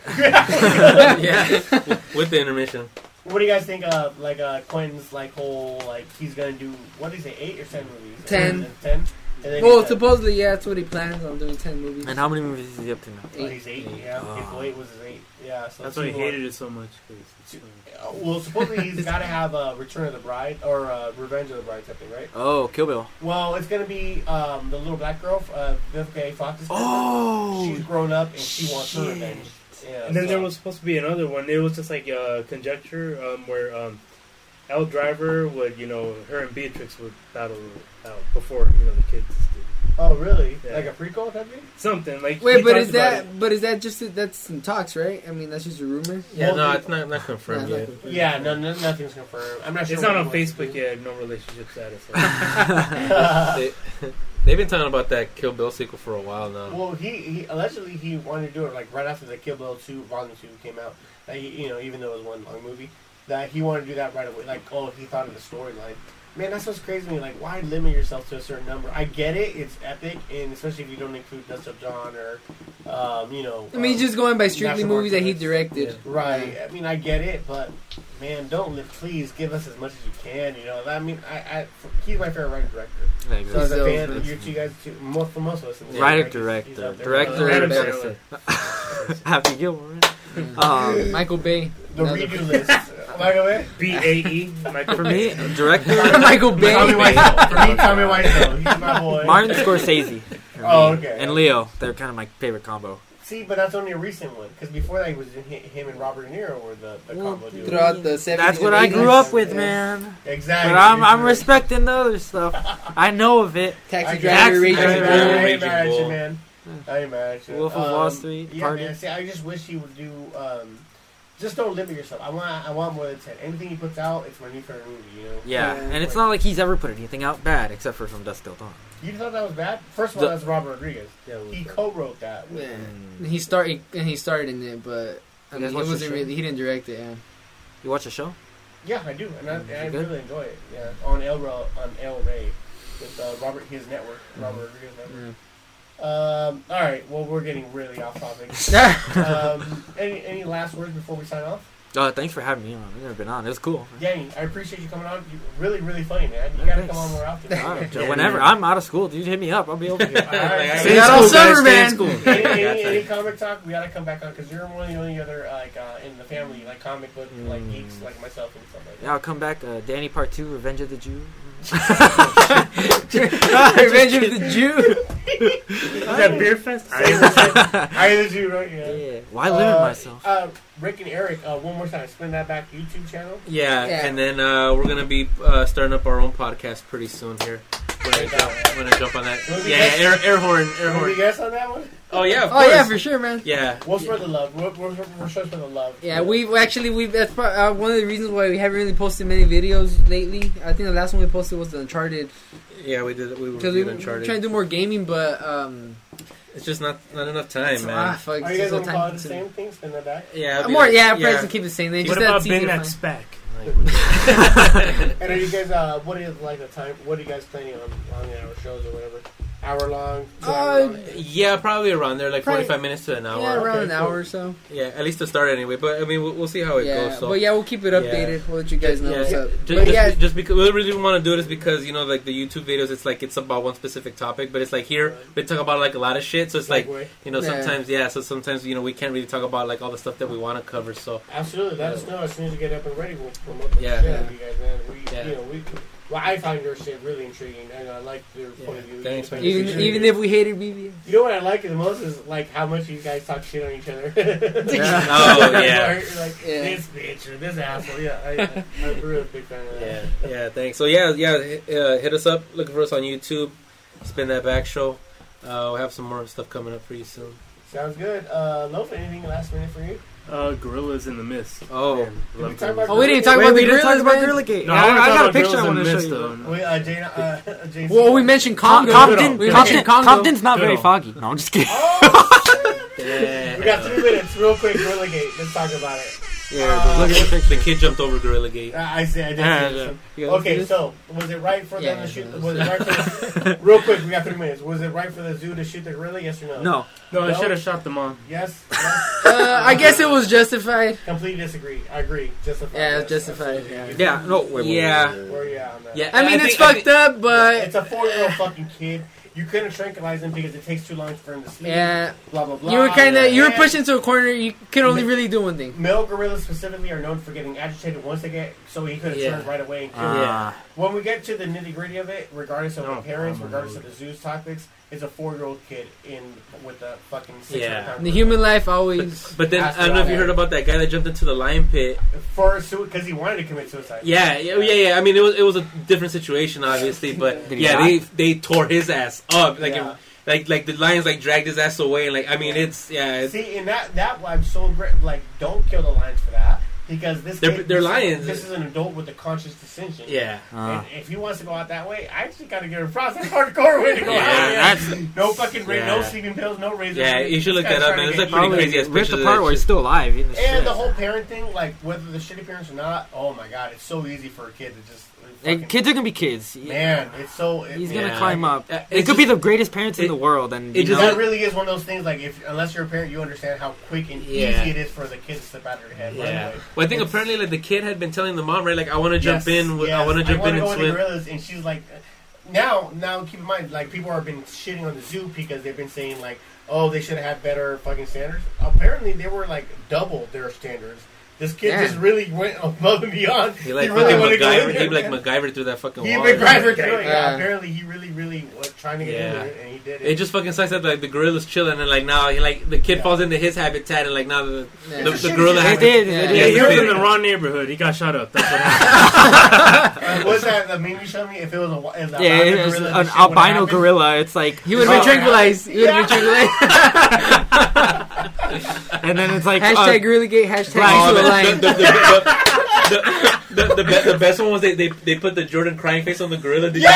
yeah, with the intermission. What do you guys think of like uh, Quentin's like whole like he's gonna do what did he say eight or ten movies? Ten. Ten. And then Well, he's, uh, supposedly, yeah, that's what he plans on doing. Ten movies. And how many movies is he up to now? oh, he's eight. Yeah, Oh. Hateful Eight was his eight. Yeah, so That's why he more. hated it so much. 'cause it's, uh, Uh, Well, supposedly he's got to have a Return of the Bride or uh, Revenge of the Bride type thing, right? Oh, Kill Bill. Well, it's gonna be um, the little black girl, uh, Vivica A. Fox's character. Oh, she's grown up and she wants her revenge. Yeah, And then so- there was supposed to be another one. It was just like uh, conjecture um, where um, Elle Driver would, you know, her and Beatrix would battle out before you know the kids did. Oh, really? Yeah. Like a prequel type thing? something like. Wait, but is about that but is that just that's in talks, right? I mean, that's just a rumor. Yeah, Well, no, the- it's not not confirmed Yeah, yet. it's not Yeah, no, no, nothing's confirmed. I'm not sure. It's not on he wants to Facebook yet. No relationship status. they, they've been talking about that Kill Bill sequel for a while now. Well, he, he allegedly he wanted to do it like right after the Kill Bill two Volume two came out. That he, you know, even though it was one long movie, that he wanted to do that right away. Like, oh, he thought of the storyline. Man, that's what's crazy to me. Like, why limit yourself to a certain number? I get it; it's epic, and especially if you don't include Dust Up John or, um, you know. I mean, um, just going by strictly movies that he Archives. directed. Right. I mean, I get it, but man, don't li- please give us as much as you can. You know, I mean, I, I he's my favorite writer director. So as a So- fan, you two guys, too, most for most of us, it's Writer, like, he's- he's director, director, Adam better Sandler. say. Happy Gilmore. Um, Michael Bay. The Another- redo list. By the way, B A E. for me, director Michael Bay. Tommy Wiseau. For me, Tommy Wiseau. He's my boy. Martin Scorsese. for Oh, me. okay. And Leo, they're kind of my favorite combo. See, but that's only a recent one because before that, it was hi- him and Robert De Niro were the, the combo duo. throughout the 70s That's what and I 80s. grew up with, Yeah. man. Exactly. But I'm I'm respecting the other stuff. I know of it. Taxi I Driver, Taxi Raging Driver. Bull. I ain't Raging mad at you, Bull. man. I ain't mad at you. Wolf of Wall Street, Yeah, Party. man. See, I just wish he would do. Um, just don't limit yourself. I want. I want more than ten. Anything he puts out, it's my new favorite movie. You know. Yeah, Yeah. and it's not like he's ever put anything out bad except for From Dusk Till Dawn. You thought that was bad? First of all, The- that's Robert Rodriguez. Yeah, He bad. co-wrote that. Yeah. Mm. He started and he started in it, but I mean, it wasn't really. He didn't direct it. Yeah. You watch the show? Yeah, I do, and I, and I Good? really enjoy it. Yeah, on El on El Rey with uh, Robert his network, Robert Rodriguez network. Um, all right, well, we're getting really off topic. um, any any last words before we sign off? Oh, thanks for having me on. I've never been on. It was cool. Danny, I appreciate you coming on. You really, really funny, man. You Yeah, gotta thanks. come on more often. All right, Yeah, whenever yeah. I'm out of school, dude, hit me up. I'll be over here. All right. Stay We got all summer, Stay man. school. any, any, any comic talk, we gotta come back on because you're one of the only other like uh, in the family like comic book like Mm. geeks like myself and stuff like that. Yeah, I'll come back. Uh, Danny Part Two, Revenge of the Jew. Revenge of the Jew. Is that beer fest? I, I the Jew, right? Yeah. Yeah. Why limit Uh, myself? Uh, Rick and Eric, uh, one more time, spin that back YouTube channel. Yeah, Yeah. and then uh, we're gonna be uh, starting up our own podcast pretty soon here. We're gonna jump, we're gonna jump on that. Will we Yeah, get- air, air horn, air Can we horn. guess on that one? Oh yeah, of Oh course. yeah, for sure, man. Yeah, We'll spread the love. We're, we're, we're showing for the love. Yeah, we've actually we've that's part, uh, one of the reasons why we haven't really posted many videos lately. I think the last one we posted was the Uncharted yeah, we did. We were because we reviewing were trying to do more gaming, but um, It's just not not enough time, ah, man. fuck, Are it's you guys so gonna call it time the same thing? Spin that back. Yeah, it'd More, like- yeah, probably to keep the same. They what just about that's easy Ben to that spec? And are you guys? Uh, what is like the time? What are you guys planning on on the hour shows or whatever? Hour long. two hour Uh, long? Yeah, probably around there, like Probably- forty-five minutes to an hour. Yeah, around Okay, an cool. hour or so. Yeah, at least to start anyway. But I mean, we'll, we'll see how it yeah, goes. So. but yeah, we'll keep it updated. We'll let you guys know yeah, what's up. Just, but just, yeah, just because we really want to do it is because you know, like the YouTube videos, it's like it's about one specific topic, but it's like here we talk about like a lot of shit. So it's like Segue. you know, sometimes yeah, so sometimes you know we can't really talk about like all the stuff that we want to cover. So Absolutely. Let us know as soon as you get up and ready. We'll promote the Yeah. shit Yeah. you guys, man. We, Yeah. you know, we. Well, I find your shit really intriguing, and I like your Yeah. point of view. Thanks, man. even even if we hated BB, You know what I like the most is like how much you guys talk shit on each other. Yeah. Oh, yeah. Or, like Yeah. this bitch or this asshole. Yeah, I, I'm a real big fan of that. yeah, thanks. So yeah, yeah, uh, hit us up. Looking for us on YouTube. Spin that back show. Uh, we'll have some more stuff coming up for you soon. Sounds good. Uh, Loaf, anything last minute for you? Uh, Gorillas in the Mist. Oh, Did we talk about Oh, we didn't talk Wait, about we the didn't talk gorillas, about man? Gorilla Gate. No, I, I, wanna I talk got a about picture I Gorillas in want to the show Mist, you. though. We, uh, Jana, uh, Jason. well, we mentioned Com- Congo. Compton, we Compton, mentioned Congo. Compton's not very Good. foggy. No, I'm just kidding. Oh, shit. yeah. we got three minutes, real quick. Gorilla Gate. Let's talk about it. Yeah, Uh, look at the picture. The kid jumped over Gorilla Gate. Uh, I see. I did. Yeah, see yeah. this. You guys see Okay, so was it right for them to shoot? yeah, Was it right for the, real quick? We got three minutes. Was it right for the zoo to shoot the gorilla? Yes or no? No. No, I No? should have shot the mom. Yes. yes. Uh, I guess it was justified. Completely disagree. I agree. Justified. Yeah, yes, justified, absolutely. Yeah, no. Wait, wait, wait, Yeah. wait, wait. Where you at on that? Yeah, I mean, I it's think- I fucked up, but It's a four-year-old fucking kid. You couldn't tranquilize him because it takes too long for him to sleep. yeah, Blah blah blah. you were kind of you were pushed into a corner. You can only really do one thing. Male gorillas specifically are known for getting agitated once they get, so he could have Yeah. turned right away and killed him. Ah. When we get to the nitty gritty of it, regardless of No. the parents, regardless of the zoo's topics, it's a four-year-old kid in with a fucking six Yeah. The human life always. But then I don't know if you heard about that guy that jumped into the lion pit. for because he wanted to commit suicide. Yeah, yeah, oh, yeah, yeah. I mean, it was it was a different situation, obviously, but yeah, die? they they tore his ass up. Like, Yeah. it- like, like the lions like dragged his ass away, and like, I mean, it's yeah, it's, See, in that that I'm so great. Like, don't kill the lions for that because this They're- kid, they're this, lions. This is an adult with a conscious decision. yeah. Ah. And if he wants to go out that way, I actually gotta give him props. That's hardcore way to go Yeah, out. that's- no fucking ra- no sleeping pills, no razor. Yeah, you should look that up, man. It's like pretty crazy ass ripped pictures of apart that where he's still alive. the And shit. the whole parent thing, like whether the shitty parents or not, oh my god, it's so easy for a kid to just. And kids are gonna be kids. man, it's so. It, He's gonna climb up. It it's could be the greatest parents in the world, and it you just- know, That really is one of those things. Like, if unless you're a parent, you understand how quick and Yeah. easy it is for the kid to slip out of your head. Right Yeah. away. Well, I think It's- apparently like the kid had been telling the mom, right? Like, I want to jump Yes, in. With, I want to jump in and go the swim. gorillas, and she's like, now, now, keep in mind, like people have been shitting on the zoo because they've been saying like, oh, they should have had better fucking standards. Apparently, they were like double their standards. This kid Yeah. just really went above and beyond. He like really fucking wanted to go in there, He like man. MacGyver through that fucking He wall. MacGyver through it. Yeah, Yeah. apparently he really, really was trying to get Yeah. into it, and he did it. It just fucking sucks that like the gorilla's chilling and like now he like the kid Yeah. falls into his habitat and like now the Yeah. the, It's the gorilla shit. has They did, Yeah. they Yeah. Yeah, he he was in the wrong neighborhood. He got shot up. That's what happened. Uh, what's that? The meme you showed me? If it was a, wi- if yeah, albino it's gorilla, an this shit would've albino gorilla. It's like He would have Oh, been tranquilized. He would have been tranquilized. and then it's like hashtag uh, Gorilla Gate. Hashtag Oh, the, the, the, the, the, the, the, be- the best one was they, they they put the Jordan crying face on the gorilla. Did you-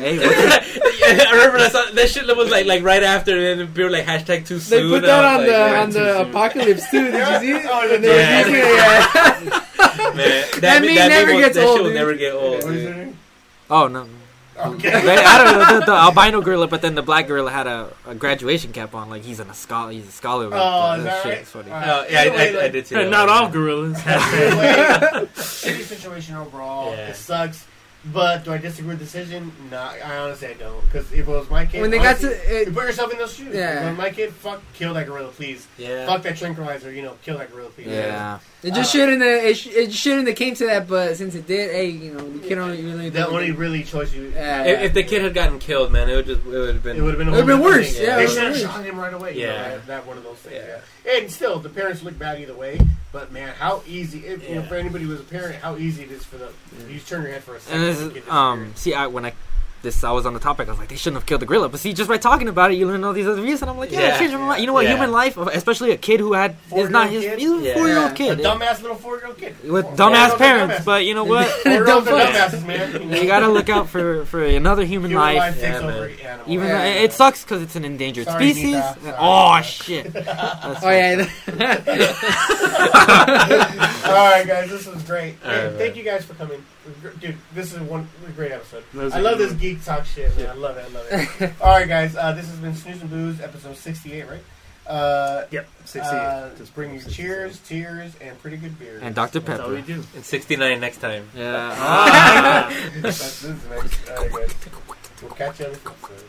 Hey, what's yeah, I remember I saw that shit was like like right after, and then people were like hashtag too soon. They put that on like, the man, on the soon. apocalypse too. Did you see it? Oh, And they were yeah. using it, yeah. Man, that, That me- meme that never meme will- gets that old, shit will never get old. What is Oh no. Okay. They- I don't know the, the albino gorilla, but then the black gorilla had a, a graduation cap on, like he's in a scholar. He's a scholar. Oh, But is that that shit right? funny. Alright. Yeah, Anyway, I, I like- did see that. Not all gorillas. Anyway, shitty situation overall. Yeah. It sucks. But do I disagree with the decision? No, I honestly I don't. Because if it was my kid, When they got to it, you put yourself in those shoes. Yeah. When my kid, fuck, kill that gorilla, please. Yeah. Fuck that tranquilizer, you know, kill that gorilla, please. Yeah. it just Uh, shouldn't have it, sh- it shouldn't have came to that, but since it did, hey, you know, the kid only really The only really choice you. Yeah. If, if the kid had gotten killed, man, it would just it would have been. It would have been. It would've been worse, thing. yeah, they should have shot him right away. you know, Yeah. that, that one of those things. Yeah. Yeah. And still, the parents look bad either way. But man, how easy! If, you know, Yeah. for anybody who was a parent, how easy it is for the you just turn your head for a second. And the this kid is, disappears. um, see, I when I this I was on the topic, I was like, they shouldn't have killed the gorilla. But see, just by talking about it, you learn all these other views, and I'm like, yeah, Yeah. it changed my mind. You know what? Yeah. Human life, especially a kid who had is not his, Four-year-old he's a kid? four year Yeah. old a kid dumbass little four-year-old kid with Four- dumbass parents. dumbass. But you know what? Dumb dumbasses, man. you gotta look out for for another human, Human life. life Yeah, over Even Yeah. though it sucks because it's an endangered Sorry, species. Oh shit! That's Oh yeah, All right, guys, this was great. Right, thank you guys for coming, dude. This is one a great episode. That was I a love this one. geek talk shit, man. I love it. I love it. All right, guys, uh, this has been Snooze and Booze, episode sixty-eight, right? Uh, Yep, 68. uh, Just bring you 68. cheers, tears, and pretty good beer. and Dr That's all we Pepper. do. In 69 next time. Yeah. Ah. That's this, man. All right, guys. We'll catch you on the next episode.